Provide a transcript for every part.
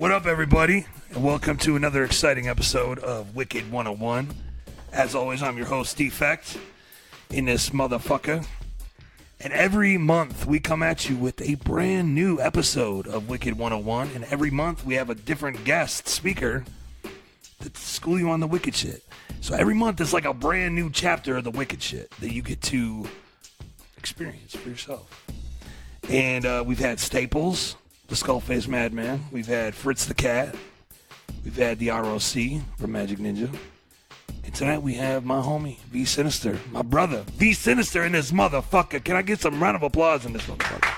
What up, everybody? And welcome to another exciting episode of Wicked 101. As always, I'm your host, Defekt, in this motherfucker. And every month we come at you with a brand new episode of Wicked 101. And every month we have a different guest speaker to school you on the wicked shit. So every month it's like a brand new chapter of the wicked shit that you get to experience for yourself. And uh, we've had Staples, the Skullface Madman. We've had Fritz the Cat. We've had the ROC from Magic Ninja. And tonight we have my homie, V Sinizter, my brother, V Sinizter in this motherfucker. Can I get some round of applause in this motherfucker?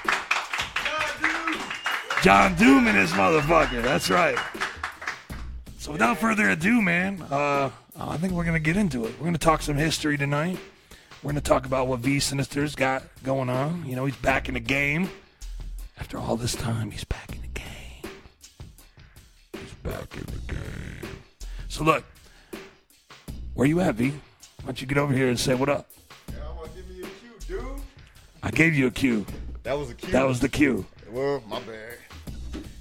John Doom in this motherfucker. That's right. So without further ado, man, uh, I think we're gonna get into it. We're gonna talk some history tonight. We're gonna talk about what V Sinizter's got going on. You know, he's back in the game. After all this time, he's back in the game. He's back in the game. So look, where you at, V? Why don't you get over here and say what up? Yeah, I'm gonna give me a cue, dude. I gave you a cue. That was a cue. That was the cue. Well, my bad.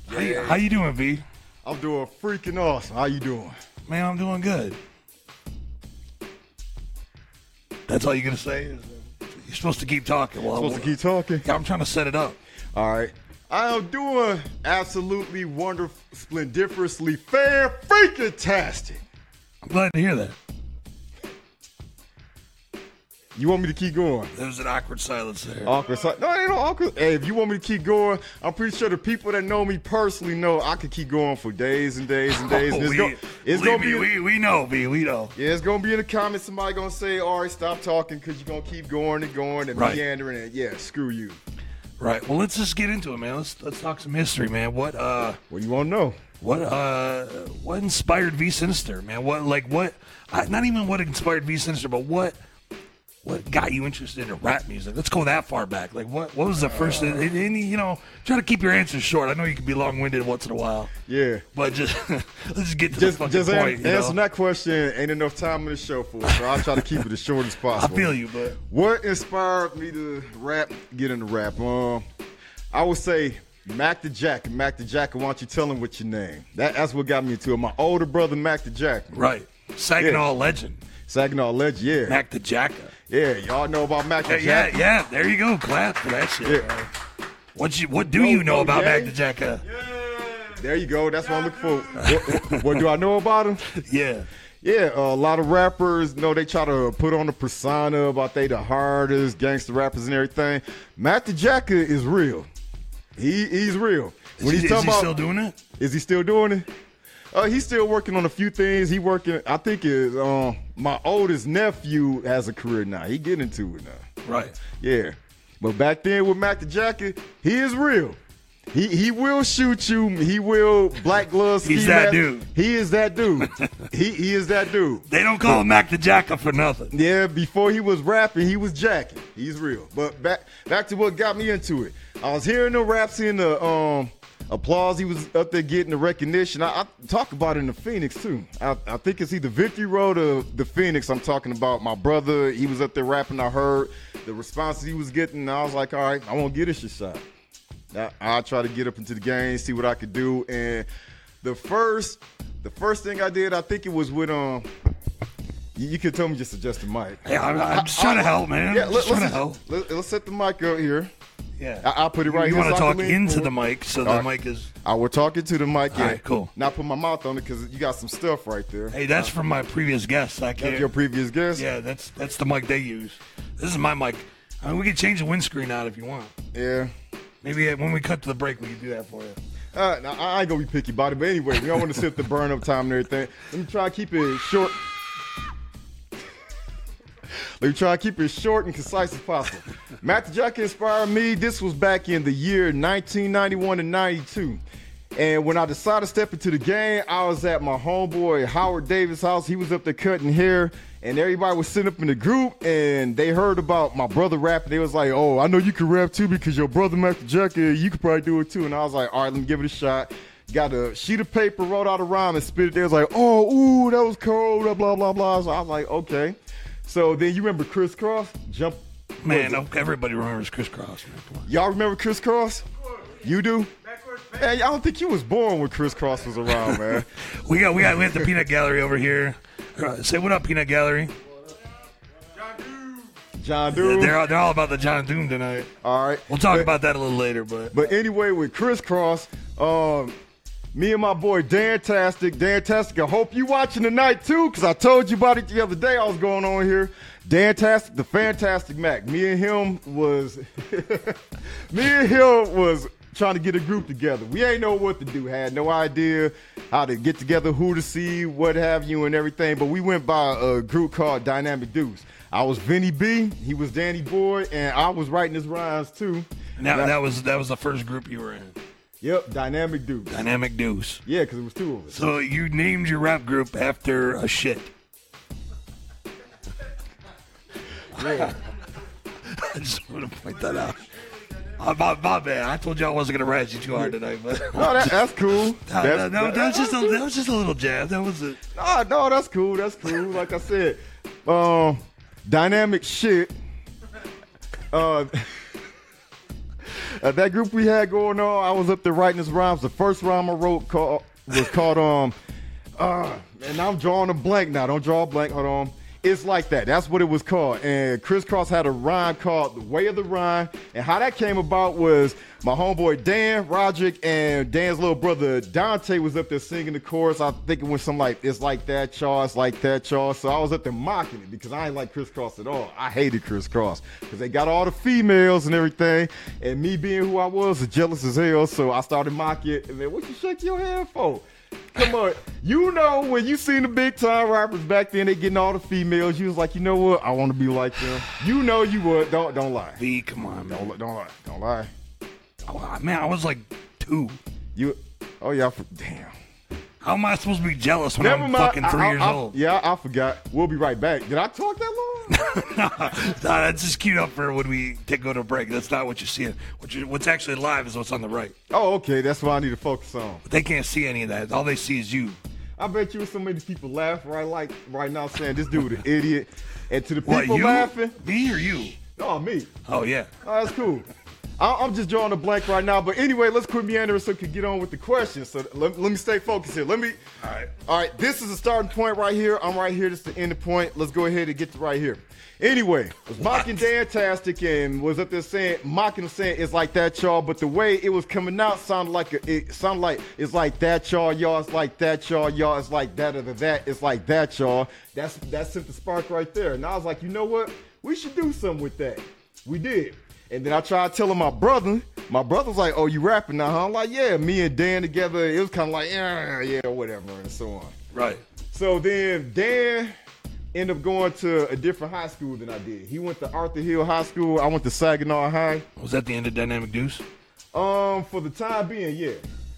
How you, how you doing, V? I'm doing freaking awesome. How you doing? Man, I'm doing good. That's all you're gonna say? Is, uh, you're supposed to keep talking. Well, Supposed to keep talking. Yeah, I'm trying to set it up. All right. I am doing absolutely wonderful, splendiferously fair, freaking tastic. I'm glad to hear that. You want me to keep going? There's an awkward silence there. Awkward. si- No, ain't no awkward. Hey, if you want me to keep going, I'm pretty sure the people that know me personally know I could keep going for days and days and days. and it's we, gonna, it's gonna be. we, we know, V. We know. Yeah, it's gonna be in the comments. Somebody gonna say, "All right, stop talking," because you're gonna keep going and going and Right. meandering. And yeah, screw you. Right. Well, let's just get into it, man. Let's let's talk some history, man. What uh What do you want to know? what uh what inspired V Sinizter, man? What like what? Not even what inspired V Sinizter, but what what got you interested in rap music? Let's go that far back. Like what what was the first? and, and, you know, try to keep your answers short. I know you can be long winded once in a while, Yeah. but just let's just get to Just, the fucking just point. an- you know? that question. Ain't enough time in the show for it, so I'll try to keep it as short as possible. I feel you, but What inspired me to rap? Get into rap. Um, I would say Mac the Jack. Mac the Jack. Why don't you tell him what your name? That, that's what got me into it. My older brother, Mac the Jack. right. Saginaw legend, Saginaw legend. Yeah. Mac the Jacka. Yeah. Y'all know about Mac Yeah, yeah, yeah. There you go. Clap for that shit. Yeah. What you what do you know no, about the Jacka? There you go. That's what I'm looking for. what, what- what do I know about him? Yeah. Yeah, a lot of rappers know they try to put on a persona about they the hardest gangster rappers and everything. Matt the Jacker is real. He he's real. When is, he's he- is talking he about, still doing it? is he still doing it? Uh, he's still working on a few things. He working. I think is um my oldest nephew has a career now. He getting into it now. Right. Yeah, but back then with Mac the Jacker, he is real. He he will shoot you. He will black gloves. He's that mask. dude. He is that dude. he he is that dude. They don't call him Mac the Jacka for nothing. Yeah, before he was rapping, he was jacking. He's real. But back back to what got me into it. I was hearing the raps in the um applause. He was up there getting the recognition. I, I talk about it in the Phoenix too. I, I think it's either Victory Road or the Phoenix. I'm talking about my brother. He was up there rapping. I heard the responses he was getting. And I was like, all right, I want to get this shot. I, I'll try to get up into the game, see what I could do. And the first, the first thing I did, I think it was with um. You, you could tell me just adjust the mic. Yeah, I'm, I'm just trying to help, man. Yeah, let, just trying us to help. Let, us set the mic up here. Yeah. I, I'll put it right you here. You want to so talk can lean into the mic so the All right. mic is. I will talk into the mic. Yeah. All right, cool. Now put my mouth on it because you got some stuff right there. Hey, that's from my previous guest. I That's can't. your previous guest. yeah, that's that's the mic they use. This is my mic. I mean, we can change the windscreen out if you want. Yeah. Maybe uh, when we cut to the break, we can do that for you. Uh, now, I ain't gonna be picky about it, but anyway, we don't want to sit the burn up time and everything. Let me try to keep it short. Let me try to keep it short and concise as possible. Matt the Jack inspired me. This was back in the year 1991 and 92. And when I decided to step into the game, I was at my homeboy Howard Davis' house. He was up there cutting hair, and everybody was sitting up in the group, and they heard about my brother rapping. They was like, "Oh, I know you can rap too because your brother Mac the Jacker, you could probably do it too." And I was like, "All right, let me give it a shot." Got a sheet of paper, wrote out a rhyme, and spit it. They was like, "Oh, ooh, that was cold." Blah blah blah blah. So I was like, "Okay." So then you remember Kris Kross? Jump, Man, no, everybody remembers Kris Kross. Man. Y'all remember Kris Kross? You do? Back Man, I don't think you was born when Kris Kross was around, man. We got we got we have the peanut gallery over here. Uh, say what up, peanut gallery. John Doe. They're all, they're all about the John Doom tonight. All right. We'll talk But- about that a little later, but But anyway, with Kris Kross, um, me and my boy Dan Tastic, Dan Tastic, I hope you watching tonight too, because I told you about it the other day I was going on here. Dan Tastic, the Fantastic Mac. Me and him was me and him was trying to get a group together. We ain't know what to do, had no idea how to get together, who to see, what have you, and everything. But we went by a group called Dynamic Deuce. I was Vinny B, he was Danny Boy, and I was writing his rhymes too. now I- that was that was the first group you were in. Yep, Dynamic Deuce. Dynamic Deuce. Yeah, because it was two of us. So you named your rap group after a shit. Yeah. I just want to point that out. Uh, my, my bad. I told you I wasn't gonna rat you too hard tonight, but No, that, that's cool. that, That's, that- that- that was just a, that was just a little jab. That was it. no, no, that's cool. That's cool. Like I said, um, dynamic shit. Uh, uh, that group we had going on, I was up there writing his rhymes. The first rhyme I wrote was called um, uh, and I'm drawing a blank now. Don't draw a blank. Hold on. It's like that. That's what it was called. And Kris Kross had a rhyme called The Way of the Rhyme. And how that came about was my homeboy Dan Roderick and Dan's little brother Dante was up there singing the chorus. I think it was something like, It's like that, y'all. It's like that, y'all. So I was up there mocking it because I ain't like Kris Kross at all. I hated Kris Kross because they got all the females and everything. And me being who I was, was jealous as hell. So I started mocking it. And then, what you shake your head for? Come on. You know when you seen the big time rappers back then, they getting all the females. You was like, you know what? I want to be like them. You know you would. Don't don't lie. V, come on, man. Don't don't lie. Don't lie. Oh, man, I was like two. You. Oh yeah. For, damn. How am I supposed to be jealous when Never I'm mind. fucking three I- I- years I- old? Yeah, I forgot. We'll be right back. Did I talk that long? Nah, that's just queued up for when we take go to break. That's not what you're seeing. What you, what's actually live is what's on the right. oh, okay. That's what I need to focus on. But they can't see any of that. All they see is you. I bet you so many people laugh right like right now saying this dude an idiot. And to the people What you? laughing, Me or you? oh me. Oh yeah. Oh, that's cool. I- I'm just drawing a blank right now. But anyway, let's quit meandering so we can get on with the questions. So let, let me stay focused here. Let me. All right. All right. This is a starting point right here. I'm right here. This is the end point. Let's go ahead and get to right here. Anyway, was mocking Dantastic and was up there saying, mocking saying it's like that, y'all. But the way it was coming out sounded like a, it sounded like it's like that, y'all, y'all. It's like that, y'all, y'all. It's like that or that. It's like that, y'all. That's that sent the spark right there. And I was like, you know what? We should do something with that. We did. And then I tried telling my brother. My brother's like, "Oh, you rapping now?" Huh? I'm like, "Yeah." Me and Dan together. It was kind of like, "Yeah, yeah, whatever," and so on. Right. So then Dan ended up going to a different high school than I did. He went to Arthur Hill High School. I went to Saginaw High. Was that the end of Dynamic Deuce? Um, for the time being, yeah.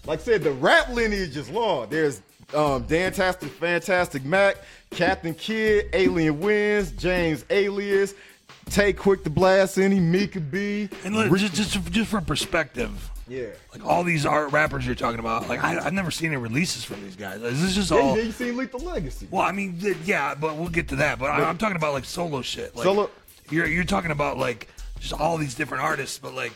Like I said, the rap lineage is long. There's um Dantastic, Fantastic Mac, Captain Kid, Alien Wins, James Alias, Take Quick to Blast Any, Mika B. And look, Rick- just, just just for perspective, yeah. like all these art rappers you're talking about, like I, I've never seen any releases from these guys. Is this just Yeah, all? Yeah, you seen Lethal Legacy. Well, I mean, yeah, but we'll get to that. But I, I'm talking about like solo shit. Like, Solo- You're you're talking about like just all these different artists, but like,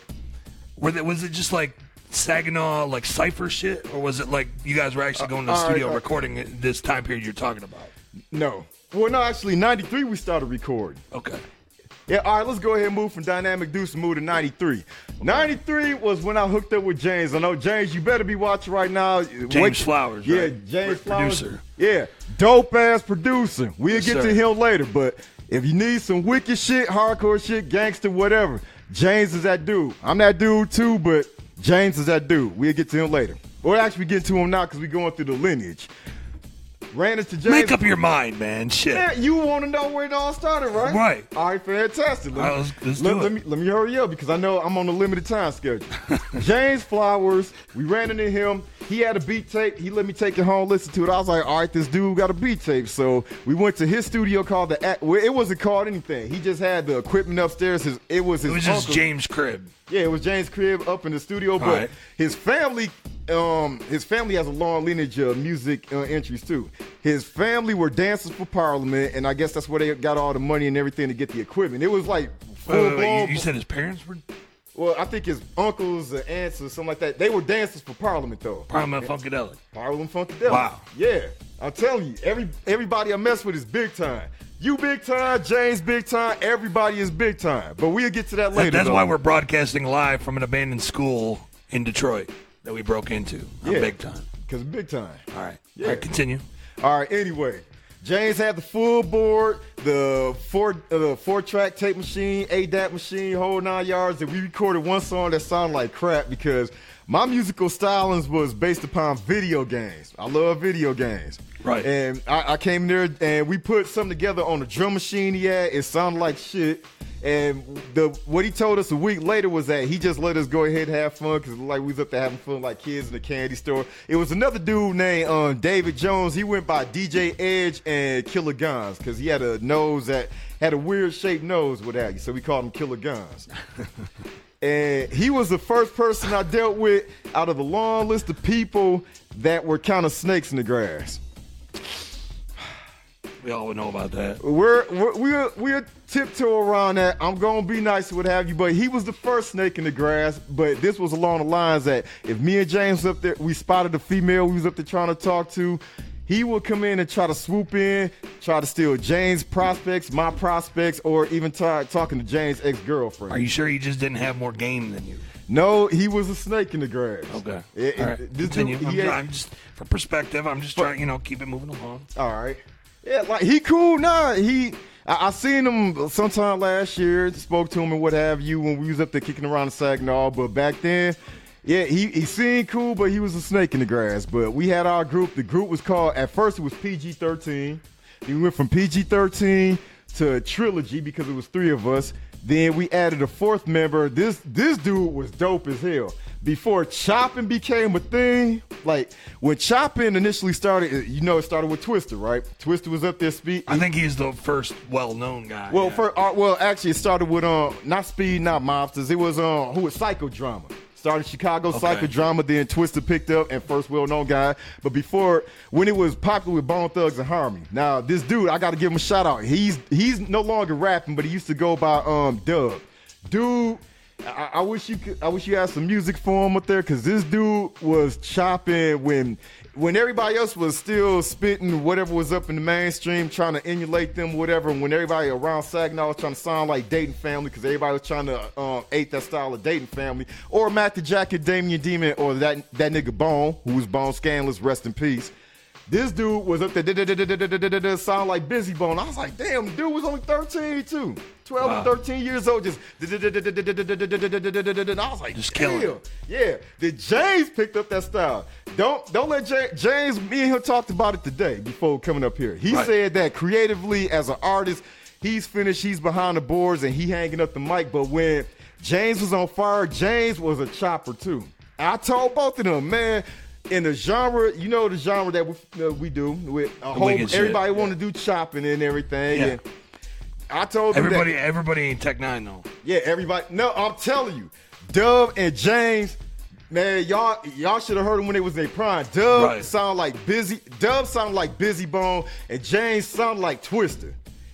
were they, was it just like Saginaw like cipher shit, or was it like you guys were actually going to the Uh, studio uh, recording it this time period you're talking about? No. Well, no, actually, 93 we started recording. Okay. Yeah, all right, let's go ahead and move from Dynamic Deuce and move to 93. 93 was when I hooked up with James. I know, James, you better be watching right now. James Flowers, Yeah, right? James Flowers. producer. Yeah, dope ass producer. We'll Yes, get sir. to him later, but if you need some wicked shit, hardcore shit, gangster, whatever, James is that dude. I'm that dude too, but James is that dude. We'll get to him later. Or actually, we get to him now because we're going through the lineage. Ran into James. Make up your mind, man. Shit. Yeah, you want to know where it all started, right? Right. All right, fantastic. Let, All right, let's- let's let, do it. let me let me hurry up because I know I'm on a limited time schedule. James Flowers, we ran into him. He had a beat tape. He let me take it home, listen to it. I was like, all right, this dude got a beat tape. So we went to his studio called the. Well, it wasn't called anything. He just had the equipment upstairs. His it was his. It was just James Crib. yeah, it was James Crib up in the studio, but right. his family, um, his family has a long lineage of music uh, entries too. His family were dancers for Parliament, and I guess that's where they got all the money and everything to get the equipment. It was like full Wait, wait, wait, blown. you, you said his parents were. well, I think his uncles or aunts or something like that. They were dancers for Parliament though. Parliament Funkadelic. Parliament Funkadelic. Wow. Yeah, I'm telling you, every everybody I mess with is big time. You big time, James big time, everybody is big time. But we'll get to that later. That's though. why we're broadcasting live from an abandoned school in Detroit that we broke into. I'm Yeah. big time. Cause big time. All right. Yeah. All right, continue. All right. Anyway, James had the full board, the four uh, the four track tape machine, ADAT machine, whole nine yards. And we recorded one song that sounded like crap because my musical stylings was based upon video games. I love video games. Right. And I, I came there and we put something together on the drum machine he had. It sounded like shit. And the what he told us a week later was that he just let us go ahead and have fun because like we was up there having fun like kids in the candy store. It was another dude named um, David Jones. He went by DJ Edge and Killer Guns because he had a nose that had a weird shaped nose without you, so we called him Killer Guns. and he was the first person I dealt with out of the long list of people that were kind of snakes in the grass. We all would know about that. We're we're we're, we're tiptoe around that. I'm gonna be nice, what have you. But he was the first snake in the grass. But this was along the lines that if me and James up there, we spotted a female we was up there trying to talk to. He would come in and try to swoop in, try to steal James' prospects, my prospects, or even try talking to James' ex girlfriend. Are you sure he just didn't have more game than you? No, he was a snake in the grass. Okay. It- all right. Continue. dude, I'm, had- I'm just for perspective. I'm just trying, you know, keep it moving along. All right. Yeah, like he cool. Nah, he. I, I seen him sometime last year. Spoke to him and what have you when we was up there kicking around the sack and all. But back then, yeah, he he seemed cool, but he was a snake in the grass. But we had our group. The group was called at first it was PG thirteen. Then we went from PG thirteen to trilogy because it was three of us. Then we added a fourth member. This this dude was dope as hell. Before chopping became a thing, like when chopping initially started, you know, it started with Twista, right? Twista was up there speed. I think he's the first well-known guy. Well, yeah. for uh, well, actually, it started with um not speed, not mobsters. It was um who was psychodrama. Started Chicago Okay. psychodrama, then Twista picked up and first well-known guy. But before, when it was popular with Bone Thugs-n-Harmony. Now this dude, I got to give him a shout out. He's he's no longer rapping, but he used to go by um Dub. Dude. I, I wish you could. I wish you had some music for him up there, cause this dude was chopping when, when everybody else was still spitting whatever was up in the mainstream, trying to emulate them, whatever. And when everybody around Saginaw was trying to sound like Dayton Family, cause everybody was trying to um, ape that style of Dayton Family, or Matt the Jacket, Damian Demon, or that that nigga Bone, who was Bone Scandalous, rest in peace. This dude was up there, sound like Bizzy Bone. I was like, damn, dude was only 13 too. 12 wow. and 13 years old, just and I was like, just killing. Yeah. Then James picked up that style. Don't don't let James, me and him talked about it today before coming up here. He right. said that creatively as an artist, he's finished, he's behind the boards, and he hanging up the mic. But when James was on fire, James was a chopper too. I told both of them, man in the genre, you know the genre that we, uh, we do with a whole everybody want to do chopping and everything. Yeah. And I told them that- everybody, everybody ain't Tech N9ne though. yeah, everybody. No, I'm telling you, Dub and James, man, y'all y'all should have heard them when they was in their prime. Dub Right. sound like busy. Dub sound like Bizzy Bone, and James sound like Twista.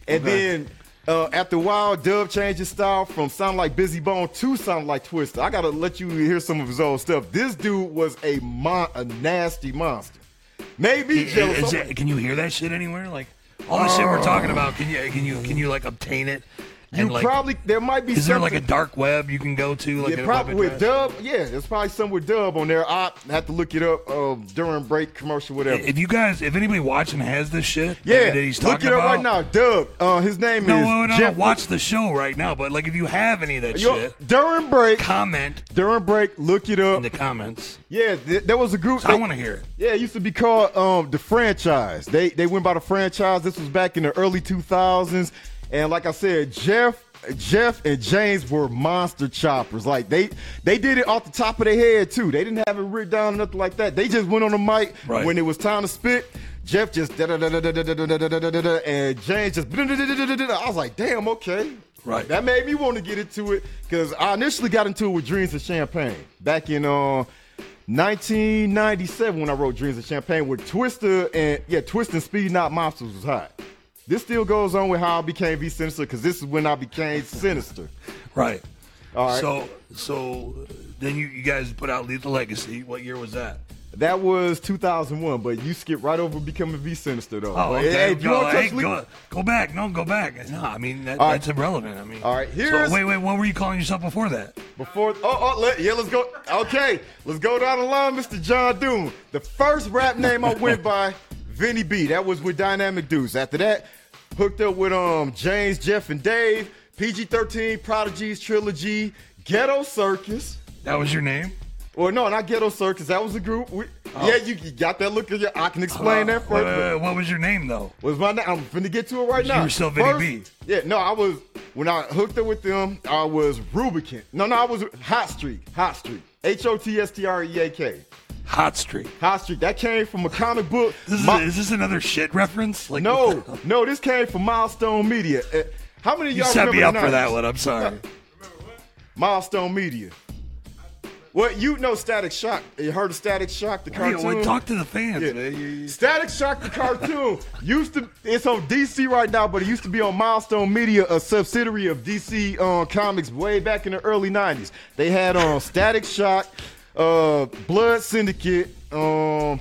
And Okay. then uh, after a while, Dub changed his style from sound like Bizzy Bone to sound like Twista. I gotta let you hear some of his old stuff. This dude was a mon- a nasty monster. Maybe jealous. Is it- can you hear that shit anywhere? Like all the shit we're oh. talking about, can you can you can you like obtain it? You like, probably there might be. is there like a dark web you can go to? Like yeah, probably with? Dub. Yeah, there's probably some with Dub on there. I have to look it up um, during break, commercial, whatever. If you guys, if anybody watching has this shit, yeah, that he's look talking it up about, right now. Dub. Uh, his name No, is no, no, no, Jeff. watch the show right now. But like, if you have any of that Yo, shit, during break, comment during break, look it up. in the comments. yeah, th- there was a group. I they- want to hear it. Yeah, it used to be called um, the franchise. They they went by the franchise. This was back in the early 2000s, and like I said, Jeff. Jeff and James were monster choppers. Like they they did it off the top of their head too. They didn't have it written down or nothing like that. They just went on the mic Right. when it was time to spit. Jeff just da da da da da da da da da da and James just da da da da da da. I was like, damn, okay. Right. That made me want to get into it because I initially got into it with Dreams of Champagne back in uh 1997 when I wrote Dreams of Champagne with Twista and yeah, Twista and Speedknot Mobstaz was hot. This still goes on with how I became V Sinizter because this is when I became Sinister. Right. All right. So so then you, you guys put out Lethal Legacy. What year was that? That was 2001, but you skipped right over becoming V Sinizter though. Oh, But, okay. hey, you go, hey, go, go back. No, go back. No, I mean that, All right. that's irrelevant. I mean, All right, So, wait, wait. What were you calling yourself before that? Before, oh, oh, let, yeah, let's go. Okay, let's go down the line, Mr. John Doom. The first rap name I went by, Vinny B. That was with Dynamic Dudes. After that, hooked up with um James, Jeff, and Dave. PG-13, Prodigies Trilogy, Ghetto Circus. That was your name. Well, no, not Ghetto Circus. That was a group. We, Yeah, you, you got that look. At your, I can explain that Uh, first. but- wait, wait, what was your name though? was my name. I'm finna get to it right You now. were still Vinny First- B. Yeah, no, I was when I hooked up with them. I was Rubicant. No, no, I was Hot Streak. Hot Streak. H O T S T R E A K. Hot Streak. Hot Streak. That came from a comic book. This is, Mi- is this another shit reference? Like no, no, this came from Milestone Media. Uh, how many of You y'all set remember me up for that one. I'm sorry. Milestone Media. Well, you know Static Shock. You heard of Static Shock, the Hey, cartoon? well, talk to the fans, Yeah. man. You- you- Static Shock the cartoon used to it's on DC right now, but it used to be on Milestone Media, a subsidiary of DC uh, Comics way back in the early '90s. They had on Static Shock, uh, Blood Syndicate, um,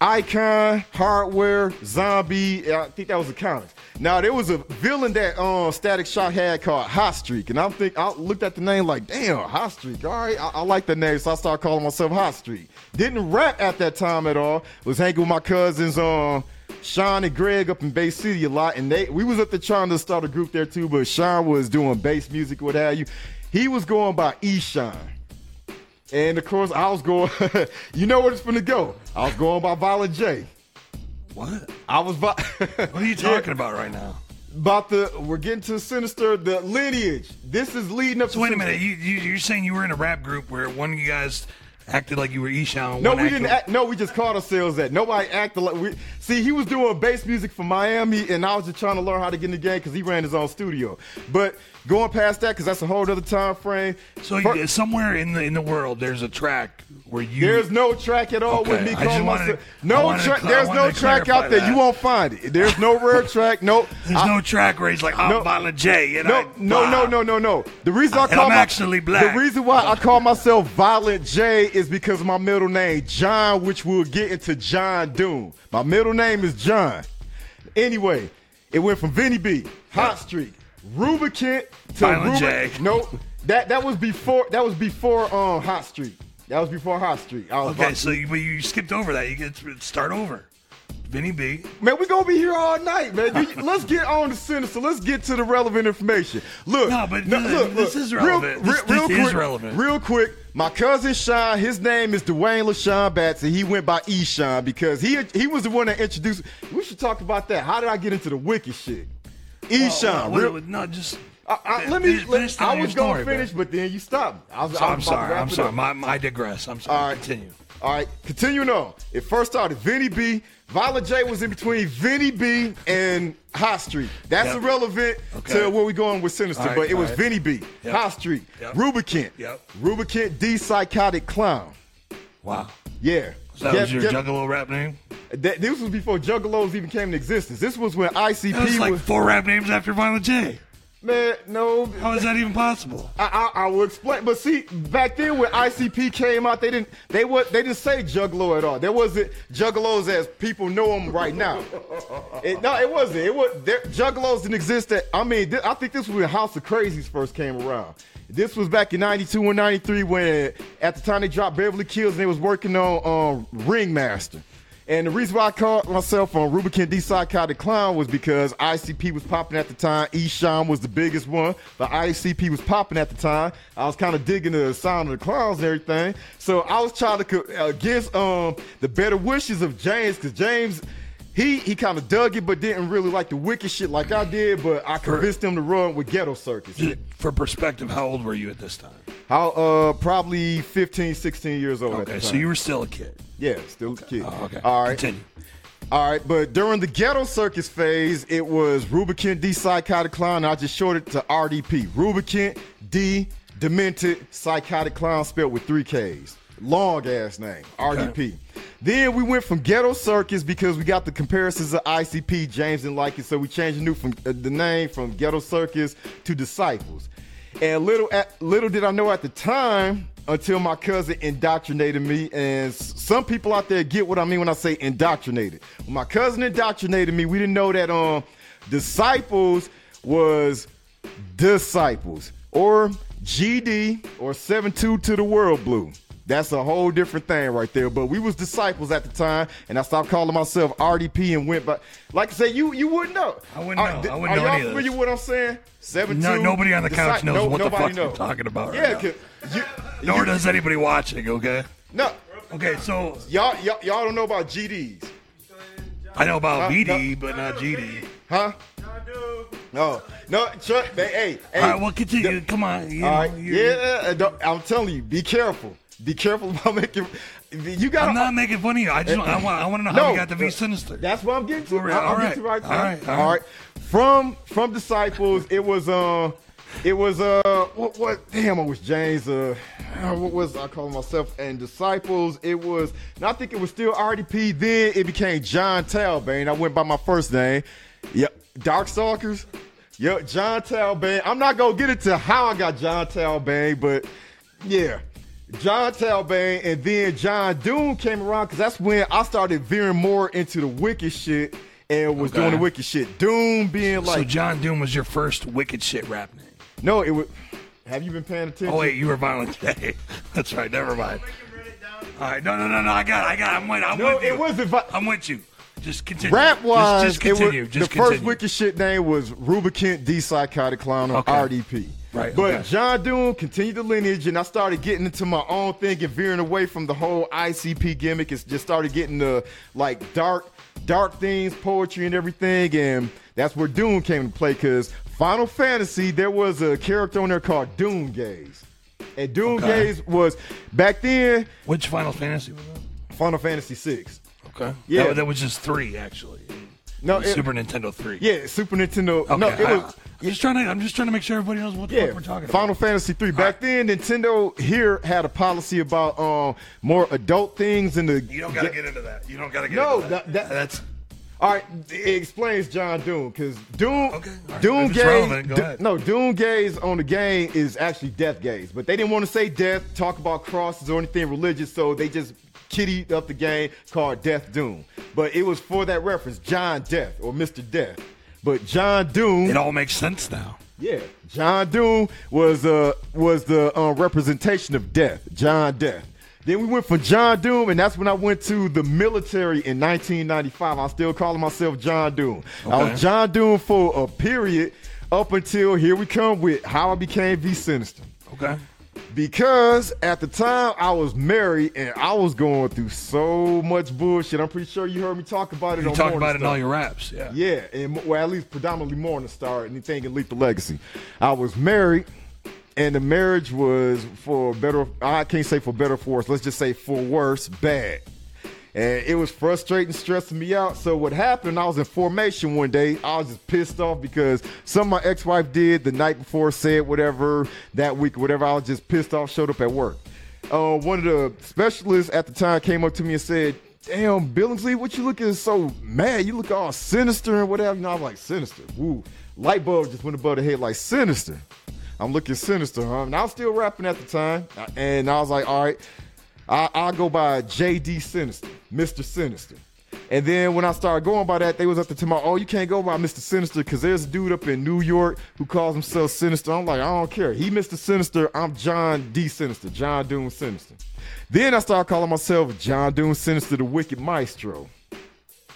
Icon, Hardware, Zombie. I think that was a comics. Now there was a villain that uh, Static Shock had called Hot Streak, and I'm think I looked at the name like, damn, Hot Streak. All right, I, I like the name, so I started calling myself Hot Streak. Didn't rap at that time at all. Was hanging with my cousins, um, Sean and Greg up in Bay City a lot, and they we was up there trying to start a group there too, but Sean was doing bass music, what have you. He was going by Esham. And of course, I was going. you know where it's gonna go. I was going by Violent J. What? I was. Vi- What are you talking about right now? about the? We're getting to Sinister, the lineage. This is leading up. So to wait a minute. You, you you're saying you were in a rap group where one of you guys acted like you were Esham. No, we didn't. Act, no, we just called ourselves that. Nobody acted like we. See, he was doing bass music for Miami, and I was just trying to learn how to get in the game because he ran his own studio. But going past that, because that's a whole other time frame. So you, somewhere in the in the world, there's a track where you. There's no track at all Okay, with me I calling myself. No track. There's no track out there. that. You won't find it. There's no rare track. No. There's I- no track where he's like, I'm No. Violent J. And No, I, no, no, no, no, no. The reason I And call I'm my- actually black. The reason why I call myself Violent J is because of my middle name, John, which we'll get into John Doom. My middle name is John. Anyway, it went from Vinny B, Hot Streak, Rubicant to Violent Rubic- J. No, that that was before that was before um Hot Streak. That was before Hot Streak. I was Okay, about- so you, but you skipped over that. You get to start over. Vinny B. Man, we gonna be here all night, man. You- Let's get on to Sinister. Let's get to the relevant information. Look, No, but this- this is relevant. This- this is quick, relevant. Real quick, my cousin Sean, his name is Dwayne LaShawn Batson. He went by Esham because he he was the one that introduced. We should talk about that. How did I get into the wicked shit? Eshawn. Real- no, just. I, I, let me. finish- let- I was gonna finish, man. but then you stopped. I was, So I I'm was about to sorry. I'm sorry. My, my digress. I'm sorry. All right. Continue. All right, continuing on. It first started Vinny B. Violent J was in between Vinny B and Hot Streak. That's Yep. irrelevant Okay. to where we're going with Sinister, right, but it was right. Vinny B, Yep. Hot Streak, Yep. Rubicant, Yep. Rubicant D Psychotic Clown. Wow. Yeah. So that Get- was your get- Juggalo rap name? that- this was before Juggalos even came into existence. This was when ICP That was like was. four rap names after Violent J. Man, no. How is that even possible? I, I, I will explain, but see, back then when ICP came out, they didn't they what they didn't say Juggalo at all. There wasn't Juggalos as people know them right now. It, no, it wasn't. It was there, Juggalos didn't exist. At, I mean, th- I think this was when House of Krazees first came around. This was back in '92 and '93 when, at the time, they dropped Beverly Kills and they was working on um, Ringmaster. And the reason why I called myself on Rubicant D Psychotic Clown was because ICP was popping at the time. Esham was the biggest one, but ICP was popping at the time. I was kind of digging the sound of the clowns and everything. So I was trying to against um, the better wishes of James, because James. He, he kind of dug it, but didn't really like the wicked shit like I did. But I convinced him to run with Ghetto Circus. For perspective, how old were you at this time? How uh probably 15, 16 years old. at Okay, so you were still a kid. yeah, still a kid. Oh, okay. All right. Continue. All right, but during the ghetto circus phase, it was Rubicant D Psychotic Clown. I just shorted it to RDP. Rubicant D Demented Psychotic Clown spelled with three Ks. Long ass name. RDP. Then we went from ghetto circus because we got the comparisons of ICP. James didn't like it, so we changed the new from uh, the name from ghetto circus to disciples. And little at, little did I know at the time until my cousin indoctrinated me. And some people out there get what I mean when I say indoctrinated. When my cousin indoctrinated me, we didn't know that um disciples was disciples or GD or 72 to the world blue. That's a whole different thing right there. But we was disciples at the time, and I stopped calling myself RDP and went by. Like I said, you you wouldn't know. I wouldn't know. th- I wouldn't are know y'all any of familiar with what I'm saying? Seven No- two. nobody on the couch disci- knows what the fuck knows. talking about right Yeah, now. you, Nor you- does anybody watching. Okay. no. Okay, so Y'all, y'all y'all don't know about GDs, I know about BD, but not GD. huh? No, no. Chuck, hey, hey. All right, well, continue. Come on. You All know, right. Yeah, uh, I'm telling you, be careful. Be careful about making. You got. I'm not making fun of you. I just I want I want to know how you got to be sinister. That's what I'm getting to. All right, all right, right all right, all right. From from disciples, it was uh, it was uh, what what? Damn, I was James. Uh, uh, what was I calling myself? And disciples, it was. And I think it was still RDP. Then it became John Talbain. I went by my first name. Yep, Darkstalkers. Yep, John Talbain. I'm not gonna get into how I got John Talbain, but yeah. John Talbain and then John Doom came around because that's when I started veering more into the wicked shit and was Okay. doing the wicked shit. Doom being like. so John Doom was your first wicked shit rap name. no, it was. Have you been paying attention? Oh wait, you were violent today. That's right. Never mind. All right, no, no, no, no. I got, it, I got. it. I'm with, I'm no, with you. it wasn't. Vi- I'm with you. Just continue. Rap wise, just, just continue. it was, just the continue. first wicked shit name was Rubicant D Psychotic Clown on Okay. RDP. Right, But okay. John Doom continued the lineage, and I started getting into my own thing and veering away from the whole ICP gimmick. It's just started getting the like dark, dark things, poetry, and everything. And that's where Doom came into play. Because Final Fantasy, there was a character on there called Doom Gaze, and Doom Okay. Gaze was back then Which Final Fantasy was that? Final Fantasy Six. Okay. Yeah. That, that was just three actually. No, it- Super Nintendo three. Yeah, Super Nintendo. Okay. No, it was. I'm just trying to. I'm just trying to make sure everybody knows what the Yeah, fuck we're talking Final about. Final Fantasy three. Back then, Nintendo here had a policy about um more adult things in the. You don't gotta get into that. You don't gotta get No, into that. that- that- That's All right, it explains John Doom because Doom, Okay, right. Doom gaze, D- no, Doom gaze on the game is actually death gaze, but they didn't want to say death, talk about crosses or anything religious, so they just kittied up the game called Death Doom. But it was for that reference, John Death or Mister Death. But John Doom, it. All makes sense now. yeah, John Doom was uh was the uh, representation of death, John Death. Then we went from John Doom, and that's when I went to the military in 1995. I'm still calling myself John Doom. I was John Doom for a period up until here we come with how I became V Sinizter. Okay. Because at the time I was married and I was going through so much bullshit. I'm pretty sure you heard me talk about it You on talk about it in all your raps. Yeah. Yeah, and well, at least predominantly Morning Star, and anything in Lethal Legacy. I was married, and the marriage was for better. I can't say for better, for worse. Let's just say for worse, bad. And it was frustrating, stressing me out. So what happened? I was in formation one day. I was just pissed off because something my ex-wife did the night before, said whatever that week, whatever. I was just pissed off. Showed up at work. Uh, one of the specialists at the time came up to me and said, "Damn, Billingsley, what you looking so mad? You look all sinister and whatever." You know, I'm like sinister. Woo, light bulb just went above the head like sinister. I'm looking sinister, huh? And I was still rapping at the time, and I was like, "All right." I, I'll go by JD Sinister, Mr. Sinister. And then when I started going by that, they was up to my, oh, you can't go by Mr. Sinister because there's a dude up in New York who calls himself Sinister. I'm like, I don't care. He Mr. Sinister. I'm John D. Sinister, John Doom Sinister. Then I started calling myself John Doom Sinister, the Wicked Maestro.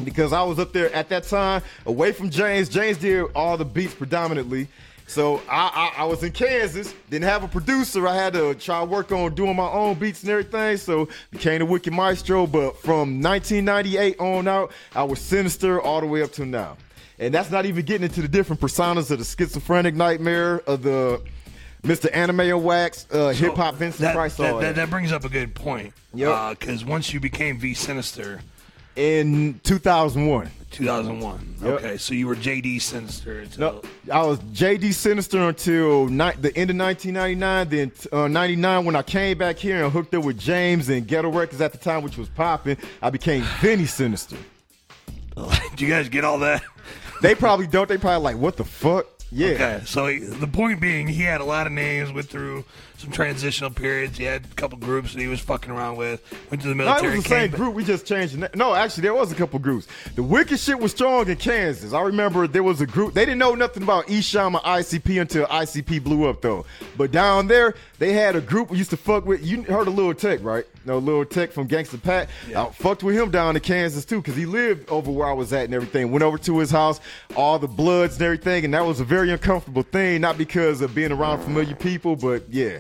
Because I was up there at that time, away from James. James did all the beats predominantly. So I, I, I was in Kansas, didn't have a producer. I had to try to work on doing my own beats and everything. So became the Wicked Maestro. But from 1998 on out, I was sinister all the way up to now. And that's not even getting into the different personas of the schizophrenic nightmare of the Mr. Anime and Wax, uh, hip hop Vincent That, Price. that, that, that. brings up a good point. Yep. Because once you became V Sinizter, In 2001. 2001. Yep. Okay, so you were JD Sinister until. No, I was JD Sinister until ni- the end of 1999. Then uh, 99, when I came back here and hooked up with James and Ghetto Records at the time, which was popping, I became Vinny Sinister. Do you guys get all that? They probably don't. They probably like, what the fuck? Yeah. Okay, so he, the point being, he had a lot of names, went through some transitional periods. He had a couple groups that he was fucking around with. Went to the No, it military. was the same group. We just changed the. No, actually, there was a couple groups. The wicked shit was strong in Kansas. I remember there was a group. They didn't know nothing about Esham or ICP until ICP blew up, though. But down there, they had a group we used to fuck with. You heard of Lil Tech, right? No, Lil Tech from Gangsta Pat. I fucked with him down in Kansas, too, because he lived over where I was at and everything. Went over to his house, all the bloods and everything, and that was a very uncomfortable thing, not because of being around familiar people, but yeah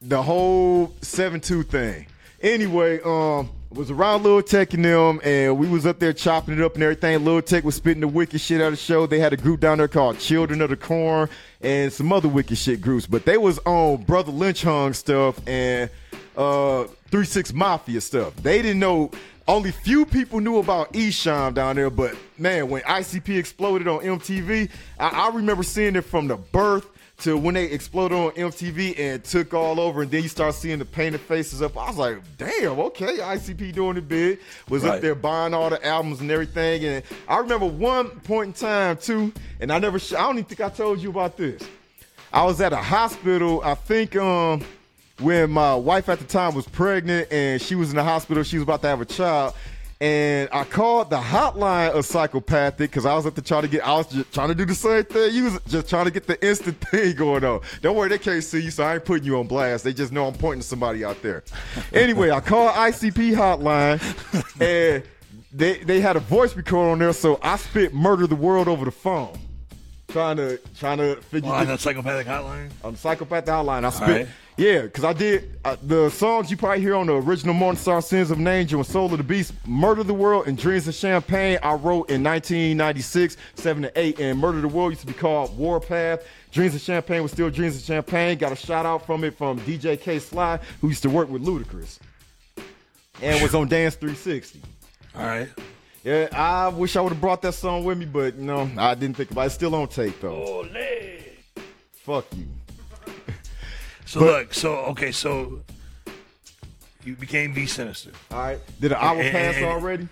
the whole seven two thing. Anyway, um, was around Lil Tech and them, and we was up there chopping it up and everything. Lil Tech was spitting the wicked shit out of the show. They had a group down there called Children of the Corn and some other wicked shit groups, but they was on Brother Lynch Hung stuff and uh Three Six Mafia stuff. They didn't know. Only few people knew about Esham down there, but man, when ICP exploded on MTV, I, I remember seeing it from the birth to when they exploded on MTV and took all over, and then you start seeing the painted faces up. I was like, damn, okay, ICP doing it big. Was Right. up there buying all the albums and everything. And I remember one point in time too, and I never, I don't even think I told you about this. I was at a hospital, I think, um, when my wife at the time was pregnant and she was in the hospital, she was about to have a child. And I called the hotline of psychopathic because I was at the trying to get, I was just trying to do the same thing. You was just trying to get the instant thing going on. Don't worry, they can't see you, so I ain't putting you on blast. They just know I'm pointing to somebody out there. Anyway, I called ICP hotline and they, they had a voice recorder on there, so I spit murder the world over the phone. Trying to trying to figure on the psychopathic hotline. on psychopathic hotline. I spit. Right. Yeah, because I did uh, the songs you probably hear on the original Morning Star Sins of an Angel and Soul of the Beast, Murder the World and Dreams of Champagne. I wrote in 1996, 7 to 8, and Murder the World used to be called Warpath. Dreams of Champagne was still Dreams of Champagne. Got a shout out from it from DJ K Sly, who used to work with Ludacris and was on Dance 360. All right. Yeah, I wish I would have brought that song with me, but you know, I didn't think about it. It's still on tape though. Fuck you. So look, so okay, so you became V Sinizter. All right. Did an hour And- pass and- already?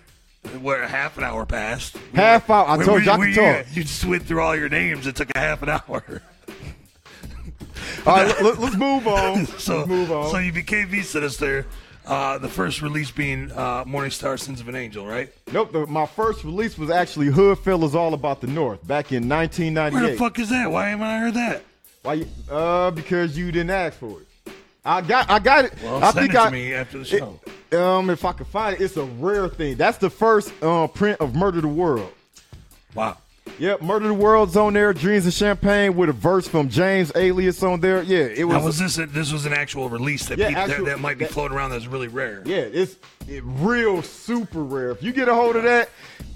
Where half an hour passed. Half hour. I told you I where could you, talk. You just went through all your names. It took a half an hour. All right, let, us move on. So, let's move on. so you became V Sinizter. Uh, the first release being uh, Morning Star Sins of an Angel, right? nope, the, my first release was actually Hood Fellas All About the North back in 1998. Where the fuck is that? Why haven't I heard that? Why you, uh, because you didn't ask for it. I got, I got it. Well, I send think it to I, me after the show. it- um, if I can find it, it's a rare thing. That's the first uh, print of Murder the World. Wow. Yep, Murder the World's on there. Dreams of Champagne with a verse from James Alias on there. Yeah, it was. Now, was this a, this was an actual release that, Yeah, people, actual- that, that might be that- floating around that's really rare? Yeah, it's it real super rare. If you get a hold of that,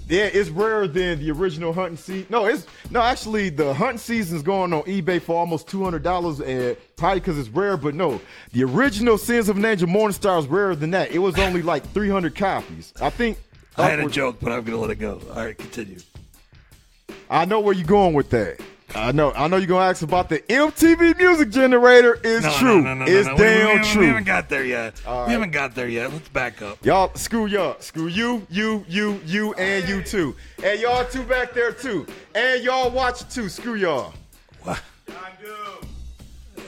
yeah, it's rarer than the original hunting season. No, it's no actually the hunting season's going on eBay for almost two hundred dollars, and probably because it's rare. But no, the original Sins of an Angel Morningstar is rarer than that. It was only like three hundred copies. I think. I had a joke, but I'm gonna let it go. All right, continue. I know where you're going with that. I know. I know you're gonna ask about the MTV Music Generator. Is No, true. No, no, it's no. We- we, damn true. We haven't got there yet. All We haven't got there yet. Let's back up. Y'all, screw y'all. Screw you, you, you, you, and you too. And y'all two back there too. And y'all watch too. Screw y'all.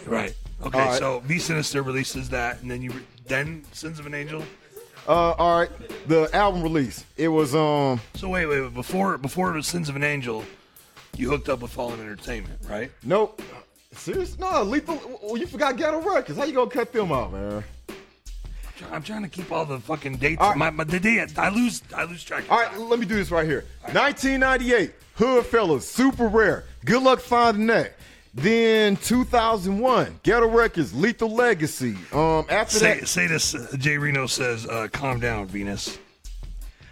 Right. Okay. Right. So V Sinizter releases that, and then you then Sins of an Angel. Uh, all right. The album release. It was um. So wait, wait, wait. Before before it was Sins of an Angel, you hooked up with Fallen Entertainment, right? Nope. Serious? No, lethal. Well, you forgot Ghetto Records. How you gonna cut them out, man? I'm trying to keep all the fucking dates. Right. My, my the day I lose I lose track. of All right, let me do this right here. 1998, Hood Fellas, super rare. Good luck finding that. Then 2001, Ghetto Records, Lethal Legacy. Um, after Say that, say this. Uh, Jay Reno says, uh, "Calm down, Venus."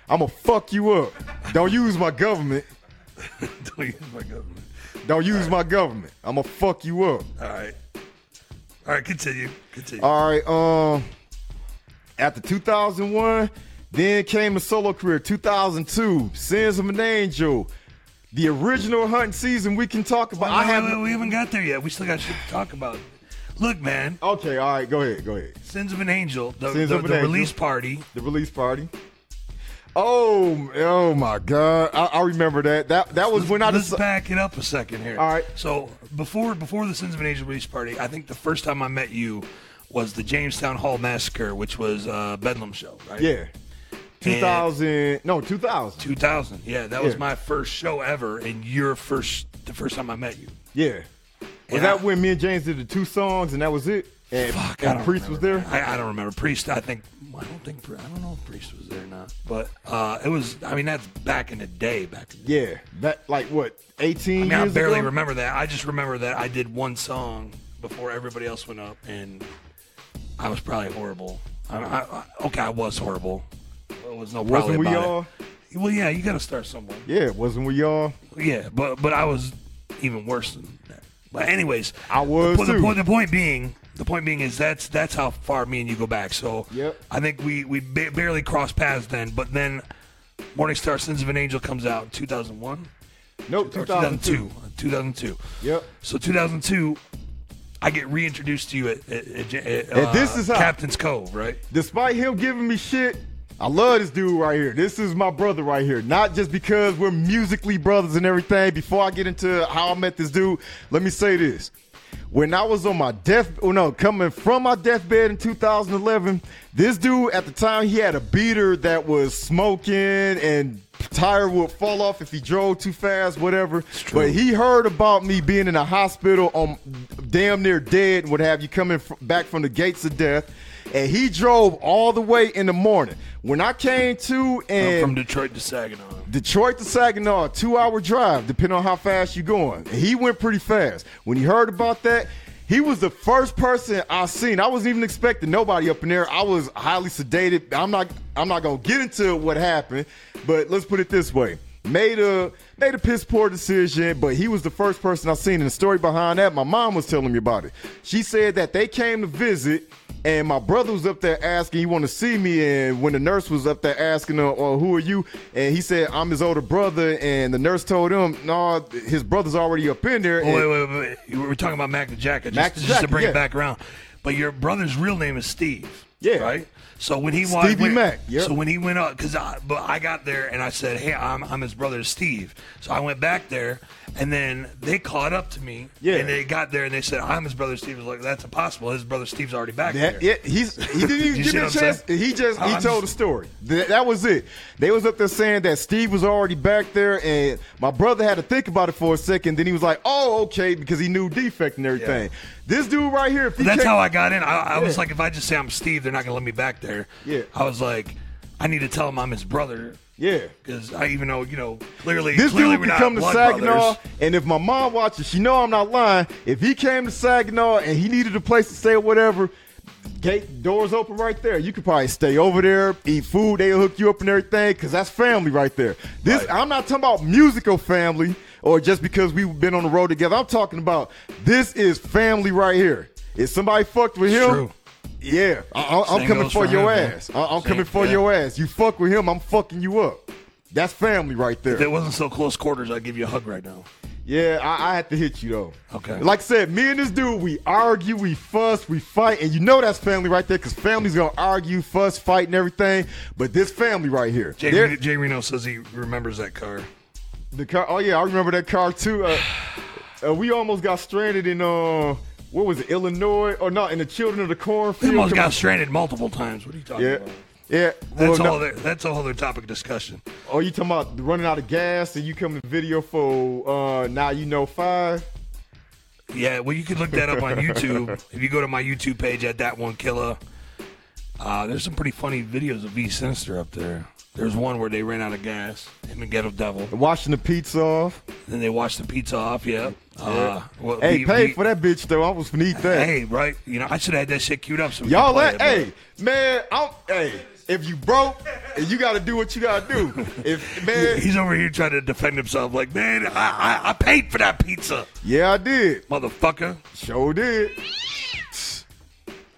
I'm gonna fuck you up. Don't use my government. Don't use my government. Don't use my government. I'm gonna fuck you up. All right. All right. Continue. Continue. All right. Um, after 2001, then came the solo career. 2002, Sins of an Angel. The original hunting season we can talk about. I Wait, wait, have. wait, we haven't got there yet. We still got shit to talk about. Look, man. Okay. All right. Go ahead. Go ahead. Sins of an Angel, the, Sins the, of an the Angel. release party. The release party. Oh, oh my God! I, I remember that. That that was when I just. back it up a second here. All right. So before before the Sins of an Angel release party, I think the first time I met you was the Jamestown Hall Massacre, which was uh, Bedlam show, right? Yeah, two thousand. No, two thousand. 2000. Yeah, that was my first show ever, and your first the first time I met you. Yeah. Was And that I- when me and James did the two songs and that was it? And, Fuck, and Priest was there. I, I don't remember Priest. I think I don't think I don't know if Priest was there or not, but uh, it was. I mean, that's back in the day. Back. The, Yeah, that like what eighteen I mean, I barely ago? remember that. I just remember that I did one song before everybody else went up, and I was probably horrible. I, I, okay, I was horrible. It was no Wasn't we all? it. Well, yeah, you got to start somewhere. Yeah, wasn't we all? Yeah, but but I was even worse than that. But anyways, I was the, too. point, the point being, the point being is that's that's how far me and you go back. So Yep. I think we we ba- barely crossed paths then. But then, Morningstar Sins of an Angel comes out in 2001 Nope, 2002. 2002. 2002. Yep. So 2002, I get reintroduced to you at, at, at, And this uh, is how- Captain's Cove, right? Despite him giving me shit, I love this dude right here. This is my brother right here. Not just because we're musically brothers and everything. Before I get into how I met this dude, let me say this. When I was on my death, oh no, coming from my deathbed in 2011, this dude at the time he had a beater that was smoking and tire would fall off if he drove too fast, whatever. But he heard about me being in a hospital on damn near dead and what have you, coming back from the gates of death. And he drove all the way in the morning. When I came to and I'm From Detroit to Saginaw. Detroit to Saginaw, two hour drive, depending on how fast you're going. And he went pretty fast. When he heard about that, he was the first person I seen. I wasn't even expecting nobody up in there. I was highly sedated. I'm not I'm not gonna get into what happened, but let's put it this way. Made a made a piss poor decision, but he was the first person I seen. And the story behind that, my mom was telling me about it. She said that they came to visit and my brother was up there asking, he want to see me. And when the nurse was up there asking, uh, uh, who are you? And he said, I'm his older brother. And the nurse told him, no, his brother's already up in there. Oh, And- wait, wait, wait. We're talking about Mac the Jacket. Just, Mac the just to bring yeah. it back around. But your brother's real name is Steve. Yeah. Right? So when he Stevie went, Mac, yep. So when he went up, because I, but I got there and I said, hey, I'm, I'm his brother Steve. So I went back there and then they caught up to me. Yeah. And they got there and they said, I'm his brother Steve. I was like, that's impossible. His brother Steve's already back That, there. yeah, he's he didn't even give me a chance. He just he I'm told the story. That, that was it. They was up there saying that Steve was already back there, and my brother had to think about it for a second. Then he was like, "Oh, okay," because he knew Defekt and everything. This dude right here, if he That's came- how I got in. I, I was Yeah. like, if I just say I'm Steve, they're not going to let me back there. Yeah. I was like, I need to tell him I'm his brother. yeah. Because I even know, you know, clearly, This clearly dude we're could not come to blood Saginaw, brothers. and if my mom watches, she know I'm not lying. If he came to Saginaw and he needed a place to stay or whatever, gate doors open right there. You could probably stay over there, eat food. They'll hook you up and everything because that's family right there. This. I'm not talking about musical family or just because we've been on the road together. I'm talking about this is family right here. If somebody fucked with him, True. yeah, I, I, I'm Same coming for for your him, ass. I, I'm Same- coming for yeah. your ass. You fuck with him, I'm fucking you up. That's family right there. If it wasn't so close quarters, I'd give you a hug right now. Yeah, I, I had to hit you though. Okay. Like I said, me and this dude, we argue, we fuss, we fight, and you know that's family right there, because family's gonna argue, fuss, fight, and everything. But this family right here, Jay, Reno, Jay Reno says he remembers that car. The car. Oh yeah, I remember that car too. Uh, uh, we almost got stranded in uh, what was it, Illinois, or not in the Children of the We Cornfield. almost Come got stranded multiple times. What are you talking Yeah, about? yeah. Well, That's no- all. Other, that's a whole other topic of discussion. Oh, you talking about running out of gas and you come to video for uh, now you know five. Yeah, well, you can look that up on YouTube. if you go to my YouTube page at that one killer, uh, there's some pretty funny videos of V Sinizter up there. There's one where they ran out of gas. Him and Ghetto Devil. Washing the pizza off. Then they washed the pizza off. Yeah. Uh, well, Hey, pay V- for that bitch though. I was finna eat that. Hey, right? You know, I should have had that shit queued up. So we Y'all let, hey, man, I'm, hey, if you broke, you got to do what you got to do. If man, He's over here trying to defend himself, like, man, I, I, I paid for that pizza, yeah, I did, motherfucker. sure did.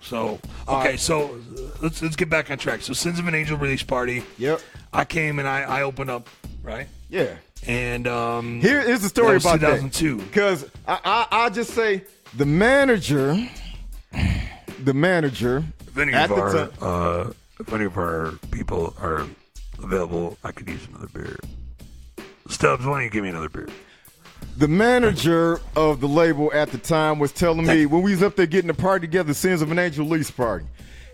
So, okay, right. so uh, let's let's get back on track. So, Sins of an Angel release party. Yep, I came and I, I opened up, right? yeah. And um, Here is the story that about 2002. that. Because I, I, I just say the manager, the manager If any of our time. uh, if any of our people are available, I could use another beer. Stubbs, why don't you give me another beer? The manager of the label at the time was telling me when we was up there getting the party together, Sins of an Angel Lease party.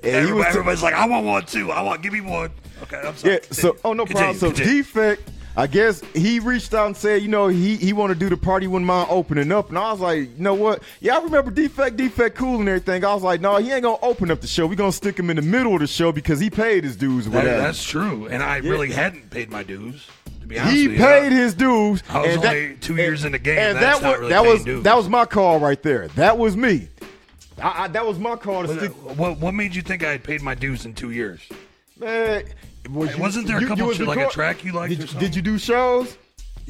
And Everybody, he was t- everybody's like, I want one too. I want, give me one. Okay, I'm sorry. Yeah, so oh no Continue, problem. So continue. Defekt, I guess he reached out and said, you know, he he want to do the party when mine opening up, and I was like, you know what? Yeah, I remember Defekt, Defekt, cool and everything. I was like, no, he ain't gonna open up the show. We gonna stick him in the middle of the show because he paid his dues That- that's true. And I really hadn't paid my dues, to he with you. paid his dues. I was and only two years in the game. And That's that not was really that was dues. that was my call right there. That was me. I, I, that was my call to But, uh, stick. What, what made you think I had paid my dues in two years? Man, was wasn't there a couple was sh- like a track you liked Did, did you do shows?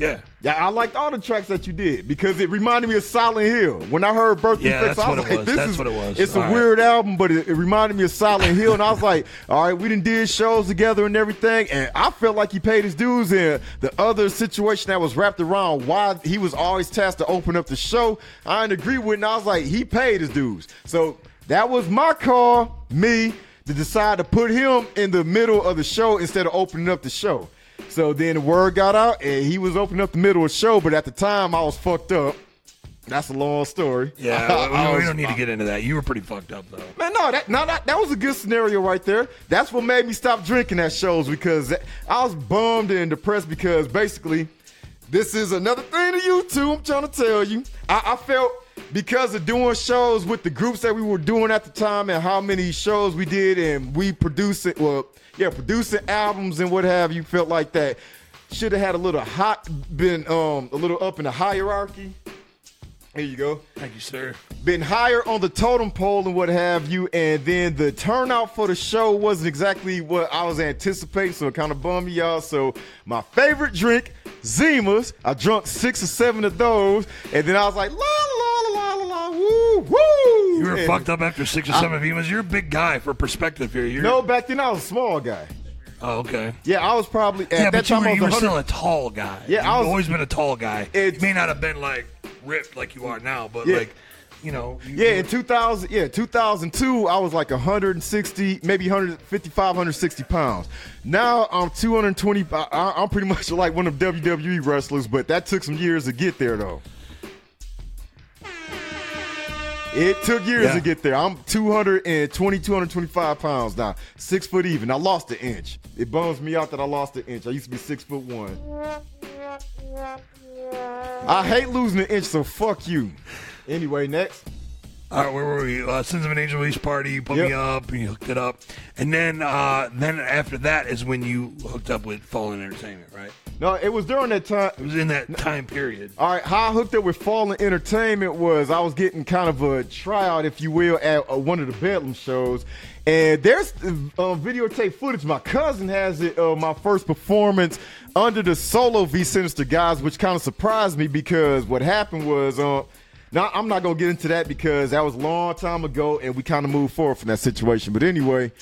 Yeah. Yeah, I liked all the tracks that you did because it reminded me of Silent Hill. When I heard Birthday Yeah, Fix, that's I was what it like, was. "This That's is what it was. it's a All right. weird album, but it, it reminded me of Silent Hill." And I was like, "All right, we done did shows together and everything." And I felt like he paid his dues. And the other situation that was wrapped around why he was always tasked to open up the show, I didn't agree with. And I was like, "He paid his dues." So that was my call, me, to decide to put him in the middle of the show instead of opening up the show. So then the word got out, and he was opening up the middle of the show. But at the time, I was fucked up. That's a long story. Yeah, I- we, I we don't need to get into that. You were pretty fucked up, though. Man, no, that no, that, that was a good scenario right there. That's what made me stop drinking at shows because I was bummed and depressed because basically, this is another thing to you too. I'm trying to tell you. I, I felt because of doing shows with the groups that we were doing at the time and how many shows we did and we producing well, yeah, producing albums and what have you, felt like that should have had a little hot been um a little up in the hierarchy. Here you go Thank you, sir. Been higher on the totem pole and what have you, and then the turnout for the show wasn't exactly what I was anticipating, so it kind of bummed me out. So my favorite drink, Zimas, I drunk six or seven of those, and then I was like, la la la la la, woo woo. You were And- fucked up after six or seven Zimas. You're a big guy for perspective here. You're, No, back then I was a small guy. Oh, okay. Yeah, I was probably at Yeah, that but you were, I was you were 100 still a tall guy. Yeah, You've I was- always been a tall guy. It may not have been like ripped like you are now, but Yeah. like, you know. you- Yeah, you- in 2000, yeah, 2002, I was like 160, maybe 155, 160 pounds. Now I'm 220. I, I- I'm pretty much like one of WWE wrestlers, but that took some years to get there, though. It took years Yeah. to get there. I'm 220, 225 pounds now, six foot even. I lost an inch. It bums me out that I lost an inch. I used to be six foot one. I hate losing an inch, so fuck you. Anyway, next. All right, where were we? Uh, Sins of an Angel release party. You put Yep. me up, and you hooked it up, and then uh, then after that is when you hooked up with Fallen Entertainment, right? No, it was during that time. It was in that time period. All right, how I hooked up with Fallen Entertainment was I was getting kind of a tryout, if you will, at uh, one of the Bedlam shows. And there's uh, videotape footage. My cousin has it, uh, my first performance under the solo V Sinizter guys, which kind of surprised me because what happened was, uh, now I'm not going to get into that because that was a long time ago and we kind of moved forward from that situation. But anyway,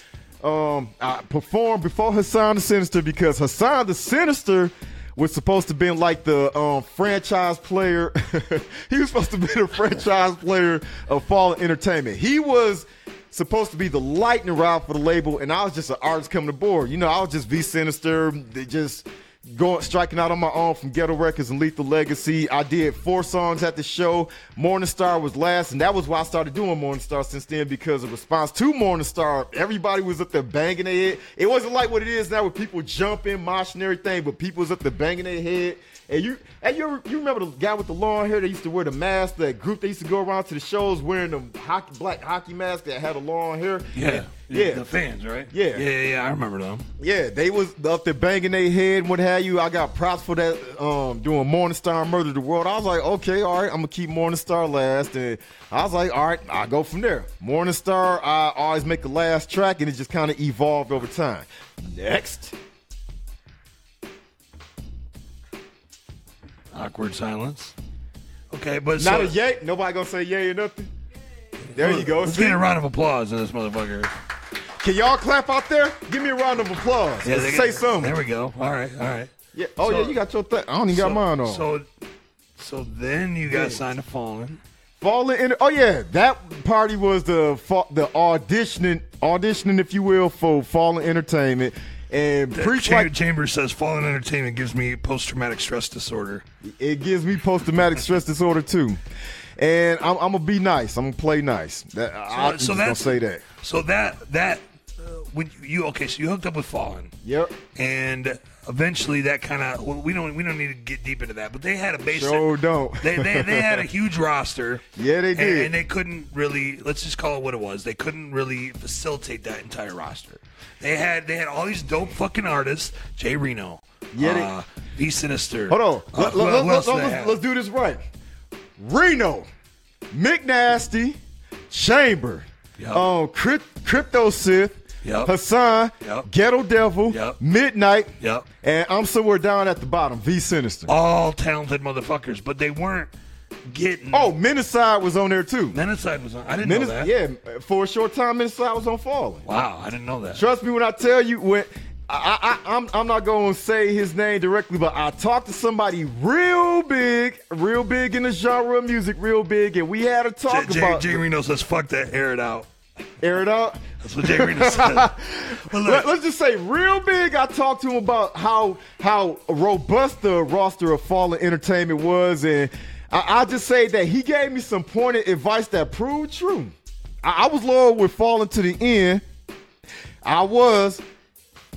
um, I performed before Hassan the Sinister because Hassan the Sinister was supposed to be like the um, franchise player. he was supposed to be the franchise player of Fallen Entertainment. He was supposed to be the lightning rod for the label, and I was just an artist coming aboard. You know, I was just V Sinizter, they just going striking out on my own from Ghetto Records and Lethal Legacy. I did four songs at the show. Morning Star was last, and that was why I started doing Morning Star since then because of response to Morning Star. Everybody was up there banging their head. It wasn't like what it is now where people jump in, everything, but people was up there banging their head. And you, and you, you remember the guy with the long hair that used to wear the mask? That group that used to go around to the shows wearing the hockey, black hockey mask that had a long hair. Yeah, yeah. The fans, right? Yeah. yeah, yeah. I remember them. Yeah, they was up there banging their head and what have you. I got props for that um doing Morningstar Murder the World. I was like, okay, all right, I'm gonna keep Morningstar last. And I was like, all right, I'll go from there. Morningstar, I always make the last track and it just kind of evolved over time. Next. Awkward silence. Okay, but Not so, a yay. Nobody gonna say yay or nothing. There you go. Let's See? get a round of applause in this motherfucker. Can y'all clap out there? Give me a round of applause. Yeah, Let's say get- something. There we go. All right, all right. Yeah. Oh So- yeah, you got your thing. I don't even got mine on. So, so then you got Yeah. signed to Fallen. Fallen in. Oh yeah, that party was the the auditioning auditioning, if you will, for Fallen Entertainment. And Cham- like Chambers says Fallen Entertainment gives me post traumatic stress disorder. it gives me post traumatic stress disorder too. And I'm, I'm gonna be nice. I'm gonna play nice. That, I, I'm so gonna say that. So that that uh, when you okay, so you hooked up with Fallen. Yep. and eventually that kind of well, we don't we don't need to get deep into that, but they had a basic. Sure don't. They, they, they had a huge roster. Yeah, they did. and, they couldn't really let's just call it what it was. They couldn't really facilitate that entire roster. They had they had all these dope fucking artists. Jay Reno, Yeah, they- uh, V Sinizter. Hold on. Uh, let, let, let, let's, let's do this right. Reno, McNasty, Chamber, Yep. um, Crypt, Crypto Sith, Yep. Hassan, Yep. Ghetto Devil, Yep. Midnight, Yep. and I'm somewhere down at the bottom, V Sinizter. all talented motherfuckers, but they weren't getting. Oh, Menacide was on there too. Menacide was on. I didn't Menace, know that. yeah, for a short time, Menacide was on Fallen. Wow, I didn't know that. Trust me when I tell you when I, I, I'm I'm not going to say his name directly, but I talked to somebody real big, real big in the genre of music, real big, and we had a talk about Jay Reno says, "Fuck that, air it out." Air it out. That's what Jay Reno said. Let, us just say real big. I talked to him about how how robust the roster of Fallen Entertainment was, and I, I'll just say that he gave me some pointed advice that proved true. I, I was loyal with Fallen to the end. I was,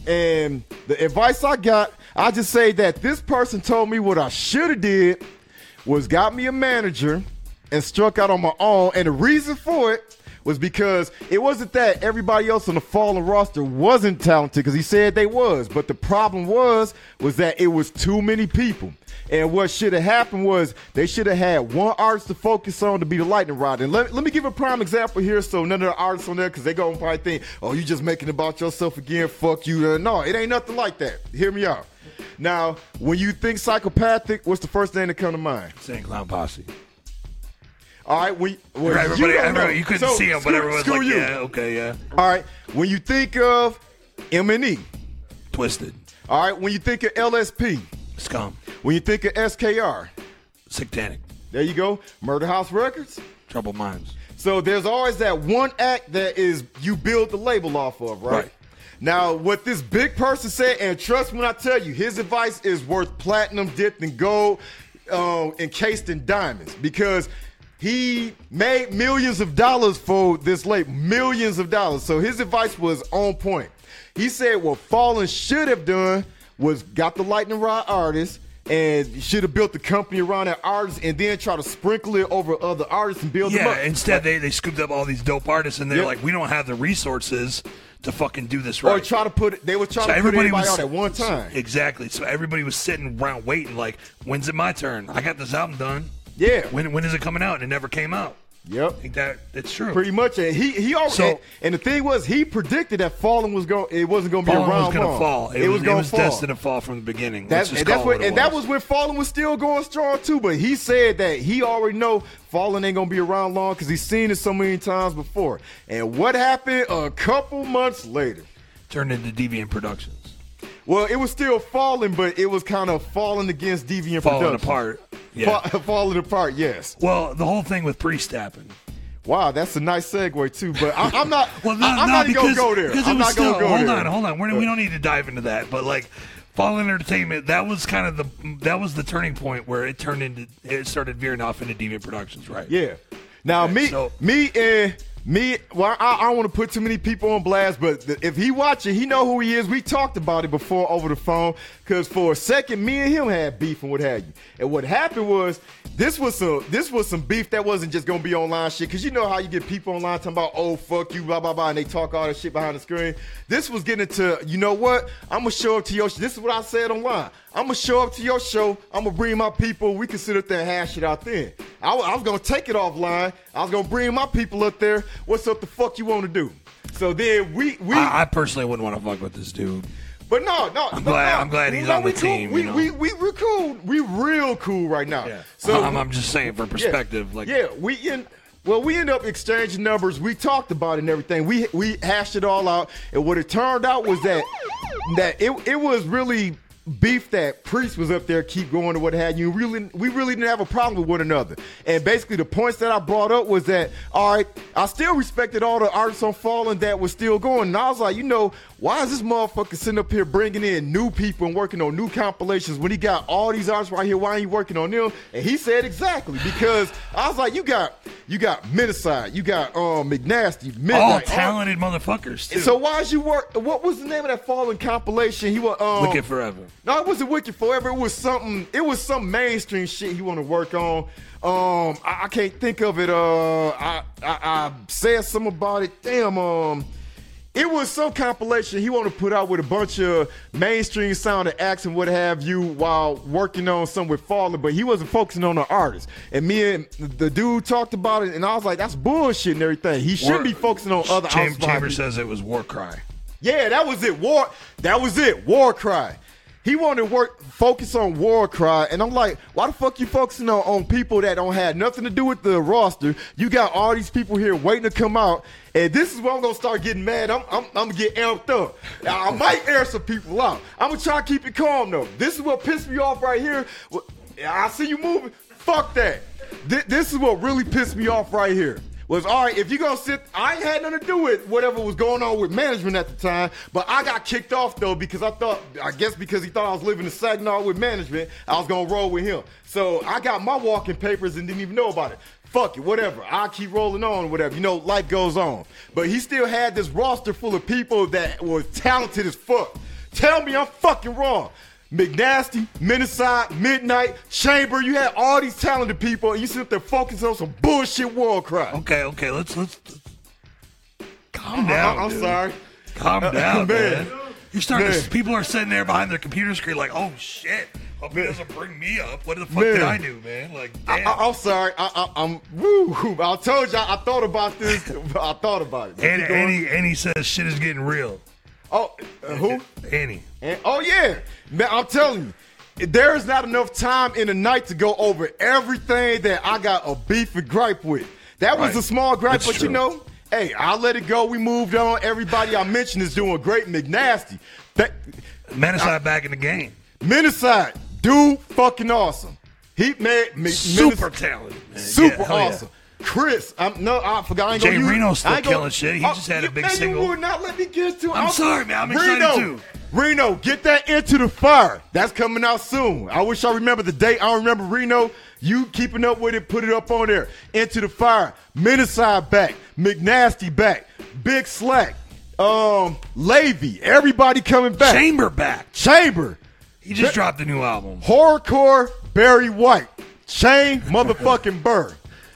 and the advice I got, I just say that this person told me what I should have did was got me a manager and struck out on my own. And the reason for it was because it wasn't that everybody else on the fallen roster wasn't talented because he said they was, but the problem was was that it was too many people. And what should have happened was they should have had one artist to focus on to be the lightning rod. And let, let me give a prime example here so none of the artists on there, because they going to probably think, oh, you just making about yourself again. Fuck you. Uh, No, it ain't nothing like that. Hear me out. Now, when you think psychopathic, what's the first thing that come to mind? St. clown posse. All right, we well, everybody, you, everybody, you couldn't So, see him, but screw- everyone's screw like, you. "Yeah, okay, yeah." All right, when you think of M and E, Twiztid, all right, when you think of LSP, scum, when you think of SKR, satanic, there you go, Murder House Records. Trouble minds. So there's always that one act that is you build the label off of, right? Right. Now, what this big person said, and trust me when I tell you, his advice is worth platinum dipped in gold, um, encased in diamonds, because he made millions of dollars for this label, millions of dollars. So his advice was on point. He said what Fallen should have done was got the lightning rod artist and should have built the company around that artist and then try to sprinkle it over other artists and build them Yeah, up. instead they, they scooped up all these dope artists, and they're Yep. like, "We don't have the resources to fucking do this right. or right." try to put they were trying So to put everybody everybody was out at one time. Exactly. So everybody was sitting around waiting, like, "When's it my turn? I got this album done. Yeah. When when is it coming out?" And it never came out. I Yep. think that it's true. Pretty much, and he he already. So- and the thing was, he predicted that Fallen was going. It wasn't going to be Fallen around was gonna long. fall. It, was, it it was fall. destined to fall from the beginning. That's, and that's what, and that was. was when Fallen was still going strong too. But he said that he already know Fallen ain't gonna be around long because he's seen it so many times before. And what happened a couple months later? turned into Deviant Productions. Well, it was still falling, but it was kind of falling against Deviant Falling Productions. apart. Yeah. Fa- falling apart. Yes. well, the whole thing with Priest happened. Wow, that's a nice segue too. But I, I'm not. Well, no, I, am no, not because, gonna go there. because I'm not still, gonna go there. hold there. on, hold on. We're, we don't need to dive into that, but like Fallen Entertainment, that was kind of the that was the turning point where it turned into it started veering off into Deviant Productions, right? Yeah. Now me, so- me and me. Well, I, I don't want to put too many people on blast, but if he watching, he know who he is. We talked about it before over the phone. Cause for a second, me and him had beef and what have you. And what happened was this was some this was some beef that wasn't just gonna be online shit. Cause you know how you get people online talking about oh fuck you blah blah blah, and they talk all that shit behind the screen. This was getting into you know what? I'm gonna show up to your. Show. This is what I said online. I'm gonna show up to your show. I'm gonna bring my people. We can sit up there and hash it out then. I, I was gonna take it offline. I was gonna bring my people up there. What's up the fuck you want to do? So then we we. I, I personally wouldn't want to fuck with this dude. but no, no. I'm glad- I'm glad he's on the cool. team, We, you know? we we we're cool. We real cool right now. So I'm, I'm just saying for perspective, like yeah, we in. Well, we end up exchanging numbers. We talked about it and everything. We we hashed it all out, and what it turned out was that that it it was really beef that Priest was up there, keep going or what have you. Really, we really didn't have a problem with one another. And basically, the points that I brought up was that all right, I still respected all the artists on Fallen that was still going. And I was like, you know, why is this motherfucker sitting up here bringing in new people and working on new compilations when he got all these artists right here? Why ain't he working on them? And he said exactly because I was like, you got you got Minneside, you got um McNasty, Midnight, All all- talented motherfuckers. Too. So why is you work? What was the name of that fallen compilation? He was um, Wicked forever. no, it wasn't Wicked Forever. It was something. It was some mainstream shit he want to work on. Um, I, I can't think of it. Uh, I, I I said something about it. Damn. Um, it was some compilation he wanted to put out with a bunch of mainstream sounding acts and what have you while working on some with Fallen, but he wasn't focusing on the artist. And me and the dude talked about it, and I was like, that's bullshit and everything. He should War- be focusing on other Cham- Chamber people. says it was war cry. Yeah, that was it. War. That was it. War cry. He wanted to work, focus on war cry, and I'm like, why the fuck you focusing on, on people that don't have nothing to do with the roster? You got all these people here waiting to come out, and this is where I'm gonna start getting mad. I'm, I'm, I'm gonna get amped up. I might air some people out. I'm gonna try to keep it calm though. This is what pissed me off right here. I see you moving. Fuck that. Thi- This is what really pissed me off right here was all right if you gonna sit i ain't had nothing to do with whatever was going on with management at the time but i got kicked off though because i thought i guess because he thought i was living in saginaw with management i was gonna roll with him. So i got my walking papers and didn't even know about it. Fuck it whatever. I'll keep rolling on whatever. You know life goes on. But he still had this roster full of people that was talented as fuck. Tell me i'm fucking wrong McNasty, Minneside, Midnight, Chamber. You had all these talented people, and you sit up there focusing on some bullshit war cry. Okay, okay, let's let's, let's calm down. I, am sorry. Calm uh, down, man. Man. You're starting. To, people are sitting there behind their computer screen, like, "Oh shit! Hope he doesn't bring me up. What the fuck did I do, man? Like, I, damn." I, am sorry. I, I'm woo. I told you I, thought about this. I thought about it. and Keep going. Annie, Annie says shit is getting real. Oh, uh, who? Annie. And, oh yeah, man. I'm telling you, there is not enough time in the night to go over everything that I got a beef and gripe with. That was Right. a small gripe, That's but you know, hey, I let it go. We moved on. Everybody I mentioned is doing great. McNasty, that, Menacide back in the game. Minneside, dude, fucking awesome. He made me Super talented. man. Super Yeah, hell yeah. Chris, I'm no, I forgot. I ain't Jay Reno's still I ain't gonna- killing shit. He Oh, just had a you- big man, single. You would not let me get to. I'm sorry, man. I'm excited Reno, too. Reno, get that into the fire. That's coming out soon. I wish I remember the date. I don't remember Reno. You keeping up with it? Put it up on there. Into the fire. Minneside back. McNasty back. Big Slack. Um, Levy. Everybody coming back. Chamber back. Chamber. He just Ba- dropped a new album. Horrorcore. Barry White. Shane motherfucking Burr.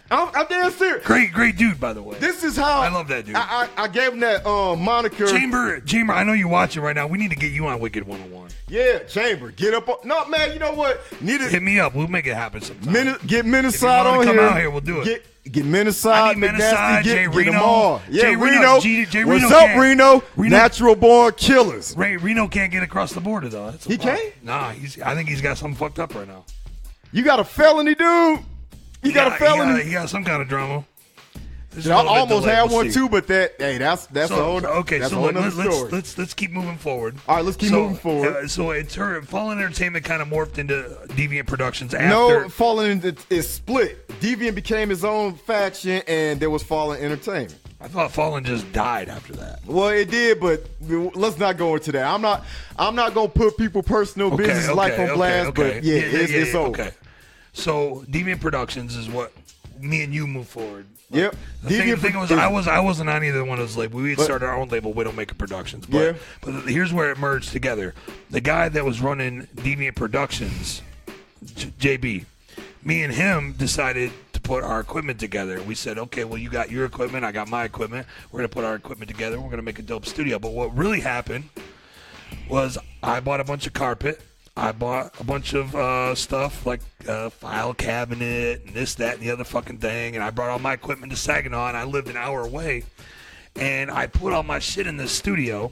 I'm, I'm damn serious. Great, great dude, by the way. This is how I love that dude. I, I, I gave him that um, moniker. Chamber, Chamber. I know you're watching right now. We need to get you on Wicked 101. Yeah, Chamber. Get up. On, no, man. You know what? Need to, Hit me up. We'll make it happen sometime. Min- get Minneside wanna on come here. out here, we'll do it. Get get need Minneside, McNasty, Jay get, get them Reno. all. Yeah, Jay Reno. Reno. G- Jay What's Reno up, Reno? Reno- Natural born killers. Ray Reno can't get across the border though. That's He problem. can't? Nah, he's. I think he's got something fucked up right now. You got a felony, dude. You got a He felony. He got, he got some kind of drama. This is I a little bit almost had We'll one see. too, but that hey, that's that's a So, whole, okay, that's so a whole let, nother us let's, let's let's keep moving forward. All right, let's keep So, moving forward. uh, so in turn, Fallen Entertainment kind of morphed into Deviant Productions no. Fallen into is split. Deviant became his own faction, and there was Fallen Entertainment. I thought Fallen just died after that. Well, it did, but let's not go into that. I'm not. I'm not gonna put people personal Okay, business okay, life on okay, blast, okay. but yeah, it's, it's over. So Deviant Productions is what me and you move forward. Yep. The thing, the thing was, I was I wasn't on either one of those labels. We had But- started our own label, Widowmaker Productions. But, Yeah. but here's where it merged together. The guy that was running Deviant Productions, J- JB, me and him decided to put our equipment together. We said, okay, well, you got your equipment, I got my equipment. We're gonna put our equipment together. We're gonna make a dope studio. But what really happened was I bought a bunch of carpet. I bought a bunch of uh, stuff like uh, file cabinet and this, that, and the other fucking thing. And I brought all my equipment to Saginaw, and I lived an hour away. And I put all my shit in the studio.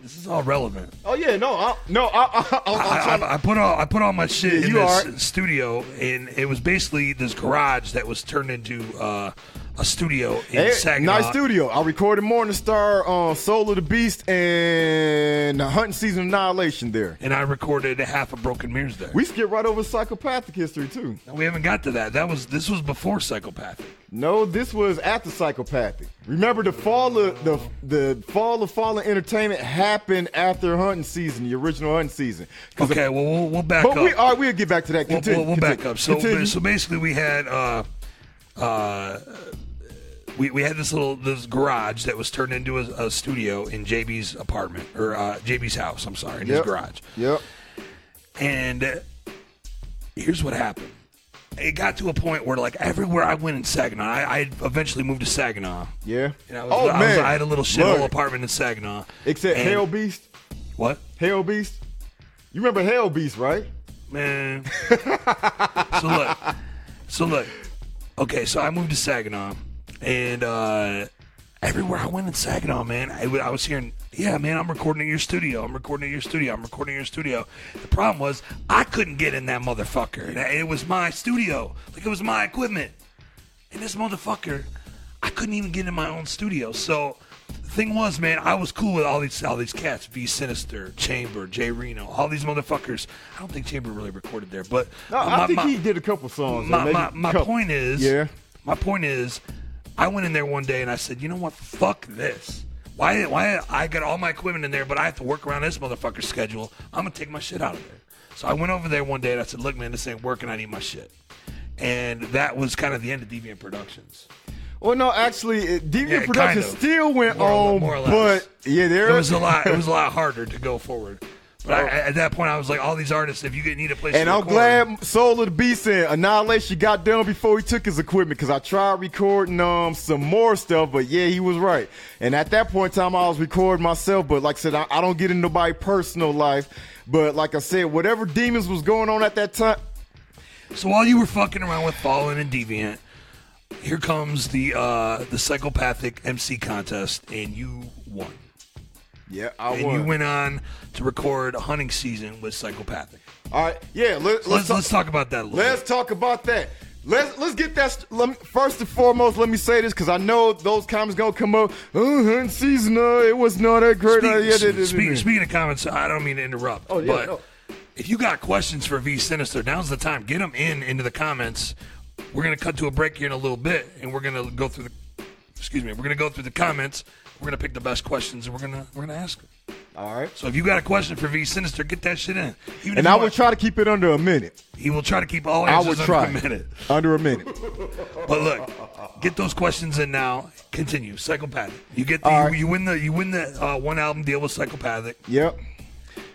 This is all relevant. Oh yeah, no, I, no, I, I, I, I, I, put all I put all my shit Yeah, in this are. studio, and it was basically this garage that was turned into uh, a studio in Hey, Saginaw. nice studio. I recorded Morning Star on Soul of the Beast and Hunting Season Annihilation there. And I recorded half of Broken Mirrors there. We skipped right over psychopathic history too. We haven't got to that. That was this was before Psychopathic. No, this was after psychopathic. Remember the fall of the the fall of Fallen Entertainment happened after hunting season, the original hunting season. Okay, well we'll, we'll back But up. we all right, we'll get back to that. We'll, we'll, we'll continue, back up. So, continue. so basically, we had uh, uh, we we had this little this garage that was turned into a, a studio in JB's apartment or uh, JB's house. I'm sorry, in his garage. Yep. And uh, here's what happened. It got to a point where, like, everywhere I went in Saginaw, I, I eventually moved to Saginaw. Yeah. And I was, oh I, man, was, I had a little shithole Look, apartment in Saginaw. Except And- Hell Beast. What? Hell Beast. You remember Hell Beast, right? Man. so look, so look. Okay, so I moved to Saginaw, and uh, everywhere I went in Saginaw, man, I was hearing, yeah, man, I'm recording at your studio. I'm recording at your studio. I'm recording at your studio. The problem was I couldn't get in that motherfucker. It was my studio, like it was my equipment. And this motherfucker, I couldn't even get in my own studio. So the thing was, man, I was cool with all these all these cats, V Sinizter, Chamber, Jay Reno, all these motherfuckers. I don't think Chamber really recorded there, but No, uh, I think my- he did a couple songs. my, my, my couple. point is, Yeah. my point is, I went in there one day and I said, you know what, fuck this. Why, why I got all my equipment in there, but I have to work around this motherfucker's schedule. I'm gonna take my shit out of there. So I went over there one day and I said, look, man, this ain't working. I need my shit. And that was kind of the end of Deviant Productions. Well, no, actually, Deviant Yeah, Productions kind of. still went More or- on, more but yeah, there It was a lot. It was a lot harder to go forward. But I, at that point, I was like, all these artists, if you get- need a place, And to I'm record, glad Soul of the Beast and Annihilation got done before he took his equipment because I tried recording um some more stuff, but yeah, he was right. And at that point in time, I was recording myself, but like I said, I, I don't get into nobody's personal life. But like I said, whatever demons was going on at that time, So while you were fucking around with Fallen and Deviant, here comes the uh, the psychopathic MC contest, and you won. Yeah, I And won. you went on to record hunting season with psychopathic. All right, yeah, let, let's Let's talk- let's talk about that a little. Let's bit. talk about that. Let's let's get that. Let me, first and foremost, let me say this because I know those comments gonna come up. Oh, hunting season, uh, it was not that great. Speak- Uh, yeah, speak- yeah. speaking of comments, I don't mean to interrupt. Oh, yeah, but no. if you got questions for V Sinizter, now's the time. Get them in into the comments. We're gonna cut to a break here in a little bit, and we're gonna go through the. Excuse me. We're gonna go through the comments. We're gonna pick the best questions, and we're gonna we're gonna ask them. All right. So if you got a question for V Sinizter, get that shit in. Even And I would try to keep it under a minute. He will try to keep all I answers would under a minute. under a minute. But look, get those questions in now. Continue. Psychopathic. You get the you, right. you win the you win the uh, one album deal with Psychopathic. Yep.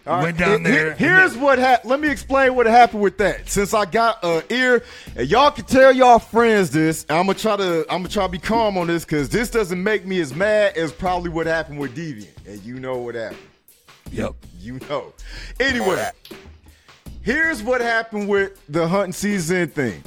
All went down Here- there Here's then- what happened. Let me explain what happened with that. Since I got a ear, and y'all can tell y'all friends this. I'm gonna try to. I'm gonna try to be calm on this because this doesn't make me as mad as probably what happened with Deviant, and you know what happened. Yep. You know. Anyway, here's what happened with the hunting season thing.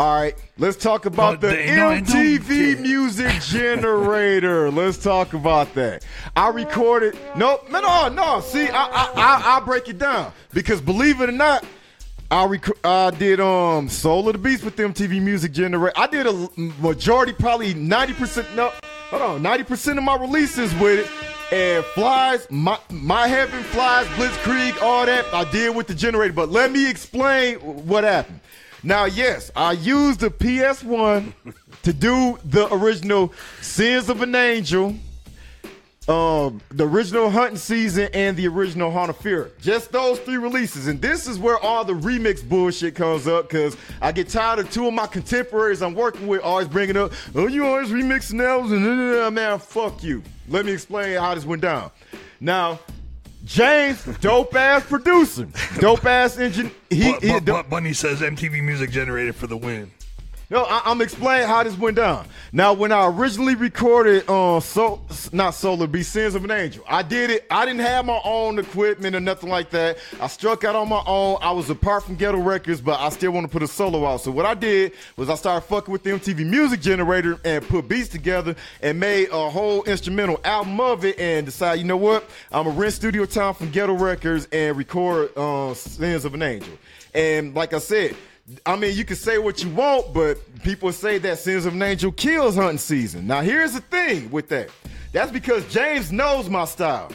All right, let's talk about the no, MTV Music Generator. let's talk about that. I recorded. Nope, no, no, no. See, I, I, I, I'll break it down because believe it or not, I rec- I did um Soul of the Beast with the MTV Music Generator. I did a majority, probably ninety percent. No, hold on, ninety percent of my releases with it. And flies, my my heaven flies, Blitzkrieg, all that I did with the generator. But let me explain what happened. Now, yes, I used the PS1 to do the original Sins of an Angel, um, the original Hunting Season, and the original Haunt of Fear. Just those three releases. And this is where all the remix bullshit comes up because I get tired of two of my contemporaries I'm working with always bringing up, oh, you always remixing those, and uh, man, fuck you. Let me explain how this went down. Now, James, dope ass producer, dope ass engine. He, But, he but, but Bunny says MTV Music Generator for the win. No, I, I'm explaining how this went down. Now, when I originally recorded uh, so not Solar Be Sins of an Angel, I did it. I didn't have my own equipment or nothing like that. I struck out on my own. I was apart from Ghetto Records, but I still want to put a solo out. So what I did was I started fucking with the MTV Music Generator and put beats together and made a whole instrumental album of it. And decided, you know what? I'm gonna rent studio time from Ghetto Records and record uh, Sins of an Angel. And like I said I mean, you can say what you want, but people say that Sins of an Angel kills hunting season. Now, here's the thing with that. That's because James knows my style.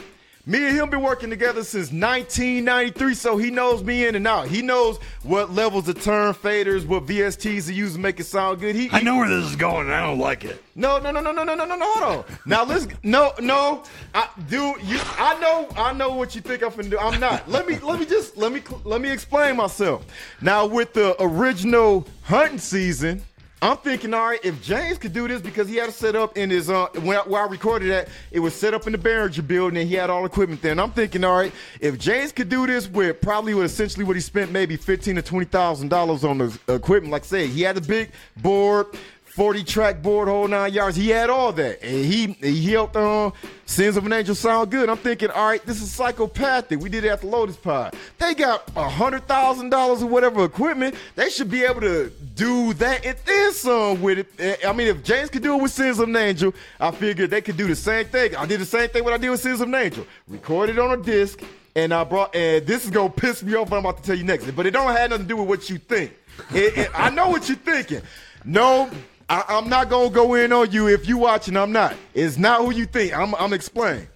Me and him been working together since 1993, so he knows me in and out. He knows what levels of turn faders, what VSTs to use to make it sound good. He, I know where this is going, and I don't like it. No, no, no, no, no, no, no, no, hold on. Now let's no, no, I, dude, you, I know, I know what you think I'm gonna do. I'm not. Let me, let me just, let me, let me explain myself. Now with the original hunting season I'm thinking, all right, if James could do this because he had it set up in his uh where, where I recorded that, it was set up in the Behringer building and he had all the equipment there. And I'm thinking, all right, if James could do this with probably with essentially what he spent maybe fifteen to twenty thousand dollars on the equipment, like I said, he had a big board, 40 track board, whole nine yards. He had all that. And he he helped uh, Sins of an Angel sound good. I'm thinking, all right, this is psychopathic. We did it at the Lotus Pod. They got a hundred thousand dollars or whatever equipment. They should be able to do that and then some with it. Eh, I mean, if James could do it with Sins of an Angel, I figured they could do the same thing. I did the same thing what I did with Sins of an Angel. Recorded on a disc, and I brought and this is gonna piss me off I'm about to tell you next. But it don't have nothing to do with what you think. It- it- I know what you're thinking. No, I, I'm not gonna go in on you if you watching. I'm not. It's not who you think. I'm, I'm explaining.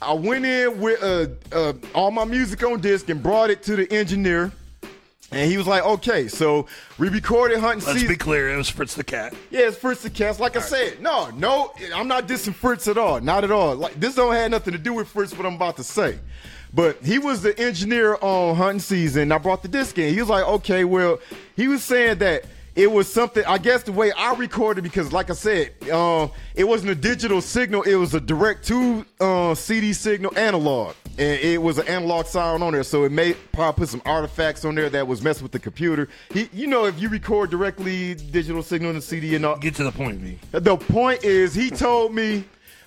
I went in with uh, uh, all my music on disc and brought it to the engineer, and he was like, "Okay, so we recorded hunting Let's season." be clear, it was Fritz the cat. Yeah, it's Fritz the Cat. Like I said, no, no, I'm not dissing Fritz at all. Not at all. Like this don't have nothing to do with Fritz. What I'm about to say, but he was the engineer on hunting season. I brought the disc in. He was like, okay, well, he was saying that it was something. I guess the way I recorded because, like I said, um, it wasn't a digital signal. It was a direct to uh, CD signal analog, and it was an analog sound on there. So it may probably put some artifacts on there that was messing with the computer. He, you know, if you record directly digital signal in the CD and all, Get to the point, V. the point is, he told me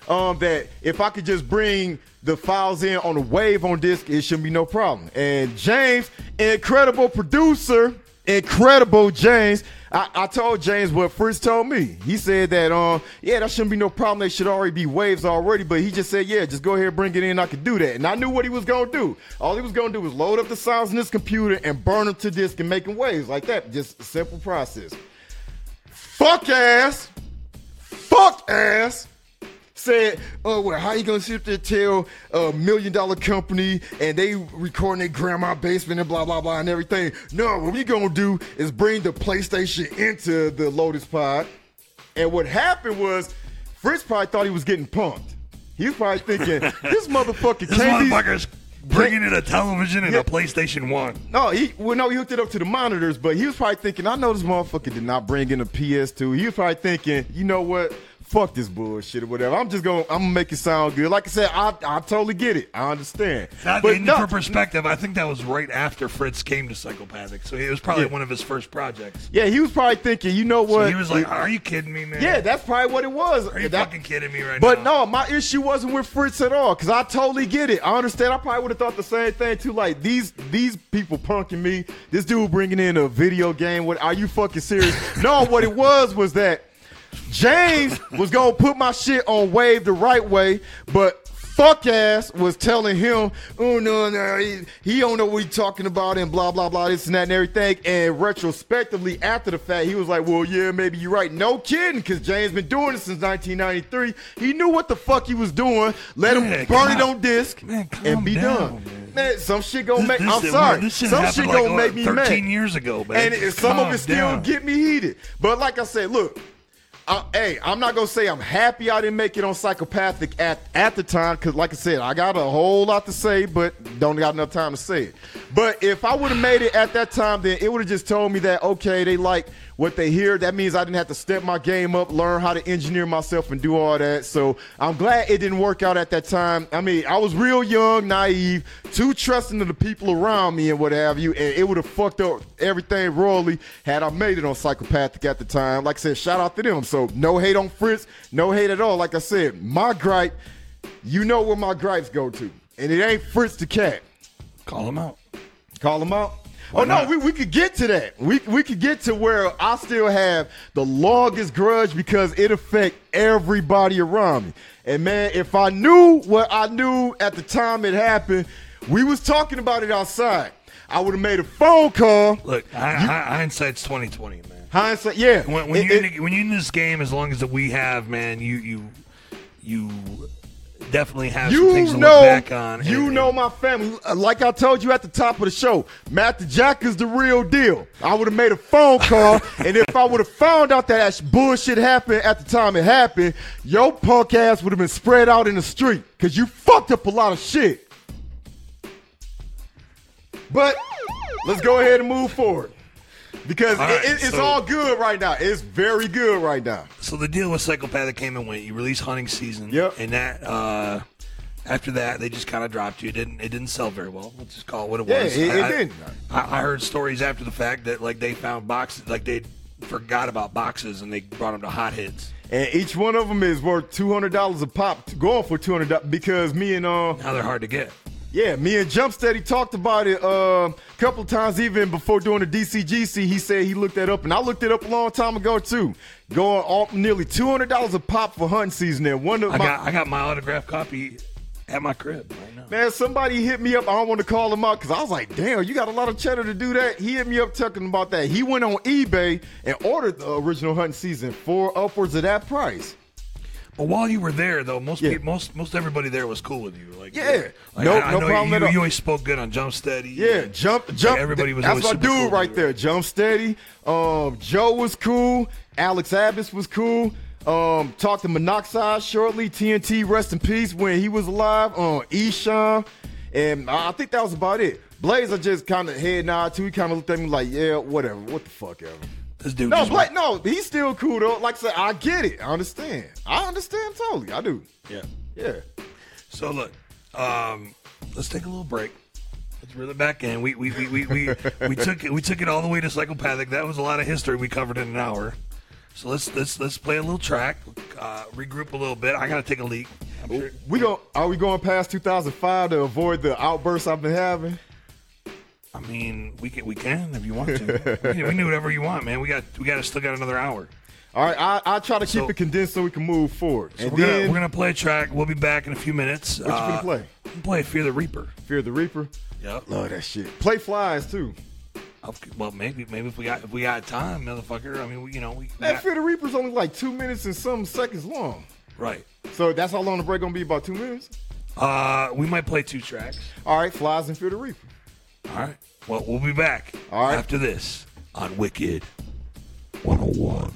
um, that if I could just bring the files in on a wave on disc, it shouldn't be no problem. And James, incredible producer, incredible James. I, I told James what Fritz told me. He said that, um, yeah, that shouldn't be no problem. They should already be waves already. But he just said, yeah, just go ahead and bring it in. I could do that. And I knew what he was gonna do. All he was gonna do was load up the sounds in his computer and burn them to disk and make them waves like that. Just a simple process. Fuck ass fuck ass said, "Oh well, how you gonna sit there tell a million dollar company and they recording their grandma basement and blah blah blah and everything? No, what we gonna do is bring the PlayStation into the Lotus Pod." And what happened was, Fritz probably thought he was getting punked. He was probably thinking, "This motherfucker This can't motherfucker's bringing in a television and Yeah. a PlayStation 1. No, he well, no, he hooked it up to the monitors, but he was probably thinking, I know this motherfucker did not bring in a PS2. He was probably thinking, you know what? Fuck this bullshit or whatever. I'm just gonna I'm gonna make it sound good. Like I said, I I totally get it. I understand. That, but in- no, for perspective, I think that was right after Fritz came to Psychopathic, so it was probably Yeah. one of his first projects. yeah, he was probably thinking, you know So what? he was like, "Are you kidding me, man? yeah, that's probably what it was. Are you That- fucking kidding me right But now?" But no, my issue wasn't with Fritz at all, because I totally get it. I understand. I probably would have thought the same thing too. Like these these people punking me. This dude bringing in a video game. What are you fucking serious? no, what it was was that James was gonna put my shit on wave the right way, but fuck ass was telling him, oh no, no, he, he don't know what he's talking about and blah blah blah, this and that and everything. And retrospectively, after the fact, he was like, well, yeah, maybe you're right. No kidding, because James been doing it since 1993. He knew what the fuck he was doing. Let him Man, burn it on disc man, and be down, done. man. Man, some shit gonna This- make. this I'm shit- sorry. This shit some shit like, gonna what, make me mad. 13 years ago, man. And it, some of it still down. get me heated. But like I said, look, hey, I'm not gonna say I'm happy I didn't make it on psychopathic at at the time because, like I said, I got a whole lot to say, but don't got enough time to say it. But if I would have made it at that time, then it would have just told me that okay, they like what they hear. That means I didn't have to step my game up, learn how to engineer myself, and do all that. So I'm glad it didn't work out at that time. I mean, I was real young, naive, too trusting of the people around me and what have you, and it would have fucked up everything royally had I made it on psychopathic at the time. Like I said, shout out to them. So no hate on Fritz, no hate at all. Like I said, my gripe, you know where my gripes go to, and it ain't Fritz the cat. Call him out. Call them out. Oh no, we, we could get to that. We we could get to where I still have the longest grudge because it affect everybody around me. And man, if I knew what I knew at the time it happened, we was talking about it outside. I would have made a phone call. Look, hi- hi- hindsight's twenty twenty, man. Hindsight, yeah. When, when It- you're it- in, when you're in this game, as long as that we have, man, you you you definitely have some you things to know, look back on. you and- know my family. Like I told you at the top of the show, Matt the Jack is the real deal. I would have made a phone call, and if I would have found out that that bullshit happened at the time it happened, your punk ass would have been spread out in the street because you fucked up a lot of shit. But let's go ahead and move forward because All it- it- it's so- all good right now. It's very good right now. So the deal with Psychopathic came and went. You released Hunting Season. Yep. And that uh, after that, they just kind of dropped you. It didn't it didn't sell very well. Let's just call it what it Yeah, was. it- it I, didn't. I, I heard stories after the fact that like they found boxes, like they forgot about boxes and they brought them to hot hits. And each one of them is worth two hundred dollars a pop, going for two hundred because me and uh, Now they're hard to get. Yeah, me and Jumpsteady talked about it uh, a couple times. Even before doing the DCGC, he said he looked that up, and I looked it up a long time ago too. Going off nearly two hundred dollars a pop for hunting season. There, one of I my got I got my autographed copy at my crib right now. man, somebody hit me up. I don't want to call him out because I was like, damn, you got a lot of cheddar to do that. He hit me up talking about that. He went on eBay and ordered the original hunting season for upwards of that price. But while you were there, though, most Yeah. peop most most everybody there was cool with you. Like Yeah. like, No- I, no problem you, at all. You always spoke good on Jump Steady. Yeah, jump, jump. everybody was That's my dude cool right there. Jump steady. Um, Joe was cool. Alex Abbas was cool. Um, talked to Monoxide shortly. TNT, rest in peace when he was alive. Um, Esham, and I I think that was about it. Blaze, I just kind of head nod to. He kind of looked at me like, yeah, whatever. What the fuck ever. This dude No, just Blaze, no, he's still cool though. Like I said, I get it. I understand. I understand totally. I do. yeah. Yeah. So look, um, let's take a little break. Let's reel it back in. We we, we, we, we, we took it we took it all the way to psychopathic. That was a lot of history we covered in an hour. So let's let's let's play a little track, uh, regroup a little bit. I gotta take a leak. I'm sure. We go. Are we going past 2005 to avoid the outbursts I've been having? I mean, we can we can if you want to. we, can, we can do whatever you want, man. We got we got still got another hour. All right, I I try to keep So- it condensed so we can move forward. So and we're then gonna we're gonna play a track. We'll be back in a few minutes. What you finna play? We'll play Fear the Reaper. Fear the Reaper. Yep. Love that shit. Play flies too. Well, maybe maybe if we got if we got time, motherfucker. I mean, we, you know, we, we That got, Fear the Reaper's only like two minutes and some seconds long. right. So that's how long the break gonna be? About two minutes. Uh, we might play two tracks. All right, flies and Fear the Reaper. All right. Well, we'll be back All right. after this on Wicked 101.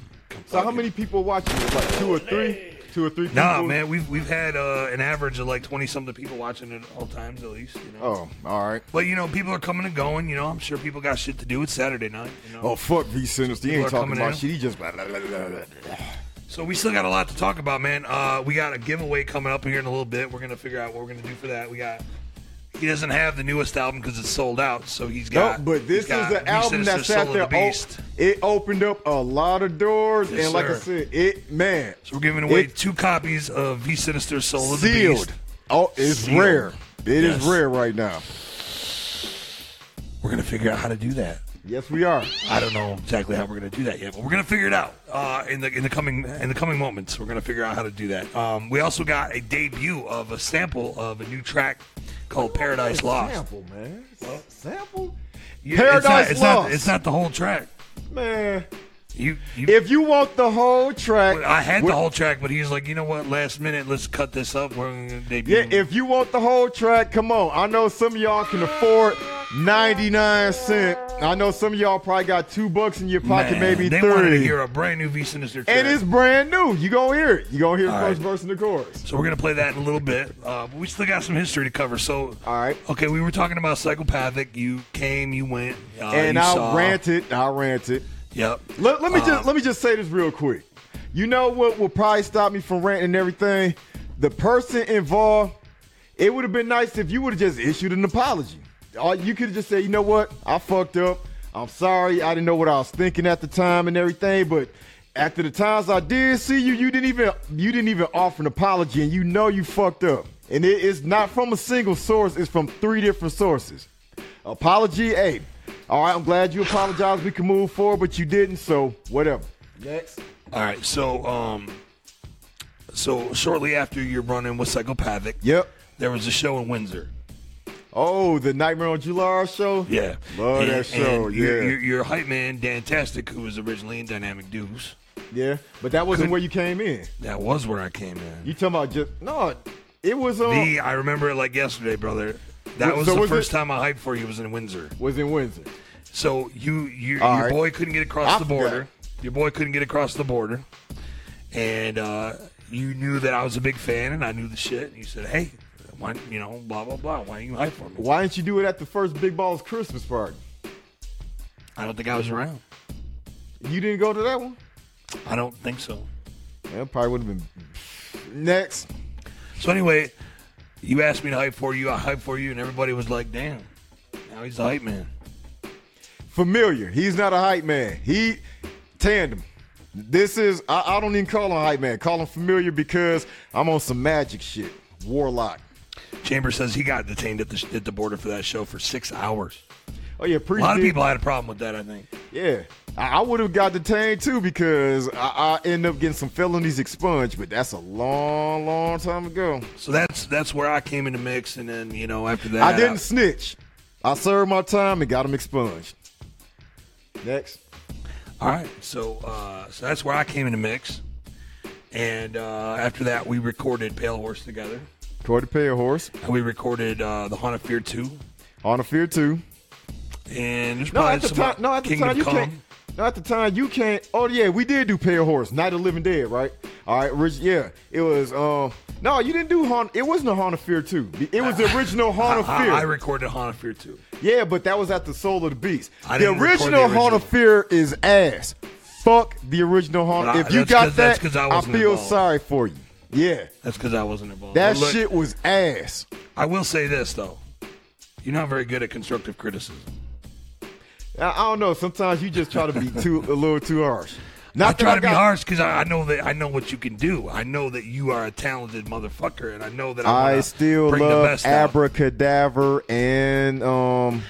So how many people watching? it? Like two or three? Two or three people? Nah, man, we've we've had uh, an average of like twenty something people watching at all times at least. You know. Oh, all right. But you know, people are coming and going. You know, I'm sure people got shit to do. It's Saturday night. You know. Oh fuck V Sinizter. He People ain't talking about in. shit. He just blah, blah, blah, blah, blah. So we still got a lot to talk about, man. Uh, we got a giveaway coming up here in a little bit. We're gonna figure out what we're gonna do for that. We got. He doesn't have the newest album because it's sold out. So he's got. but this is the album that sat there. the it opened up a lot of doors, Yes, and like I said, it man So we're giving away It- two copies of V Sinizter Soul of the sealed. Beast. Oh, it's Sealed. rare. It is Yes. rare right now. We're gonna figure out how to do that. Yes, we are. I don't know exactly how we're gonna do that yet, but we're gonna figure it out uh, in the in the coming in the coming moments. We're gonna figure out how to do that. Um, we also got a debut of a sample of a new track called Paradise Lost. Sample, man. Sample, Yeah, Paradise it's not, it's Lost. Not, it's not the whole track. man. You, you If you want the whole track, I had the whole track, but he's like, you know what? Last minute, let's cut this up. We're gonna debut. Yeah, if you want the whole track, come on. I know some of y'all can afford 99 cent. I know some of y'all probably got two bucks in your pocket, Man, maybe they wanted to hear a brand new V Sinizter track. And it's brand new. You gonna hear it. You gonna hear the first right. verse and the chorus. So we're gonna play that in a little bit, uh, but we still got some history to cover. So, All right. okay, we were talking about psychopathic. You came, you went, uh, and you I saw. ranted. I ranted. Yep. Let, let me Um, just let me just say this real quick. You know what will probably stop me from ranting and everything? The person involved. It would have been nice if you would have just issued an apology. Or you could have just said, you know what, I fucked up. I'm sorry. I didn't know what I was thinking at the time and everything. But after the times I did see you, you didn't even you didn't even offer an apology, and you know you fucked up. And it is not from a single source. It's from three different sources. Apology, hey. All right, I'm glad you apologized. We can move forward, but you didn't, so whatever. Next. All right. So, um, so shortly after your run in with psychopathic, Yep. there was a show in Windsor. Oh, the Nightmare on July show. Yeah, Love And- that show, and Your, yeah. your, your hype man, Dantastic, who was originally in Dynamic Dudes, Yeah, but that wasn't Could- where you came in. that was where I came in. You talking about just no? It was um The I remember it like yesterday, brother. That So was the was first it- time I hyped for you was in Windsor. was in Windsor. So you, you your right. boy couldn't get across I the forgot. border. Your boy couldn't get across the border, and uh, you knew that I was a big fan, and I knew the shit. And you said, "Hey, why, you know, blah blah blah. Why don't you hype for me?" Why didn't you do it at the first Big Balls Christmas party? I don't think I was around. You didn't go to that one. I don't think so. That probably would have been next. So anyway, you asked me to hype for you. I hype for you, and everybody was like, "Damn, now he's the hype man." Familiar. He's not a hype man. He tandem. This is I, I don't even call him hype man. Call him familiar because I'm on some magic shit. Warlock. Chamber says he got detained at the at the border for that show for six hours. Oh yeah, A lot of people had a problem with that. I think. Yeah, I, I would have got detained too because I, I end up getting some felonies expunged, but that's a long, long time ago. So that's that's where I came in the mix, and then you know after that, I didn't snitch. I served my time and got them expunged. Next. All right, so uh, so that's where I came in the mix, and uh, after that we recorded Pale Horse together, Corey Pay a horse. and we recorded uh, the Haunted Fear two, On a fear too. And there's No, at the time. No, at the Kingdom time you Come. can't. No, at the time you can't. Oh yeah, we did do Pale Horse, Night of the Living Dead, right? All right, Rich. Yeah, it was. Um, no, you didn't do Haunt. It wasn't a Haunt of Fear too. It was the original Haunt of I, Fear. I recorded Haunt of Fear too. Yeah, but that was at the Soul of the Beast. I the original the Haunt of Fear is ass. Fuck the original Haunt. I- if you got that's got 'cause- that's that, 'cause I I, feel involved. sorry for you. Yeah, That's because I wasn't involved. that look, shit was ass. I will say this though, you're not very good at constructive criticism. I, I don't know. Sometimes you just try to be too a little too harsh. I Not that try to be got- harsh because I, I know that I know what you can do. I know that you are a talented motherfucker, and I know that I, I still bring the love best out. And um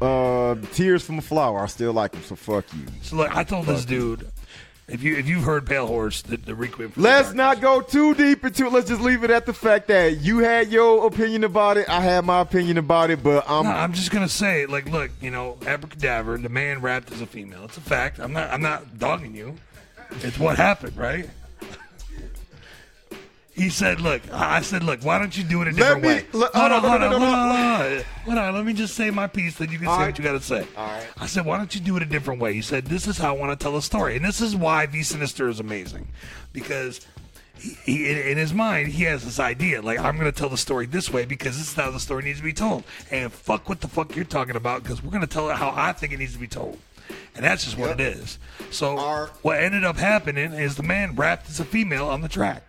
uh Tears from a Flower. I still like them, so fuck you. So look, I told this dude, if you if you've heard Pale Horse, the, the Requiem. for Let's Darkness- not go too deep into it. Let's just leave it at the fact that you had your opinion about it. I had my opinion about it, but I'm No, I'm just gonna say, like, look, you know, Abracadabra, the man rapped as a female. It's a fact. I'm not. I'm not dogging you. It's what happened, right? He said, "Look," I said, "Look, why don't you do it a different me- way?" let- uh, hold on, hold on, hold on, hold on. Let me just say my piece, then you can say what you got to say. All right. I said, "Why don't you do it a different way?" He said, "This is how I want to tell a story, and this is why V Sinizter is amazing, because." He, he, in, in his mind, he has this idea, like I'm going to tell the story this way because this is how the story needs to be told. And fuck what the fuck you're talking about because we're going to tell it how I think it needs to be told. And that's just what Yep. it is. So Our- what ended up happening is the man rapped as a female on the track,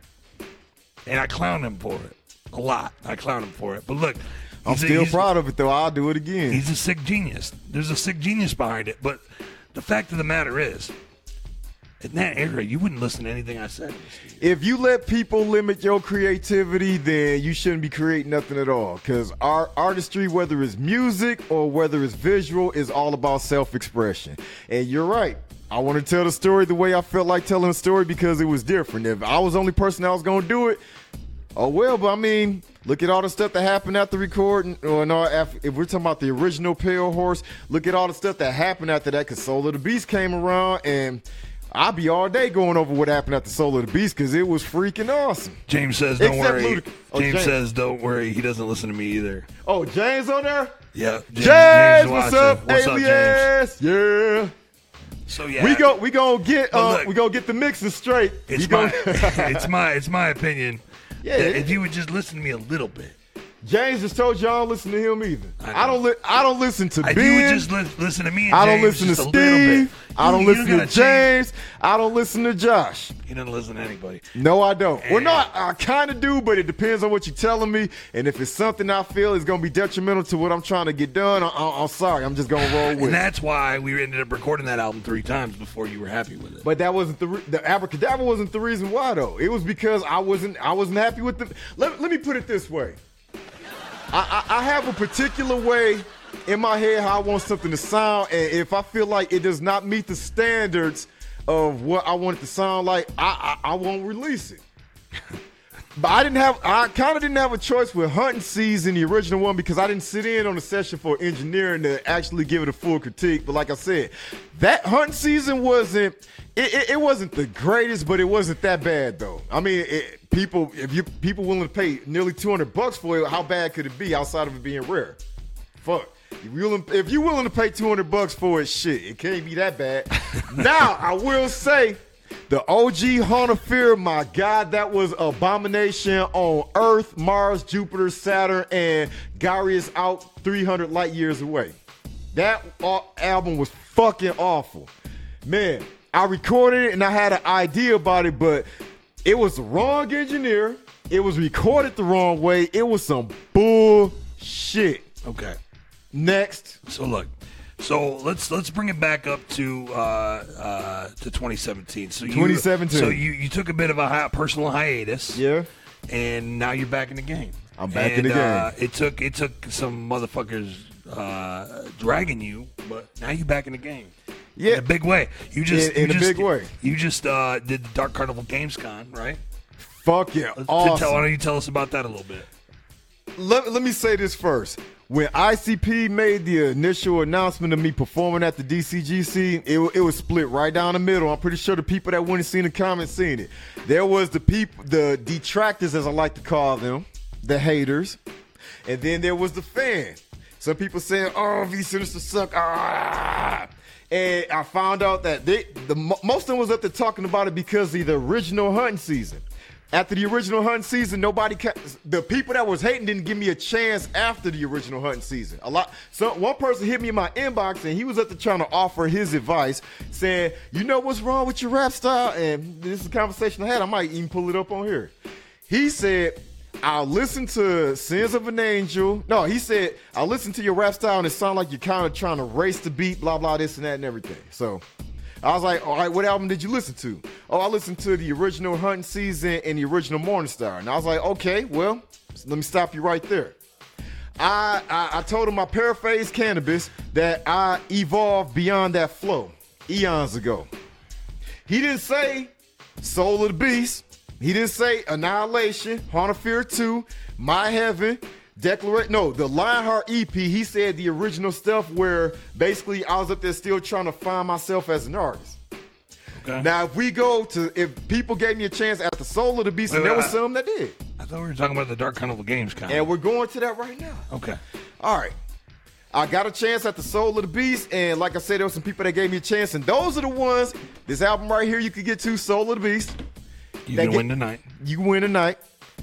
and I clown him for it a lot. I clown him for it. But look, I'm a- still proud of it though. I'll do it again. He's a sick genius. There's a sick genius behind it. But the fact of the matter is, in that era, you wouldn't listen to anything I said. If you let people limit your creativity, then you shouldn't be creating nothing at all. Because our artistry, whether it's music or whether it's visual, is all about self-expression. And you're right. I want to tell the story the way I felt like telling the story because it was different. If I was the only person that was going to do it, oh well. But I mean, look at all the stuff that happened after recording. Or no, af- if we're talking about the original Pale Horse, look at all the stuff that happened after that. Because Soul of the Beast came around and. I'll be all day going over what happened at the Soul of the Beast because it was freaking awesome. James says, "Don't Except worry." Ludic- oh, James, James. says, "Don't worry." He doesn't listen to me either. Oh, James on there? Yeah, James, James, what's up, What's up, James? yeah. So yeah, We go we gonna get uh look, we gonna get the mixes straight. It's We my, it's my, it's my opinion. Yeah, if you would just listen to me a little bit, James just told you I don't listen to him either. I I, don't li- I don't listen to if Ben. you would just li- listen to me, and I don't James listen to just a little bit, Steve. I don't you listen to gotta change- James. I don't listen to Josh. He doesn't listen to anybody. No, I don't. Well, And- no, I, I kind of do, but it depends on what you're telling me. And if it's something I feel is going to be detrimental to what I'm trying to get done, I, I, I'm sorry. I'm just going to roll with And that's why we ended up recording that album three times before you were happy with it. But that wasn't the re- the abracadabra wasn't the reason why though. It was because I wasn't I wasn't happy with the. Let, let me put it this way. I, I I have a particular way in my head how I want something to sound, and if I feel like it does not meet the standards of what I want it to sound like, I I, I won't release it. But I didn't have. I kind of didn't have a choice with hunting season, the original one, because I didn't sit in on the session for engineering to actually give it a full critique. But like I said, that hunting season wasn't. It, it, it wasn't the greatest, but it wasn't that bad though. I mean, it, people, if you people willing to pay nearly two hundred bucks for it, how bad could it be outside of it being rare? Fuck. If you willing, if you willing to pay two hundred bucks for it, shit, it can't be that bad. now I will say the OG Haunt of Fear, my God, that was abomination on Earth, Mars, Jupiter, Saturn, and Gary is out 300 light years away. That album was fucking awful. Man, I recorded it and I had an idea about it, but it was the wrong engineer. It was recorded the wrong way. It was some bullshit. Okay. Next. So look, so let's let's bring it back up to uh, uh, to 2017. So you, 2017. So you you took a bit of a hi- personal hiatus. Yeah. And now you're back in the game. I'm back and, in the game. Uh, it took it took some motherfuckers uh, dragging you, but now you're back in the game. Yeah. In a big way. You just In- in you a just, big way. You just uh, did the Dark Carnival Gamescom, right? Fuck yeah. Awesome. tell, why don't you tell us about that a little bit? let, let me say this first. When ICP made the initial announcement of me performing at the DCGC, it, it was split right down the middle. I'm pretty sure the people that and seen the comments seen it. There was the people, the detractors, as I like to call them, the haters, and then there was the fans. Some people saying, "Oh, V Sinizter suck." Ah. And I found out that they, the most of them was up there talking about it because of the original hunting season. After the original hunting season, nobody, ca- the people that was hating didn't give me a chance after the original hunting season. A lot, so one person hit me in my inbox and he was up there trying to offer his advice, saying, "You know what's wrong with your rap style?" And this is a conversation I had. I might even pull it up on here. He said, I'll listen to Sins of an Angel. No, he said, I'll listen to your rap style and it sounds like you're kind of trying to race the beat, blah, blah, this and that and everything. So I was like, all right, what album did you listen to? Oh, I listened to the original Hunting Season and the original Morning Star. And I was like, okay, well, let me stop you right there. I, I, I told him I paraphrased cannabis that I evolved beyond that flow eons ago. He didn't say Soul of the Beast. He didn't say Annihilation, Haunt of Fear 2, My Heaven, Declaration. No, the Lionheart EP. He said the original stuff where basically I was up there still trying to find myself as an artist. Okay. Now, if we go to, if people gave me a chance at the Soul of the Beast, and there was I- some that did. I thought we were talking about the Dark Carnival Gamescom. And we're going to that right now. okay. All right. I got a chance at the Soul of the Beast, and like I said, there were some people that gave me a chance, and those are the ones. This album right here, you could get to Soul of the Beast. You That can get- win tonight. You can win tonight.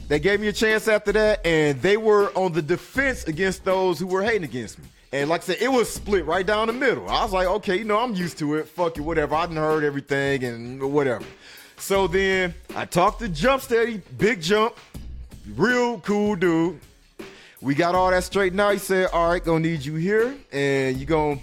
They gave me a chance after that, and they were on the defense against those who were hating against me. And like I said, it was split right down the middle. I was like, okay, you know, I'm used to it. Fuck it, whatever. I done heard everything and whatever. So then I talked to Jump Steady, Big Jump, real cool dude. We got all that straightened out. He said, all right, gonna need you here, and you gonna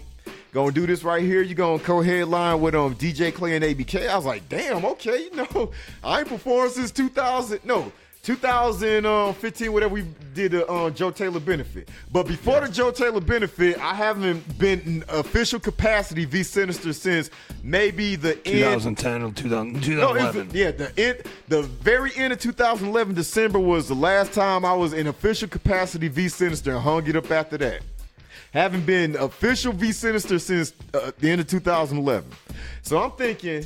gonna do this right here. You're gonna co-headline with um DJ Clay and ABK. I was like, damn, okay, you know, I ain't performed since 2000. No. 2015, whatever we did the uh, Joe Taylor benefit. But before the Joe Taylor benefit, I haven't been in official capacity V Sinizter since maybe the end 2010 or 2000, no, 2011. the, yeah, the end, the very end of 2011, December was the last time I was in official capacity V Sinizter and hung it up after that. Haven't been official V Sinizter since uh, the end of 2011. So I'm thinking,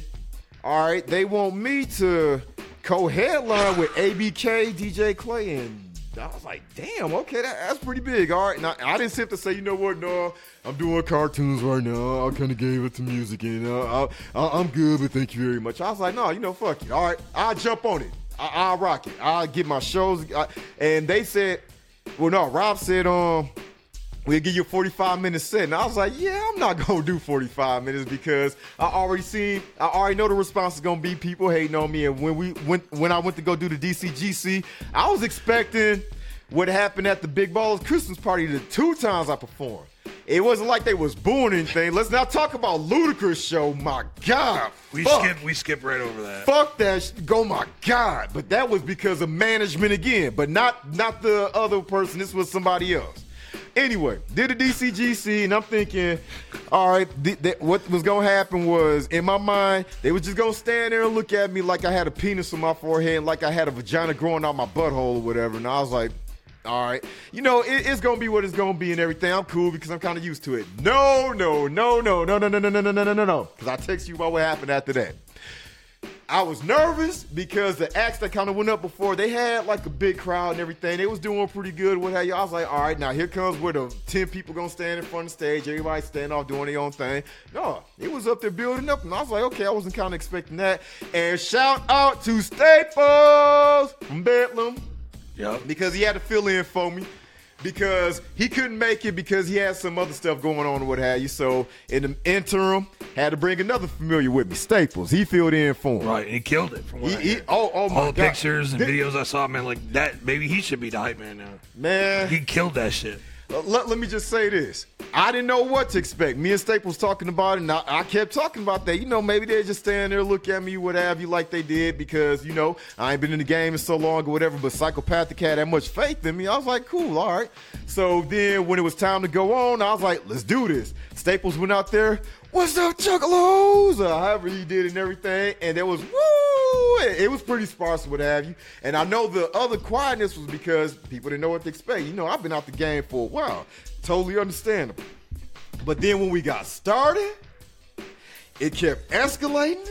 all right, they want me to co-headline with ABK, DJ Clay, and I was like, damn, okay, that, that's pretty big. All right, now I didn't sit to say, you know what, no, I'm doing cartoons right now. I kind of gave it to music, and uh, I, I, I'm good, but thank you very much. I was like, no, you know, fuck it. All right, I'll jump on it. I, I'll rock it. I'll get my shows. I, and they said, well, no, Rob said, um, we'll give you a 45 minute set. And I was like, yeah, I'm not gonna do 45 minutes because I already seen, I already know the response is gonna be people hating on me. And when we went, when I went to go do the DCGC, I was expecting what happened at the Big Balls Christmas party the two times I performed. It wasn't like they was booing anything. Let's not talk about Ludacris show. My God, We fuck. skip we skip right over that. Fuck that! Sh- go my god! But that was because of management again, but not not the other person. This was somebody else. Anyway, did a DCGC, and I'm thinking, all right, th- th- what was gonna happen was in my mind they was just gonna stand there and look at me like I had a penis on my forehead, like I had a vagina growing out my butthole or whatever. And I was like, all right, you know, it, it's gonna be what it's gonna be and everything. I'm cool because I'm kind of used to it. No, no, no, no, no, no, no, no, no, no, no, no, no, no. Because I text you about what happened after that. I was nervous because the acts that kind of went up before they had like a big crowd and everything. They was doing pretty good. What have you? I was like, all right, now here comes where the ten people gonna stand in front of the stage. Everybody stand off doing their own thing. No, it was up there building up, and I was like, okay, I wasn't kind of expecting that. And shout out to Staples from Bedlam Yep. because he had to fill in for me because he couldn't make it because he had some other stuff going on or what have you. So in the interim, had to bring another familiar with me, Staples. He filled in for him. Right, and he killed it from what He, I he, oh, oh my All the God. pictures and videos I saw, man, like that. Maybe he should be the hype man now. Man, He killed that shit. Uh, let, let me just say this. I didn't know what to expect. Me and Staples talking about it, and I, I kept talking about that. You know, maybe they just stand there, look at me, what have you, like they did, because, you know, I ain't been in the game in so long or whatever, but Psychopathic had that much faith in me. I was like, cool, all right. So then when it was time to go on, I was like, let's do this. Staples went out there, what's up, Juggalos? Or however he did and everything, and there was, woo! It was pretty sparse, what have you. And I know the other quietness was because people didn't know what to expect. You know, I've been out the game for a while. Totally understandable. But then when we got started, it kept escalating.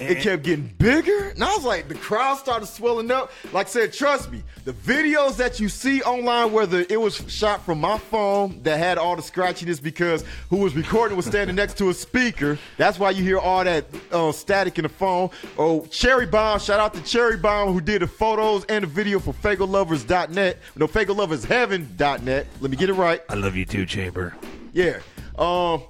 It kept getting bigger. And I was like, the crowd started swelling up. Like I said, trust me, the videos that you see online, whether it was shot from my phone that had all the scratchiness because who was recording was standing next to a speaker. That's why you hear all that uh, static in the phone. Oh, Cherry Bomb, shout out to Cherry Bomb who did the photos and the video for Faygoluvers.net. No, FagoLoversHeaven.net. Let me get it right. I love you too, Chamber. Yeah. Um,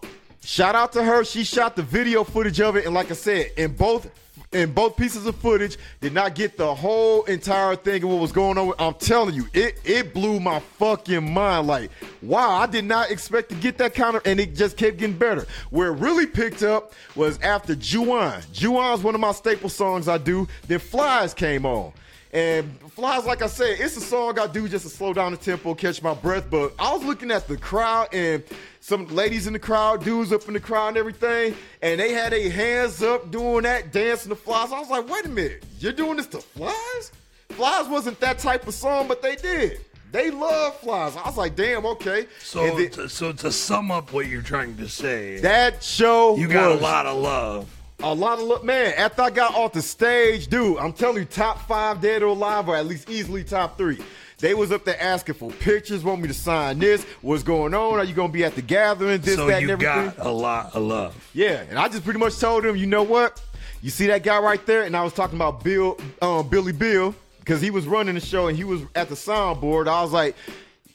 shout out to her. She shot the video footage of it, and like I said, in both in both pieces of footage, did not get the whole entire thing of what was going on. I'm telling you, it it blew my fucking mind. Like, wow, I did not expect to get that kind of, and it just kept getting better. Where it really picked up was after Juwan. Juwan's one of my staple songs I do. Then Flies came on. And Flies, like I said, it's a song I do just to slow down the tempo, catch my breath. But I was looking at the crowd and some ladies in the crowd, dudes up in the crowd and everything, and they had their hands up doing that, dancing to Flies. I was like, wait a minute, you're doing this to Flies? Flies wasn't that type of song, but they did. They love Flies. I was like, damn, okay. So, then- to, so to sum up what you're trying to say, that show you got was a lot of love. A lot of look, man. After I got off the stage, dude, I'm telling you, top five dead or alive, or at least easily top three. They was up there asking for pictures, want me to sign this. What's going on? Are you gonna be at the gathering? This, So that, and you everything. got a lot of love. Yeah, and I just pretty much told him, you know what? You see that guy right there? And I was talking about Bill, um, Billy Bill, because he was running the show and he was at the soundboard. I was like, "I-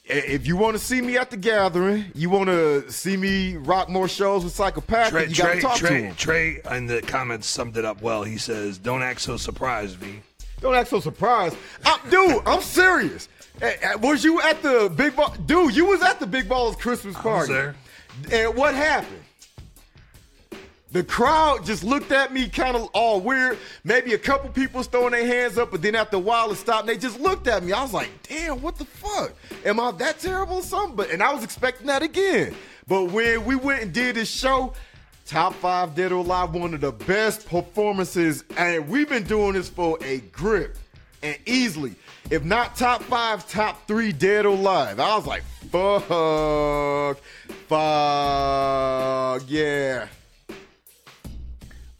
if you want to see me at the gathering, you want to see me rock more shows with Psychopathic, Trey, you got to Trey, talk to him. Trey, in the comments summed it up well. He says, "Don't act so surprised, V." Don't act so surprised. I, dude, I'm serious. Was you at the Big Ball? Dude, you was at the Big Balls Christmas party. And what happened? The crowd just looked at me kind of all weird. Maybe a couple people throwing their hands up, but then after a while it stopped and they just looked at me. I was like, damn, what the fuck? Am I that terrible or something? But and I was expecting that again. But when we went and did this show, Top Five Dead or Alive, one of the best performances, and we've been doing this for a grip and easily, if not top five, top three Dead or Alive. I was like, fuck, fuck, yeah.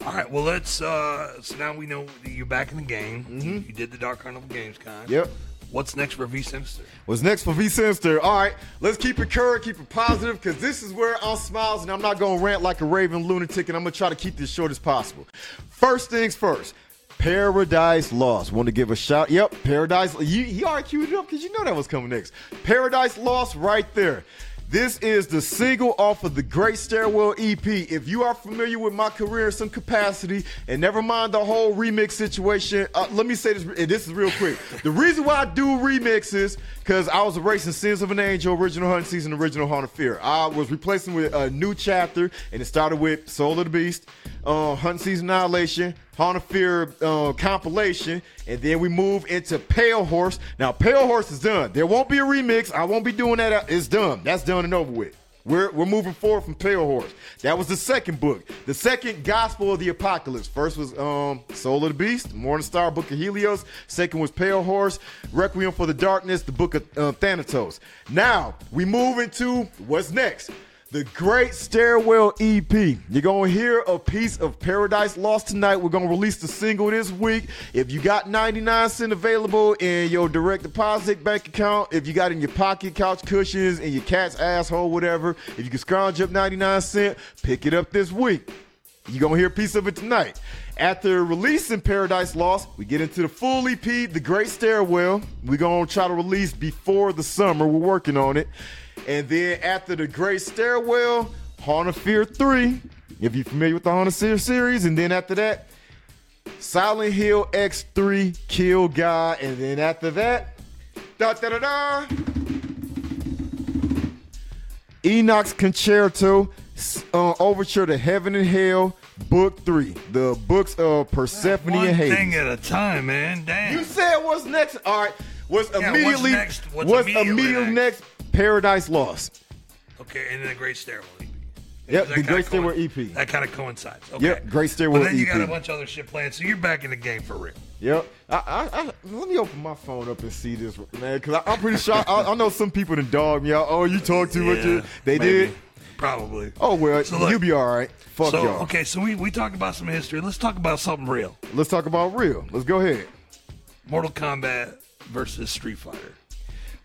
All right, well let's. uh So now we know you're back in the game. You did the Dark Carnival Games Con. Mm-hmm. Yep. What's next for V Sinizter? What's next for V Sinizter? All right, let's keep it current, keep it positive, because this is where I'm smiles and I'm not going to rant like a raving lunatic, and I'm going to try to keep this short as possible. First things first. Paradise Lost. Want to give a shout? Yep, Paradise. You, he already queued it up because you know that was coming next. Paradise Lost, right there. This is the single off of the Great Stairwell EP. If you are familiar with my career in some capacity, and never mind the whole remix situation, uh, let me say this, and this is real quick. The reason why I do remixes, because I was erasing Sins of an Angel, Original Hunting Season, Original Haunted of Fear. I was replacing with a new chapter, and it started with Soul of the Beast, uh, Hunting Season Annihilation, Haunted Fear uh, compilation, and then we move into Pale Horse. Now, Pale Horse is done. There won't be a remix. I won't be doing that. It's done. That's done and over with. We're, we're moving forward from Pale Horse. That was the second book. The second Gospel of the Apocalypse. First was um, Soul of the Beast, Morning Star, Book of Helios. Second was Pale Horse, Requiem for the Darkness, the Book of uh, Thanatos. Now, we move into what's next. The Great Stairwell EP. You're going to hear a piece of Paradise Lost tonight. We're going to release the single this week. If you got 99 cent available in your direct deposit bank account, if you got in your pocket, couch cushions, in your cat's asshole, whatever, if you can scrounge up 99 cent, pick it up this week. You're going to hear a piece of it tonight. After releasing Paradise Lost, we get into the full EP, The Great Stairwell. We're going to try to release before the summer. We're working on it. And then after the Great Stairwell, Haunt of Fear 3, if you're familiar with the Haunt of Fear series. And then after that, Silent Hill X3, Kill Guy. And then after that, da da da da, Enoch's Concerto, uh, Overture to Heaven and Hell, Book 3, the books of Persephone One and Hades. thing at a time, man. Damn. You said what's next? All right. What's what's immediately next? What's what's immediately immediately next? next? Paradise Lost. Okay, and then the Great Stairwell EP. Yep, the Great Stairwell EP. That kind of coincides. Okay. Yep, Great Stairwell EP. But then you got a bunch of other shit planned, so you're back in the game for real. Yep. I, I, I, let me open my phone up and see this, man, because I'm pretty sure I, I know some people that dog me out. Oh, you talk too much. Yeah, They maybe. did. Probably. Oh well, So look- you'll be all right. Fuck so y'all. okay, so we we talked about some history. Let's talk about something real. Let's talk about real. Let's go ahead. Mortal Kombat versus Street Fighter.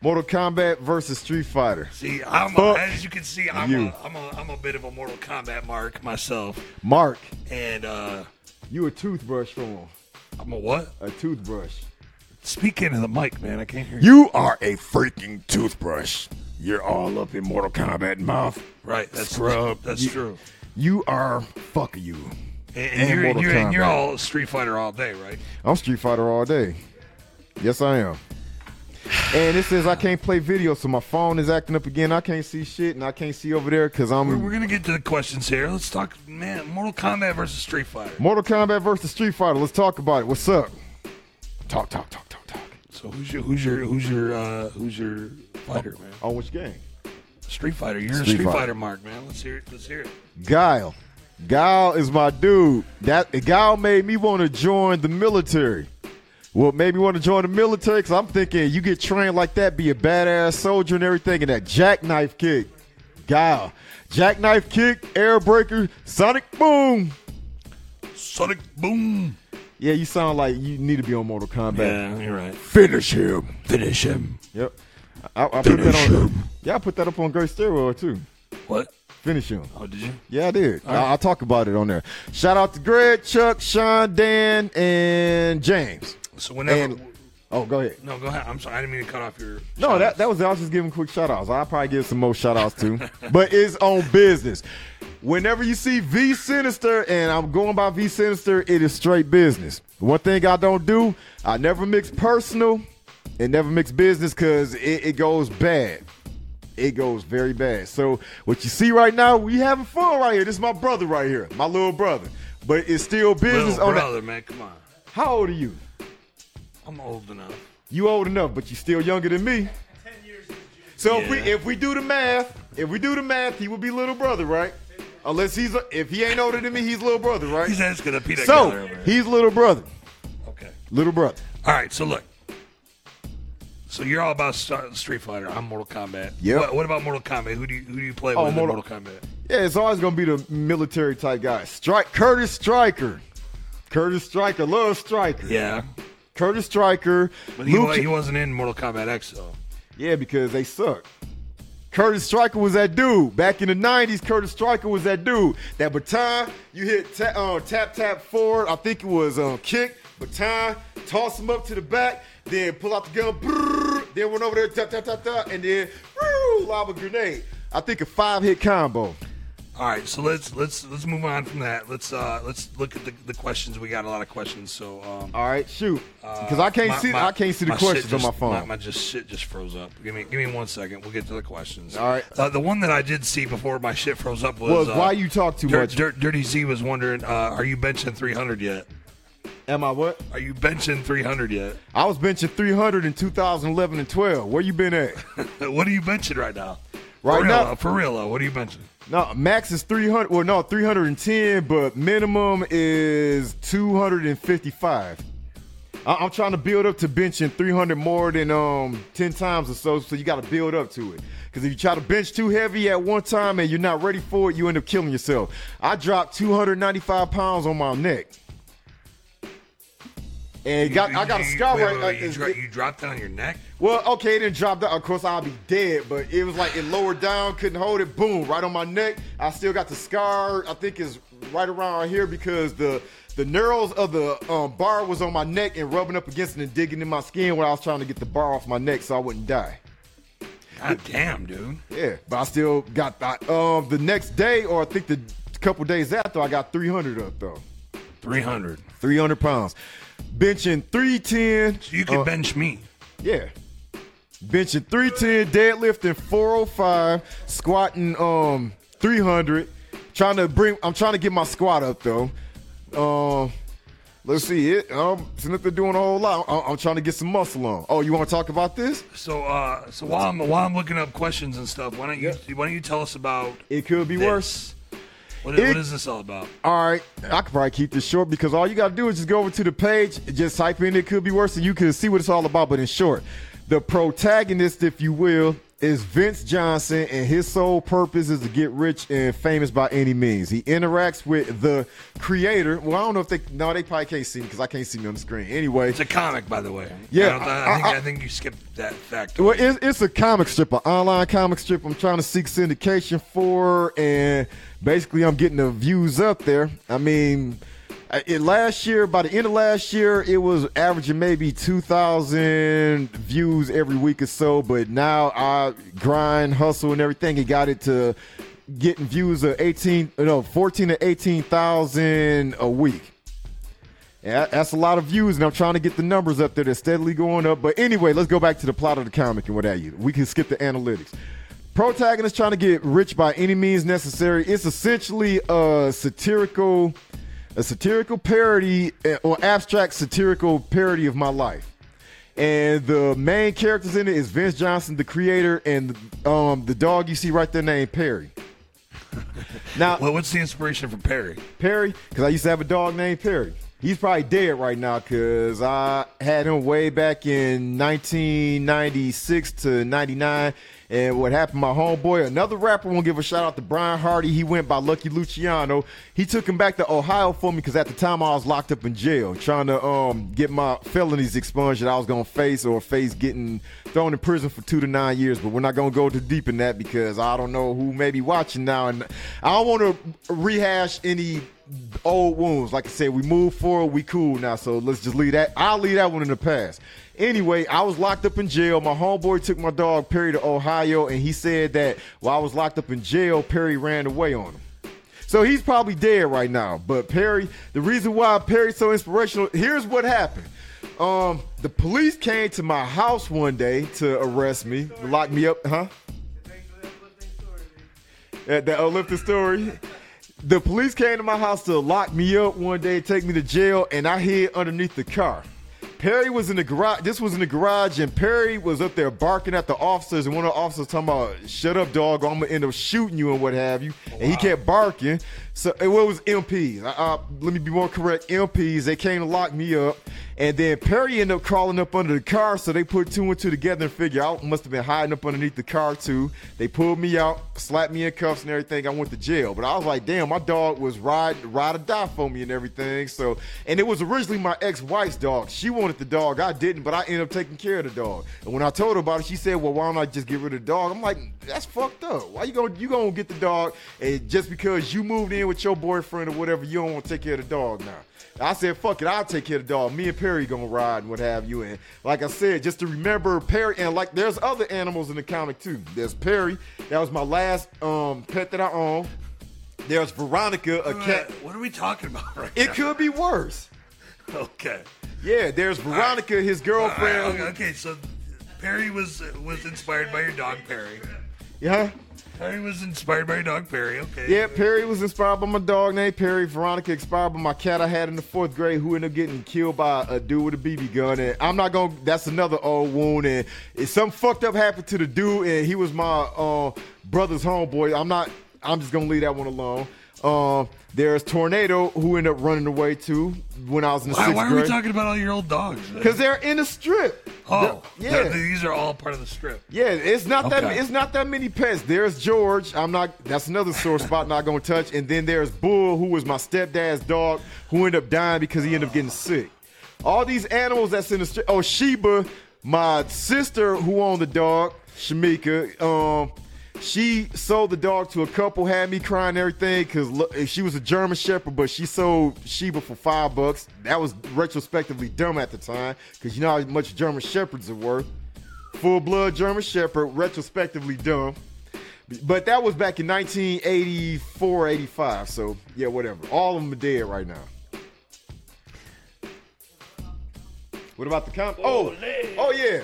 Mortal Kombat versus Street Fighter. See, I'm a, as you can see, I'm you. a, I'm a I'm a bit of a Mortal Kombat mark myself, Mark, and uh you a toothbrush for him. I'm a what? A toothbrush. Speak into the mic, man. I can't hear you. You are a freaking toothbrush. You're all up in Mortal Kombat mouth. Right, that's Scrub. That's You- true. You are fuck you. And, And and you're, Mortal you're, and you're all Street Fighter all day, right? I'm Street Fighter all day. Yes, I am. And it says I can't play video, so my phone is acting up again. I can't see shit, and I can't see over there because We're, I'm we're gonna get to the questions here. Let's talk, man. Mortal Kombat versus Street Fighter. Mortal Kombat versus Street Fighter. Let's talk about it. What's up? Talk, talk, talk, talk, talk. So who's your who's your who's your uh, who's your fighter, man? On which game? Street Fighter. You're a Street Street Fighter. Fighter mark, man. Let's hear it. Let's hear it. Guile. Guile is my dude. That Guile made me want to join the military. Made me want to join the military? Because I'm thinking you get trained like that, be a badass soldier and everything, and that jackknife kick. Guile. Jackknife kick, air breaker, sonic boom. Sonic Boom. Yeah, you sound like you need to be on Mortal Kombat. Yeah, you're right. Finish him. Finish him. Yep. I, I put that on. Yeah, I put that up on Great Stairwell too. What? Finish him. Oh, did you? Yeah, I did. I, I'll talk about it on there. Shout out to Greg, Chuck, Sean, Dan, and James. So whenever. And oh, go ahead. no, go ahead. I'm sorry. I didn't mean to cut off your. No, that, that was I was just giving quick shout outs. I'll probably give some more shout outs too. but it's on business. Whenever you see V Sinizter and I'm going by V Sinizter, it is straight business. One thing I don't do, I never mix personal and never mix business because it, it goes bad. It goes very bad. So what you see right now, we having fun right here. This is my brother right here, my little brother. But it's still business Little on brother, man. Come on. How old are you? I'm old enough. You old enough, but you still younger than me. So if we Yeah. if we do the math, if we do the math, he would be little brother, right? Unless he's a, if he ain't older than me, he's little brother, right? He's asking a peanut so gallery over here. he's little brother, Okay. little brother. All right. So look. So you're all about St- Street Fighter. I'm Mortal Kombat. Yep. What, what about Mortal Kombat? Who do you who do you play Oh, with in Mortal- Mortal Kombat? Yeah, it's always gonna be the military type guy. Strike Kurtis Stryker. Kurtis Stryker, love Stryker. Yeah. Kurtis Stryker. But he, Luke- he wasn't in Mortal Kombat X though. Yeah, because they suck. Kurtis Stryker was that dude. Back in the 90s, Kurtis Stryker was that dude. That baton, you hit ta- uh, tap, tap forward. I think it was um, kick, baton, toss him up to the back, then pull out the gun, brrr, then went over there, tap, tap, tap, tap, and then woo, lob a grenade. I think a five hit combo. All right, so let's let's let's move on from that. Let's uh let's look at the, the questions. We got a lot of questions, so um All right, shoot. Because I can't my- see my- I can't see the questions on my phone. My, my just shit just froze up. Give me give me one second. We'll get to the questions. All right. Uh, the one that I did see before my shit froze up was, was uh, why you talk too Dir- much. Dir- Dirty Z was wondering, uh, are you benching 300 yet? Am I what? Are you benching 300 yet? I was benching 300 in 2011 and 12. Where you been at? what are you benching right now? Right for now- though, for real, though, what are you benching? No, max is 300. Well, no, 310, but minimum is 255. I- I'm trying to build up to benching 300 more than um 10 times or so. So you got to build up to it. Because if you try to bench too heavy at one time and you're not ready for it, you end up killing yourself. I dropped 295 pounds on my neck. And got, I got a scar wait, right. wait, wait, you, dro- you dropped it on your neck? well, okay, it didn't drop down. Of course, I'll be dead, but it was like it lowered down, couldn't hold it. Boom, right on my neck. I still got the scar. I think it's right around here because the the knurls of the um, bar was on my neck and rubbing up against it and digging in my skin when I was trying to get the bar off my neck so I wouldn't die. God damn, dude. Yeah, but I still got that. Um, the next day, or I think the couple days after, I got 300 up though. 300. 300 pounds. Benching 310. So you can uh, bench me. Yeah. Benching 310, deadlifting 405, squatting um 300. Trying to bring I'm trying to get my squat up though. Um let's see it. Um since they're doing a whole lot, I'm, I'm trying to get some muscle on. Oh, you want to talk about this? So, uh, so while I'm while I'm looking up questions and stuff, why don't you why don't you tell us about It could be this? worse. What, It- what is this all about? All right, I could probably keep this short because all you got to do is just go over to the page, just type in "it could be worse," and you can see what it's all about. But in short, the protagonist, if you will, is Vince Johnson, and his sole purpose is to get rich and famous by any means. He interacts with the creator. Well, I don't know if they no, they probably can't see me because I can't see me on the screen. Anyway, It's a comic, by the way. Yeah, I, I I- think, I- I, think you skipped that fact. Well, it's, it's a comic strip, an online comic strip. I'm trying to seek syndication for, and basically, I'm getting the views up there. I mean, Uh, it, last year, by the end of last year, it was averaging maybe 2,000 views every week or so. But now I grind, hustle, and everything, it got it to getting views of 18, no, 14 to 18,000 a week. Yeah, that's a lot of views, and I'm trying to get the numbers up there. They're steadily going up. But anyway, let's go back to the plot of the comic and what have you. We can skip the analytics. Protagonist trying to get rich by any means necessary. It's essentially a satirical, a satirical parody eh, or abstract satirical parody of my life. And the main characters in it is Vince Johnson, the creator, and um, the dog you see right there named Perry. Now, well, what's the inspiration for Perry? Perry, because I used to have a dog named Perry. He's probably dead right now because I had him way back in 1996 to 99. And what happened, my homeboy, another rapper, want to give a shout out to Brian Hardy. He went by Lucky Luciano. He took him back to Ohio for me because at the time I was locked up in jail trying to um get my felonies expunged that I was going to face or face getting thrown in prison for two to nine years. But we're not going to go too deep in that because I don't know who may be watching now. And I don't want to rehash any old wounds. Like I said, we move forward, we cool now. So let's just leave that. I'll leave that one in the past. Anyway, I was locked up in jail. My homeboy took my dog Perry to Ohio, and he said that while I was locked up in jail, Perry ran away on him. So he's probably dead right now. But Perry, the reason why Perry's so inspirational, here's what happened. Um, the police came to my house one day to arrest me, lock me up, huh? That, that uplifting story. The police came to my house to lock me up one day, take me to jail, and I hid underneath the car. Perry was in the garage. This was in the garage, and Perry was up there barking at the officers. And one of the officers talking about, "Shut up, dog! I'm gonna end up shooting you and what have you." And he kept barking. So it was MPs. Uh, let me be more correct. MPs. They came to lock me up, and then Perry ended up crawling up under the car. So they put two and two together and figure out must have been hiding up underneath the car too. They pulled me out, slapped me in cuffs and everything. I went to jail. But I was like, damn, my dog was ride ride or die for me and everything. So and it was originally my ex-wife's dog. She wanted the dog. I didn't, but I ended up taking care of the dog. And when I told her about it, she said, "Well, why don't I just get rid of the dog?" I'm like, "That's fucked up. Why you gonna you gonna get the dog and just because you moved in with your boyfriend or whatever, you don't want to take care of the dog now?" I said, "Fuck it, I'll take care of the dog. Me and Perry gonna ride and what have you." And like I said, just to remember Perry and like there's other animals in the comic too. There's Perry. That was my last um pet that I owned. There's Veronica, a cat. What are we talking about right It now? could be worse. Okay. Yeah, there's Veronica, his girlfriend. okay, okay, so Perry was was inspired by your dog Perry. Yeah. Perry was inspired by your dog Perry. Okay. Yeah, Perry was inspired by my dog named Perry. Veronica inspired by my cat I had in the fourth grade who ended up getting killed by a dude with a BB gun. And I'm not gonna. That's another old wound. And it's something fucked up happened to the dude, and he was my uh, brother's homeboy. I'm not. I'm just gonna leave that one alone. Um, there's Tornado who ended up running away too when I was in the Why, sixth why are grade. we talking about all your old dogs? Because they're in the strip. oh, They're- they're- yeah. these are all part of the strip. Yeah, it's not that it's not that many pets. There's George. I'm not. That's another sore spot. Not going to touch. And then there's Bull, who was my stepdad's dog, who ended up dying because he ended up getting sick. All these animals that's in the strip. Oh, Sheba, my sister who owned the dog, Shamika. Um, she sold the dog to a couple, had me crying and everything because eh, she was a German Shepherd, but she sold Sheba for five bucks. That was retrospectively dumb at the time because you know how much German Shepherds are worth full blood German Shepherd, retrospectively dumb. But that was back in 1984, 85. So, yeah, whatever. All of them are dead right now. What about the comp? Oh, oh yeah.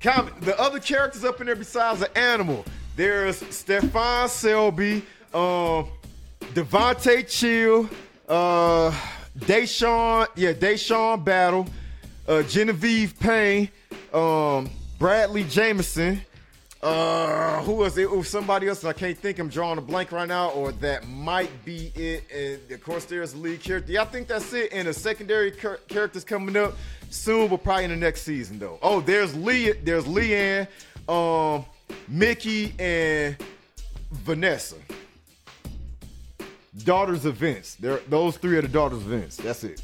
Com- the other characters up in there besides the animal. There's Stefan Selby, um, Devontae Chill, uh, Deshaun, yeah, Deshaun Battle, uh, Genevieve Payne, um, Bradley Jameson. Uh, who was it? Was somebody else. I can't think. I'm drawing a blank right now, or that might be it. And of course, there's a lead character. Yeah, I think that's it. And the secondary char- characters coming up soon, but probably in the next season though. Oh, there's Lee. There's Leanne, um, Mickey, and Vanessa. Daughters of Vince. They're, those three are the daughters of Vince. That's it.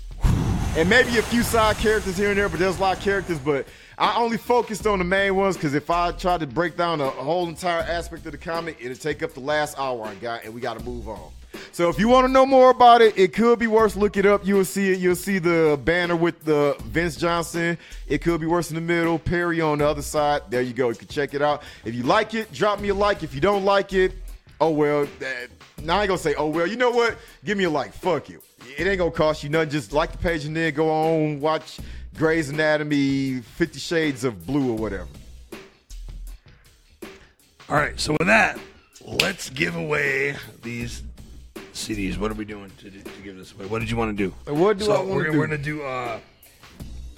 And maybe a few side characters here and there, but there's a lot of characters. But I only focused on the main ones because if I tried to break down a whole entire aspect of the comic, it'd take up the last hour I got, and we got to move on. So if you want to know more about it, it could be worse. Look it up. You'll see it. You'll see the banner with the Vince Johnson. It could be worse in the middle. Perry on the other side. There you go. You can check it out. If you like it, drop me a like. If you don't like it, oh well. Now I ain't gonna say, oh well. You know what? Give me a like. Fuck you. It ain't gonna cost you nothing. Just like the page and then go on watch Grey's Anatomy, Fifty Shades of Blue or whatever. All right, so with that, let's give away these CDs. What are we doing to, to give this away? What did you want to do? What do so I wanna we're, do? We're gonna do. Uh,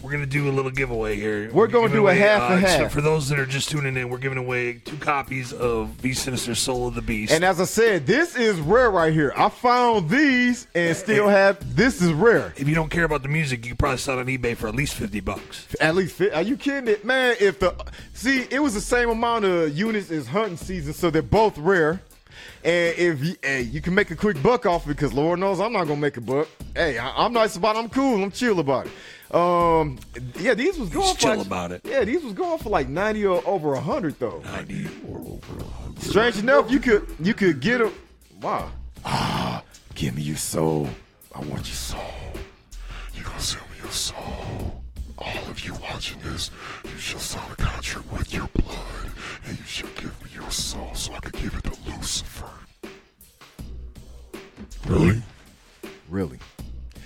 we're gonna do a little giveaway here. We're gonna giving do a half and uh, so half. for those that are just tuning in. We're giving away two copies of V Sinizter Soul of the Beast. And as I said, this is rare right here. I found these and still have. This is rare. if you don't care about the music, you can probably sell it on eBay for at least fifty bucks. At least, fi- are you kidding it, man? If the see, it was the same amount of units as hunting season, so they're both rare. And if you, hey, you can make a quick buck off it, because Lord knows I'm not gonna make a buck. Hey, I, am nice about it. I'm cool. I'm chill about it. Um, yeah, these was going for chill like- about it. Yeah, these was going for like 90 or over 100 though. Ninety or over. 100. Strange enough, you could you could get them. Wow. Ah, give me your soul. I want your soul. You gonna sell me your soul. All of you watching this, you shall sign a contract with your blood, and you shall give me your soul so I can give it to Lucifer. Really? Really?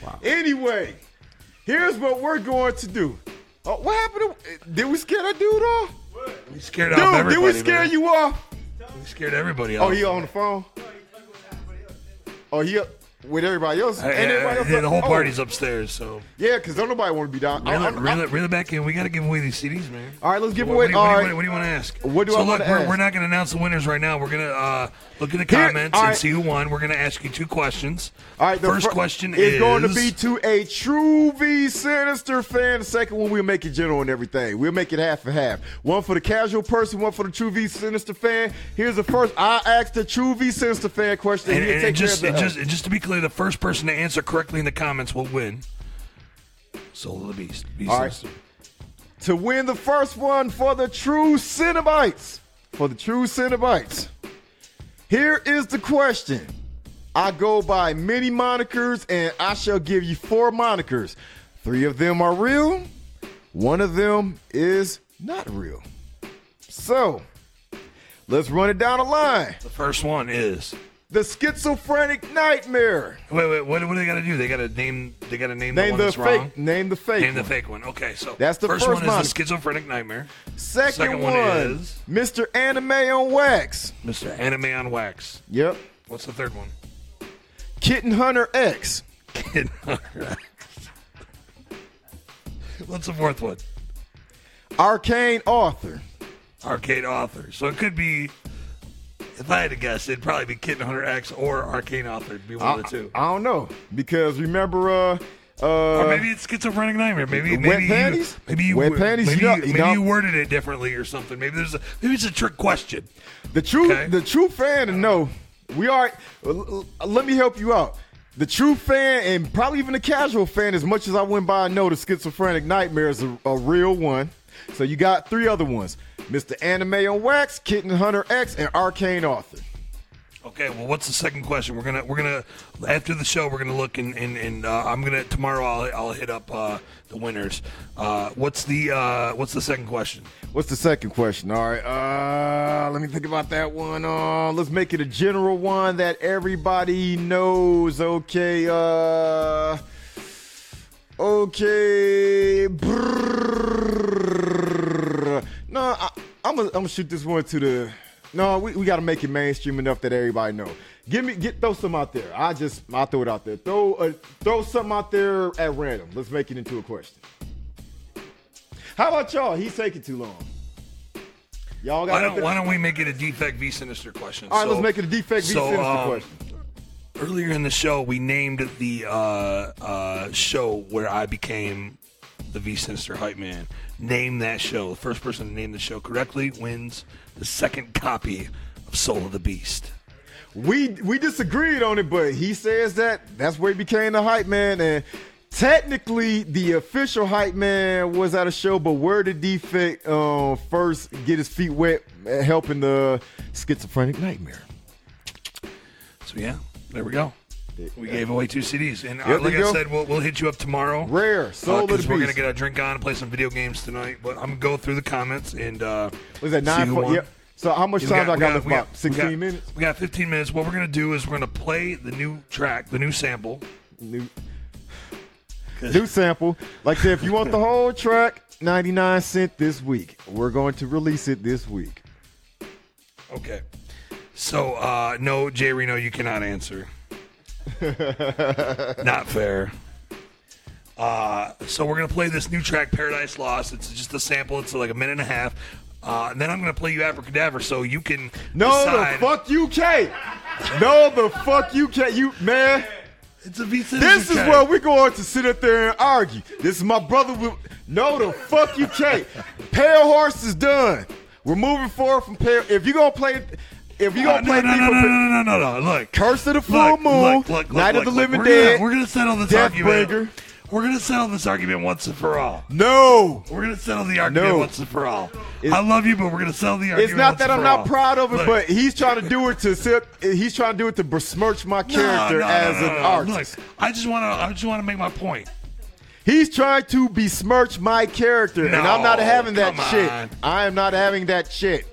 Wow. Anyway, here's what we're going to do. Oh, what happened? To, did we scare that dude off? We scared off Dude, did we scare man. you off? We scared everybody off. Oh, off. he on the phone? Oh, he up with everybody else? Hey, And yeah, everybody else yeah, the whole oh, party's upstairs, so Yeah, because don't nobody want to be down. I- reel it, I'm- reel, it, reel it back in. We got to give away these CDs, man. All right, let's give What, away. what, do you, all what, do you, what do you want to ask? What do so I look, we're, ask? we're not going to announce the winners right now. We're going to uh, look in the Here- comments all and see who won. We're going to ask you two questions. All right, the First fir- question is is going to be to a true V Sinizter fan. The second one, we'll make it general and everything. We'll make it half and half. One for the casual person, one for the true V Sinizter fan. Here's the first. I asked the true V Sinizter fan question. And, and, take and just, just, just to be clear, the first person to answer correctly in the comments will win. Soul of the Beast. Beast All right. To win the first one for the true Cinnabites. For the true Cinnabites. Here is the question. I go by many monikers, and I shall give you four monikers. Three of them are real, one of them is not real. So, let's run it down the line. The first one is the schizophrenic nightmare. Wait, wait. What, what do they got to do? They got to name. They got to name, the Name one the that's fake. wrong. Name the fake. Name the one. fake one. Okay, so That's the first, first one one. is the schizophrenic nightmare. Second, Second one, one is- Mr. Anime on Wax. Mr. Anime on Wax. Yep. What's the third one? Kitten Hunter X. Kitten Hunter X. What's the fourth one? Arcane Author. Arcade Author. So it could be. If I had to guess, it'd probably be Kitten Hunter X or Arcane Author. It'd be one I, of the two. I don't know because remember, uh, uh, Or maybe it's schizophrenic nightmare. Maybe Wet maybe panties? you maybe you Wet panties, Maybe, you you, know- you worded it differently or something. Maybe there's a maybe it's a trick question. the true Okay. the true fan to know. We are. Let me help you out. The true fan and probably even the casual fan, as much as I went by, I know the schizophrenic nightmare is a, a real one. So you got three other ones: Mr. Anime on Wax, Kitten Hunter X, and Arcane Author. Okay, well, what's the second question? We're gonna we're gonna after the show we're gonna look and and, and uh, I'm gonna tomorrow I'll I'll hit up uh, the winners. Uh, what's the uh, what's the second question? What's the second question? All right, uh, let me think about that one. Uh, let's make it a general one that everybody knows. Okay, uh, okay. Brrrr. No, I, I'm gonna I'm gonna shoot this one to the. No, we, we got to make it mainstream enough that everybody know. Give me get throw some out there. I just I'll throw it out there. Throw uh, throw something out there at random. Let's make it into a question. How about y'all? He's taking too long. Y'all got Why don't why don't we make it a Defekt V Sinizter question? All right, So- let's make it a Defekt v so, Sinizter um, question. Earlier in the show, we named the uh, uh, show where I became the V Sinizter hype man. Name that show. The first person to name the show correctly wins the second copy of Soul of the Beast. We we disagreed on it, but he says that that's where he became the hype man. And technically, the official hype man was at a show, but where did Defekt uh, first get his feet wet, helping the schizophrenic nightmare? So yeah, there we go. We gave away two CDs, and uh, Yep, like I go. said, we'll, we'll hit you up tomorrow. Rare Soul the because we're gonna get a drink on and play some video games tonight. But I'm gonna go through the comments and uh, Was that nine? yep. So how much time do I got left? we About we sixteen got- minutes. We got 15 minutes. What we're gonna do is we're gonna play the new track, the new sample. New, new sample. Like I said, if you want the whole track, 99 cent this week. We're going to release it this week. Okay. So uh, no, Jay Reno, you cannot answer. Not fair. Uh, so we're gonna play this new track, Paradise Lost. It's just a sample. It's like a minute and a half. Uh, and then I'm gonna play you Abracadabra, so you can No, decide. the fuck you can't. No, the fuck you can't. You man. It's a V This is where we're going to sit up there and argue. This is my brother. With, no, the fuck you can't. Pale Horse is done. We're moving forward from Pale. If you're gonna play, if you No, gonna uh, no, play no, no, people, no, no, no, no, no. Look, Curse of the Full look, Moon, look, look, Night of the. Living we're Dead, Gonna, we're gonna settle this argument. Deathbringer. We're gonna settle this argument once and for all. No, We're gonna settle the argument No. once and for all. It's- I love you, but we're gonna settle the argument. it's not that I'm not all. proud of it, Look, but he's trying to do it to sit. He's trying to do it to besmirch my character no, no, as no, an no, no. artist. Look, I just wanna, I just wanna make my point. He's trying to besmirch my character, and I'm not having that shit. on. I am not having that shit.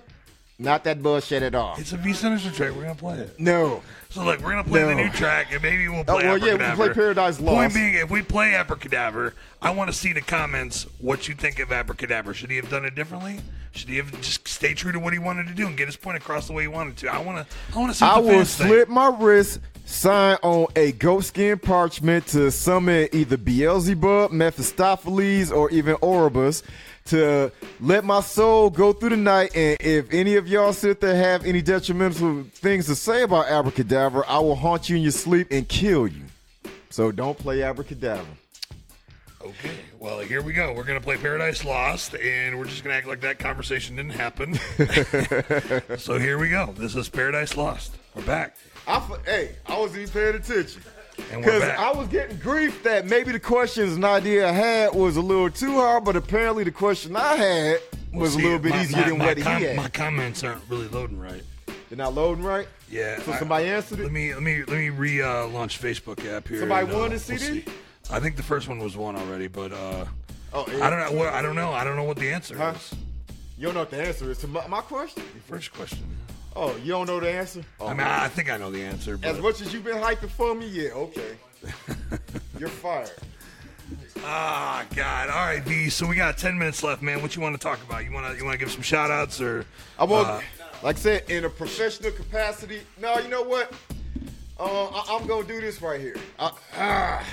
Not that bullshit at all. It's a V Sinizter track. We're gonna play it. No. So look, we're gonna play the new track, and maybe we'll Oh, play. well, yeah, we play Paradise Lost. Point being, if we play Abracadabra, I want to see in the comments what you think of Abracadabra. Should he have done it differently? Should he have just stay true to what he wanted to do and get his point across the way he wanted to? I want to. I want to see. I will fans think. slit my wrist, sign on a goatskin parchment to summon either Beelzebub, Mephistopheles, or even Orobas to let my soul go through the night. And if any of y'all sit there have any detrimental things to say about Abracadabra, I will haunt you in your sleep and kill you. So don't play Abracadabra. Okay. Well, here we go. We're gonna play Paradise Lost, and we're just gonna act like that conversation didn't happen. so here we go. This is Paradise Lost. We're back, I, f- hey, I wasn't even paying attention. Because. I was getting grief that maybe the questions and idea I had was a little too hard, but apparently the question I had was See, a little bit my- easier my- than my what com- he had. My comments aren't really loading right. They're not loading right. Yeah. So I- somebody answered it? Let me let me let me re uh, Facebook app here. Somebody and, uh, won the we'll CD? see. I think the first one was one already, but uh, Oh, I don't know. What, I don't know. I don't know what the answer Huh? is. You don't know what the answer is to my, my question. Your first question. Oh, you don't know the answer? Oh, I mean, I think I know the answer. But, as much as you've been hyping for me, yeah, okay. You're fired. ah, God. All right, V. So we got ten minutes left, man. What you want to talk about? You want to you want to give some shout outs or? I want, Uh, like I said, in a professional capacity. No, you know what? Uh, I, am gonna do this right here. Uh, ah.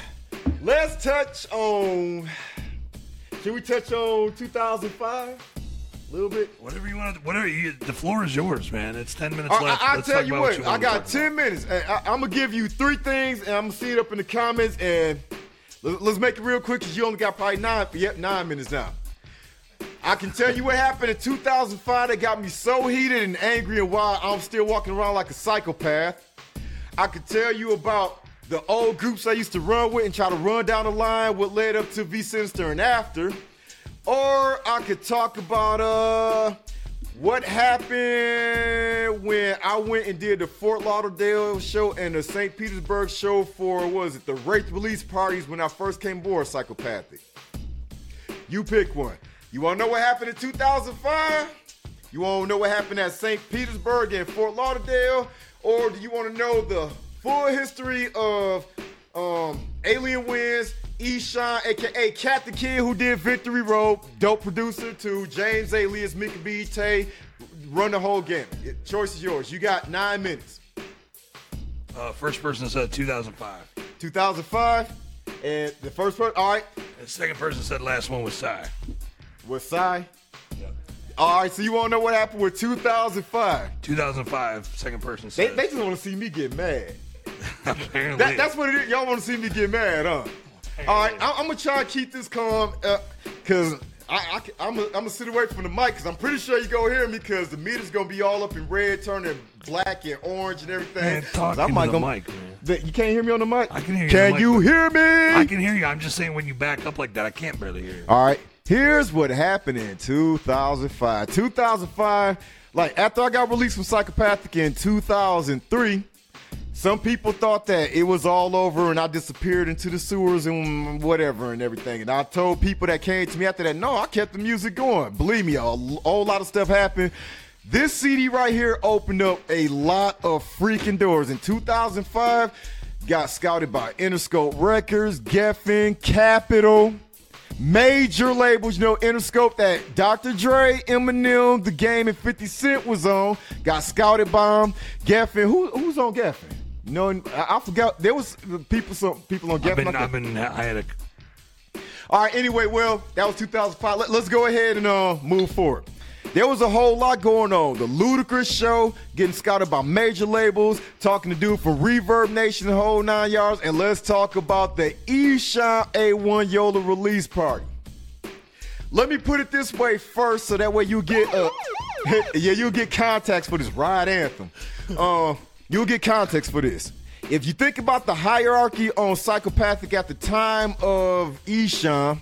let's touch on. Can we touch on 2005? A little bit. Whatever you want. to Whatever you. The floor is yours, man. It's ten minutes I, left. I, Let's tell you about what, you I got talk 10 minutes. And I, am going to give you three things, and I'm going to see it up in the comments. And let, us make it real quick because you only got probably nine, yep, nine minutes now. I can tell you what happened in 2005 that got me so heated and angry and why I'm still walking around like a psychopath. I can tell you about the old groups I used to run with and try to run down the line what led up to V Sinizter and after. Or I could talk about uh what happened when I went and did the Fort Lauderdale show and the St. Petersburg show for was it the race release parties when I first came aboard Psychopathic. You pick one. You want to know what happened in 2005? You want to know what happened at St. Petersburg and Fort Lauderdale? Or do you want to know the full history of um, Alien Winds, Eshawn, aka Cat the Kid, who did Victory Road, dope producer, to James Alias, Mika B. Tay, run the whole game. Choice is yours. You got nine minutes. Uh, first person said 2005. 2005, and the first person, all right, The second person said last one was Psy. was Cy. All right, so you want to know what happened with 2005? 2005. Second person They, they just want to see me get mad. apparently. That, that's what it is. Y'all want to see me get mad, huh? All right, I, I'm gonna try to keep this calm, uh, cause I, I am gonna I'm sit away from the mic, cause I'm pretty sure you gonna hear me, cause the meter's gonna be all up in red, turning black and orange and everything. Man, talk 'Cause I into might the gonna- mic, man. The- you can't hear me on the mic. I can hear you Can mic, you hear me? I can hear you. I'm just saying when you back up like that, I can't barely hear you. All right. Here's what happened in 2005. 2005, like after I got released from Psychopathic in 2003, some people thought that it was all over and I disappeared into the sewers and whatever and everything. And I told people that came to me after that, no, I kept the music going. Believe me, a whole lot of stuff happened. This CD right here opened up a lot of freaking doors. In 2005, got scouted by Interscope Records, Geffen, Capitol major labels, you know, Interscope that Dr. Dre, Eminem, The Game, and 50 Cent was on. Got scouted by him. Geffen, who, who's on Geffen? You and I, I forgot there was people, some people on. I've been, like I've been, I had a. All right. Anyway, well, that was 2005. Let, us go ahead and uh, move forward. There was a whole lot going on. The Ludacris show, getting scouted by major labels, talking to dude from Reverb Nation, the whole nine yards, and let's talk about the Esham A1 Yola release party. Let me put it this way first, so that way you get uh, yeah, you'll get contacts for this ride anthem. Uh, you'll get context for this. If you think about the hierarchy on psychopathic at the time of Esham,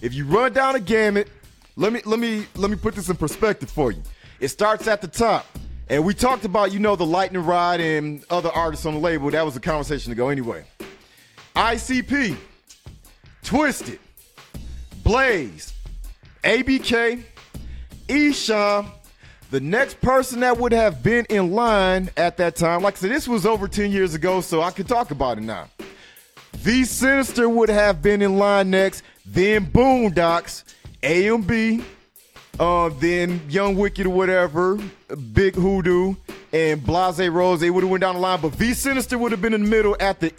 if you run down a gamut, let me let me let me put this in perspective for you. It starts at the top. And we talked about, you know, the Lightning Rod and other artists on the label. That was a conversation to go anyway. ICP, Twiztid, Blaze, ABK, Eshawn, the next person that would have been in line at that time, like I said, this was over 10 years ago, so I could talk about it now. V Sinizter would have been in line next, then Boondox, AMB, uh, then Young Wicked or whatever, Big Hoodoo, and Blase Rose. They would have went down the line, but V Sinizter would have been in the middle at the.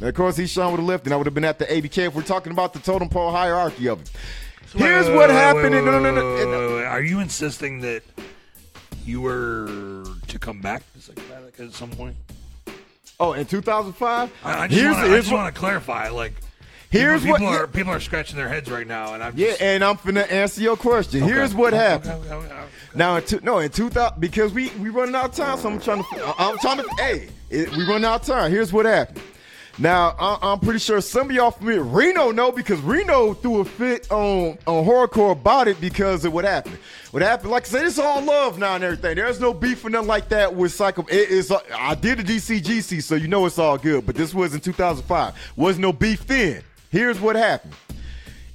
And of course, Esham would have left, and I would have been at the ABK if we're talking about the totem pole hierarchy of it. Here's Wait, what wait, happened. wait, in, no, no, no. Are you insisting that you were to come back to at some point? Oh, in 2005? I, I just wanna- I here's just what- want to clarify. Like, Here's people, people what- are people are scratching their heads right now, and I'm Yeah, just, and I'm finna answer your question. Okay. Here's what happened. okay, okay. Now, in two, no, in 2000, because we we running out of time, so I'm trying to, I'm trying to, hey, it, we running out of time. Here's what happened. Now, I, I'm pretty sure some of y'all familiar. Reno know because Reno threw a fit on on horrorcore about it because of what happened. What happened? Like I said, it's all love now and everything. There's no beef or nothing like that with Psycho. It is. Uh, I did a DCGC, so you know it's all good. But this was in 2005. Was no beef then. Here's what happened.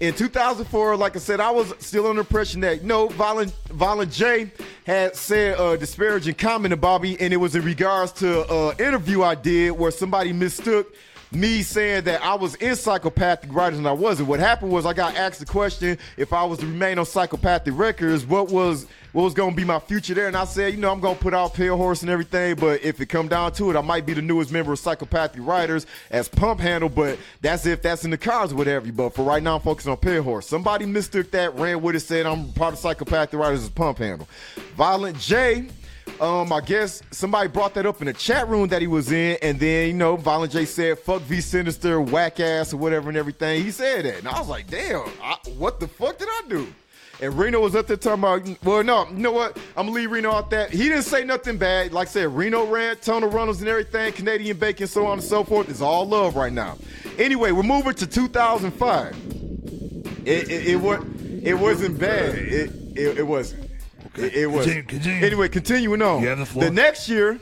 in 2004, like I said, I was still under the impression that you know, Violent Violent J had said a disparaging comment about me, and it was in regards to an interview I did where somebody mistook me saying that I was in Psychopathic Rydas and I wasn't. What happened was I got asked the question if I was to remain on psychopathic records, what was what was gonna be my future there? And I said, you know, I'm gonna put out Pale Horse and everything, but if it come down to it, I might be the newest member of Psychopathic Rydas as pump handle, but that's if that's in the cards or whatever. But for right now, I'm focusing on Pale Horse. Somebody mistook that, ran with it, said I'm part of Psychopathic Rydas as pump handle. Violent J um, I guess somebody brought that up in the chat room that he was in, and then you know, Violent J said "fuck V Sinizter, whack ass" or whatever and everything. He said that, and I was like, "Damn, I, what the fuck did I do?" And Reno was up there talking about, well, no, you know what? I'm gonna leave Reno out that. He didn't say nothing bad. Like I said, Reno ran, Tona Runnels and everything, Canadian bacon, so on and so forth. It's all love right now. Anyway, we're moving to 2005. It it, it, it, it wasn't bad. It it, it wasn't. It, it was. Continue, continue. Anyway, continuing on. You have the floor. The next year,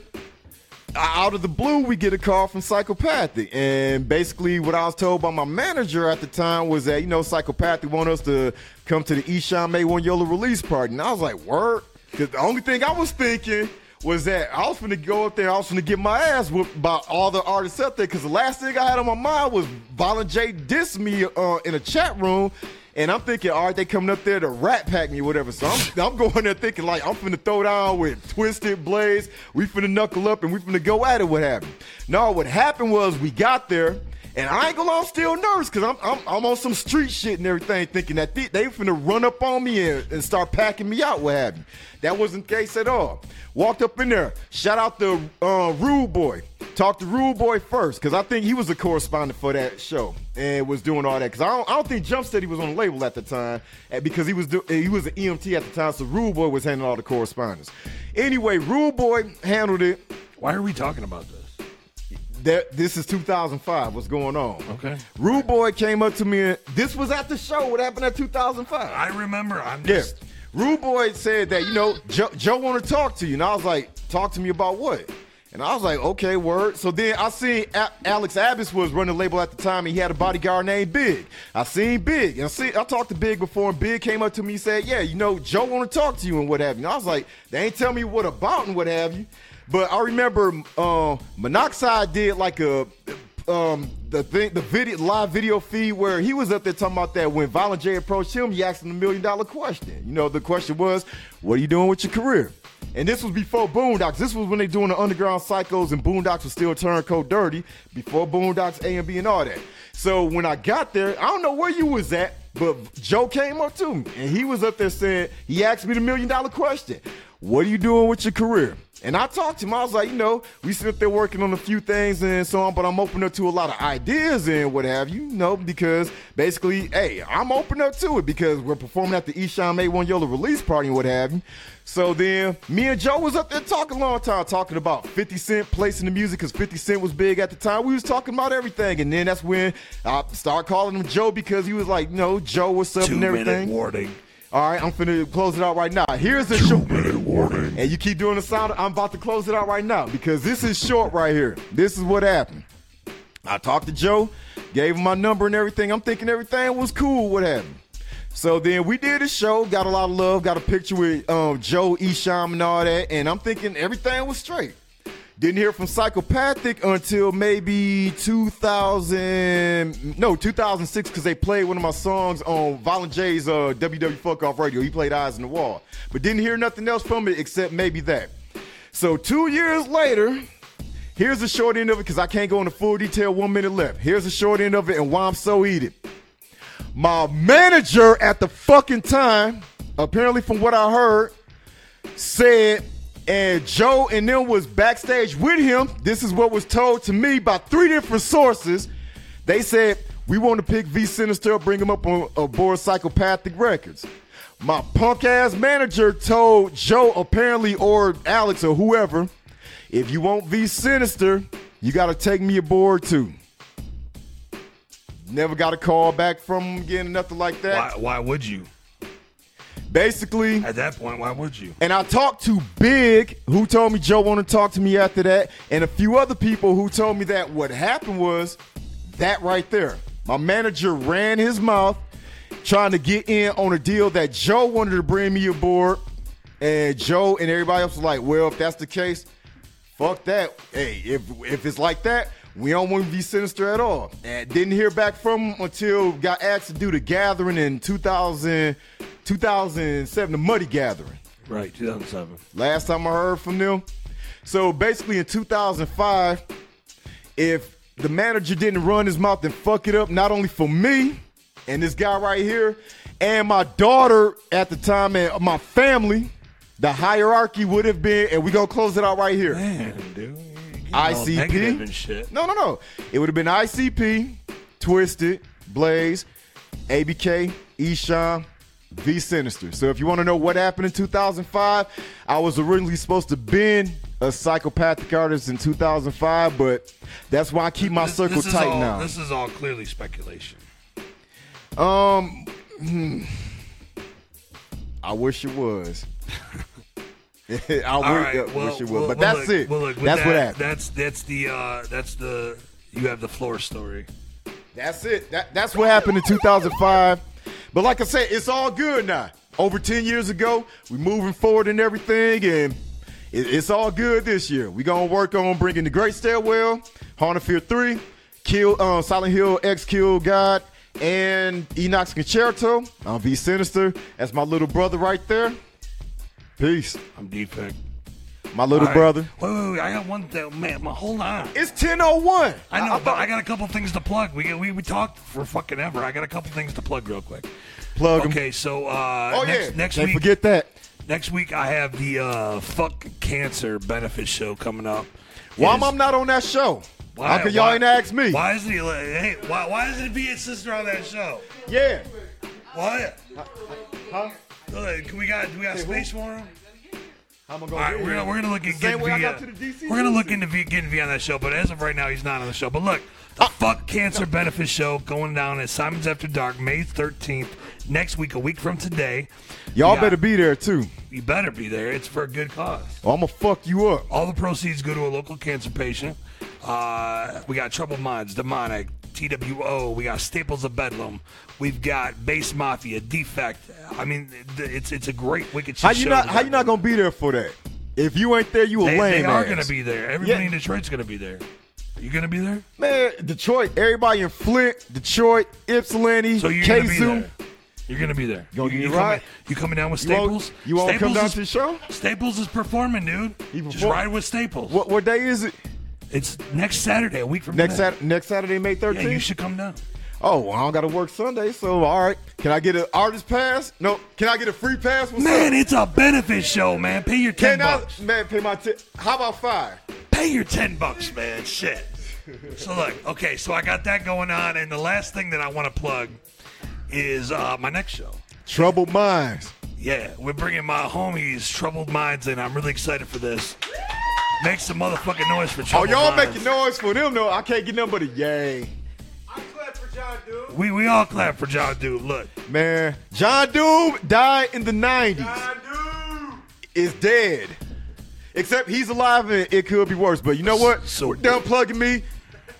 out of the blue, we get a call from Psychopathic. And basically, what I was told by my manager at the time was that, you know, Psychopathic want us to come to the Esham May One Yellow release party. And I was like, word? Because the only thing I was thinking was that I was going to go up there, I was going to get my ass whooped by all the artists up there. Because the last thing I had on my mind was Violent J diss me uh, in a chat room. And I'm thinking, all right, they coming up there to rat pack me whatever. So I'm, I'm going there thinking like I'm finna throw down with Twiztid Blades. We finna knuckle up and we finna go at it. What happened? No, what happened was we got there. And I ain't gonna lie, I'm still nervous because I'm, I'm I'm on some street shit and everything, thinking that they, they finna run up on me and, and start packing me out, what have you. That wasn't the case at all. Walked up in there, shout out to uh, Boy. Talked to Rude Boy first because I think he was the correspondent for that show and was doing all that. Because I don't, I don't think Jumpsteady was on the label at the time eh, because he was do, he was an EMT at the time, so Rude Boy was handling all the correspondence. Anyway, Rude Boy handled it. Why are we talking about this? That this is 2005. What's going on? Okay. Rude Boy came up to me. And, this was at the show. What happened at 2005? I remember. I'm Yeah. just. Rude Boy said that, you know, Joe, Joe want to talk to you. And I was like, talk to me about what? And I was like, okay, word. So then I seen A- Alex Abbiss was running the label at the time, and he had a bodyguard named Big. I seen Big, and I see I talked to Big before, and Big came up to me and said, yeah, you know, Joe want to talk to you and what have you. And I was like, they ain't tell me what about and what have you. But I remember uh, Monoxide did like a um the thing the video live video feed where he was up there talking about that when Violent J approached him, he asked him a million dollar question. You know, the question was, What are you doing with your career? And this was before Boondox. This was when they doing the underground psychos and Boondox was still turncoat dirty, before Boondox A and B and all that. So when I got there, I don't know where you was at, but Joe came up to me and he was up there saying, he asked me the million dollar question. What are you doing with your career? And I talked to him. I was like, you know, we sit up there working on a few things and so on, but I'm open up to a lot of ideas and what have you, you know, because basically, hey, I'm open up to it because we're performing at the Esham May One Yellow release party and what have you. So then me and Joe was up there talking a long time, talking about 50 Cent placing the music because 50 Cent was big at the time. We was talking about everything. And then that's when I started calling him Joe because he was like, you know, Joe, what's up Two and minute everything. warning. All right, I'm finna close it out right now. Here's the short. Warning. And you keep doing the sound. I'm about to close it out right now because this is short right here. This is what happened. I talked to Joe, gave him my number and everything. I'm thinking everything was cool. What happened? So then we did a show, got a lot of love, got a picture with um, Joe Esham and all that, and I'm thinking everything was straight. Didn't hear from Psychopathic until maybe 2000, no, 2006, because they played one of my songs on Violent J's uh, WW Fuck Off Radio. He played Eyes in the Wall, but didn't hear nothing else from it except maybe that. So two years later, here's the short end of it because I can't go into full detail. One minute left. Here's the short end of it and why I'm so heated. My manager at the fucking time, apparently from what I heard, said, and Joe and them was backstage with him. This is what was told to me by three different sources. They said, we want to pick V Sinizter, bring him up on board Psychopathic Records. My punk ass manager told Joe, apparently, or Alex, or whoever, if you want V Sinizter, you got to take me aboard too. Never got a call back from him again, nothing like that. Why, why would you? Basically, At that point, why would you? and I talked to Big, who told me Joe wanted to talk to me after that, and a few other people who told me that what happened was that right there. My manager ran his mouth trying to get in on a deal that Joe wanted to bring me aboard. And Joe and everybody else was like, well, if that's the case, fuck that. Hey, if if it's like that, we don't want to V Sinizter at all. And didn't hear back from him until got asked to do the gathering in 2000, 2007, the Muddy Gathering. Right, 2007. Last time I heard from them. So basically in 2005, if the manager didn't run his mouth and fuck it up, not only for me and this guy right here, and my daughter at the time and my family, the hierarchy would have been, and we're gonna close it out right here. Man, dude. you all negative and shit. ICP. No, no, no. It would have been ICP, Twiztid, Blaze, ABK, Esham, V Sinizter. So if you want to know what happened in 2005, I was originally supposed to been a psychopathic artist in 2005, but that's why I keep my This- circle this tight all, now. This is all clearly speculation. Um, hmm. I wish it was. I wish, right, well, wish it was, well, but well, that's look, it. Look, that's that, what happened. That's that's the uh, that's the you have the floor story. That's it. That, that's what happened in 2005. But like I said, it's all good now. Over 10 years ago, we're moving forward and everything, and it, it's all good this year. We're going to work on bringing the Great Stairwell, Haunted Fear 3, Kill, uh, Silent Hill X Kill God, and Enoch's Concerto. I'm V Sinizter. That's my little brother right there. Peace. I'm Defekt. My little right. brother. Wait, wait, wait. I got one thing. Man, ma- hold on. It's 1001. I know, but I got a couple things to plug. We we, we talked for fucking ever. I got a couple things to plug real quick. Plug 'em. Okay, so uh, Oh, next, yeah. next Can't week, forget that. next week I have the uh, fuck cancer benefit show coming up. Why am I not on that show? why- How come y'all why- ain't asked me? Why isn't he? like, Hey, why, why isn't it being sister on that show? Yeah. What? Huh? Uh, Can we got do we got space for him? How am gonna right, get we're gonna we're gonna look at getting way I V. got to the DC We're gonna look into v, getting V on that show, but as of right now, he's not on the show. But look, Ah. the Fuck Cancer Benefit Show going down at Simon's After Dark, May 13th. Next week, a week from today. Y'all got- better be there too. You better be there. It's for a good cause. Or I'm gonna fuck you up. All the proceeds go to a local cancer patient. Uh, we got Troubled Minds, Demonic, TWO. We got Staples of Bedlam. We've got Base Mafia, Defekt. I mean, it's it's a great wicked How you show not? How you not gonna be there for that? If you ain't there, you a They, lame they are ass. going to be there. Everybody Yeah. in Detroit's going to be there. You going to be there? Man, Detroit. Everybody in Flint, Detroit, Ypsilanti, So you're going to be there. You're going to be there. gonna you, you me right? Coming, you coming down with You won't- Staples? you won't come Staples down is- to the show? Staples is performing, dude. He Just ride with Staples. What what day is it? It's next Saturday, a week from Next today. Sat next Saturday, May 13th. Yeah, you should come down. oh, well, I don't gotta work Sunday, so all right. Can I get an artist pass? No. Can I get a free pass? What's Man, up? it's a benefit show, man. Pay your ten Can I, bucks. man, pay my tip. How about five? Pay your ten bucks, man. Shit. So look, okay, so I got that going on, and the last thing that I want to plug is uh, my next show. Troubled minds. Yeah, we're bringing my homies, Troubled Minds, in. I'm really excited for this. Make some motherfucking noise for Oh, y'all Minds. making noise for them? No, I can't get nothing but a yay. I clap for John Doom. We we all clap for John Dude. Look, Man, John Doom died in the 90s. Is dead. Except he's alive and it could be worse. But you know what? So- We're done plugging me.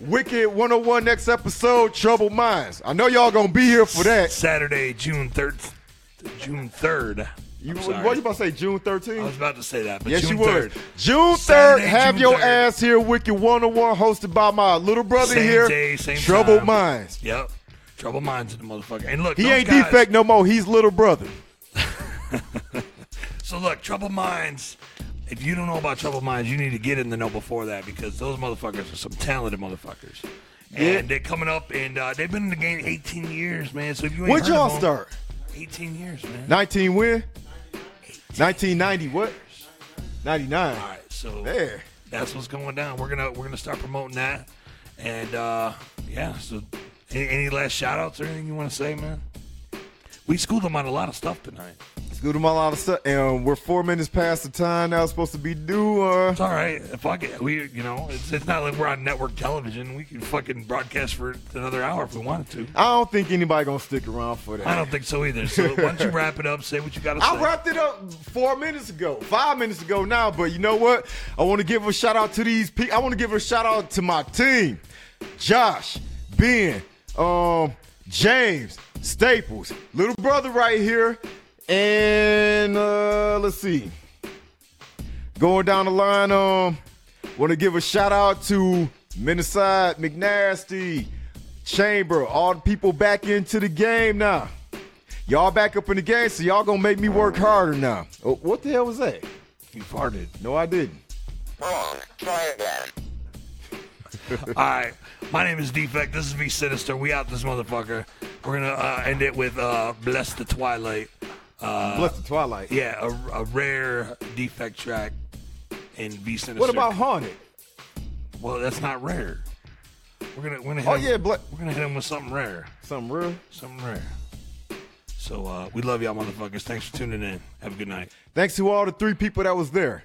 Wicked 101 next episode, Trouble Minds. I know y'all gonna be here for that. Saturday, June third, June third. You, what you about to say, June 13th? I was about to say that, but Yes, June you were. 3rd. June 3rd, Saturday, have June your 3rd. ass here, Wicked 101, hosted by my little brother Same here, day, same Troubled time. Minds. Yep. Trouble Minds in the motherfucker. And look, He ain't guys- defect no more. He's little brother. So look, Trouble Minds. If you don't know about Trouble Minds, you need to get in the know before that because those motherfuckers are some talented motherfuckers. And they're coming up, and uh, they've been in the game 18 years, man. So if you ain't heard y'all start? 18 years, man. 19 win? 1990 what? 99. All right, so There. that's what's going down. We're gonna we're gonna start promoting that, and uh, yeah. So, any, any last shout outs or anything you want to say, man? We schooled them on a lot of stuff tonight. Good to my lot of stuff. And we're four minutes past the time that was supposed to be due. Uh, It's all right. Fuck it. We, you know, it's, it's not like we're on network television. We can fucking broadcast for another hour if we wanted to. I don't think anybody gonna stick around for that. I don't think so either. So why don't you wrap it up? Say what you got to say. I wrapped it up four minutes ago, five minutes ago now. But you know what? I want to give a shout out to these people. I want to give a shout out to my team, Josh, Ben, um, James Staples, little brother right here. And uh, let's see. Going down the line, um, want to give a shout out to Minnesota, McNasty, Chamber, all the people back into the game now. Y'all back up in the game, so y'all gonna make me work harder now. Oh, what the hell was that? You farted. No, I didn't. Wrong. Try again. All right. My name is Defekt. This is me, Sinizter. We out this motherfucker. We're gonna uh, end it with uh, "Bless the Twilight." Uh, Bless the Twilight. yeah, a, a rare Defekt track in V Sinizter. What about Haunted? Well, that's not rare. We're gonna, we're gonna hit Oh him, yeah, Bla- we're gonna hit him with something rare. something real. Something rare. So uh, we love y'all, motherfuckers. Thanks for tuning in. Have a good night. Thanks to all the three people that was there.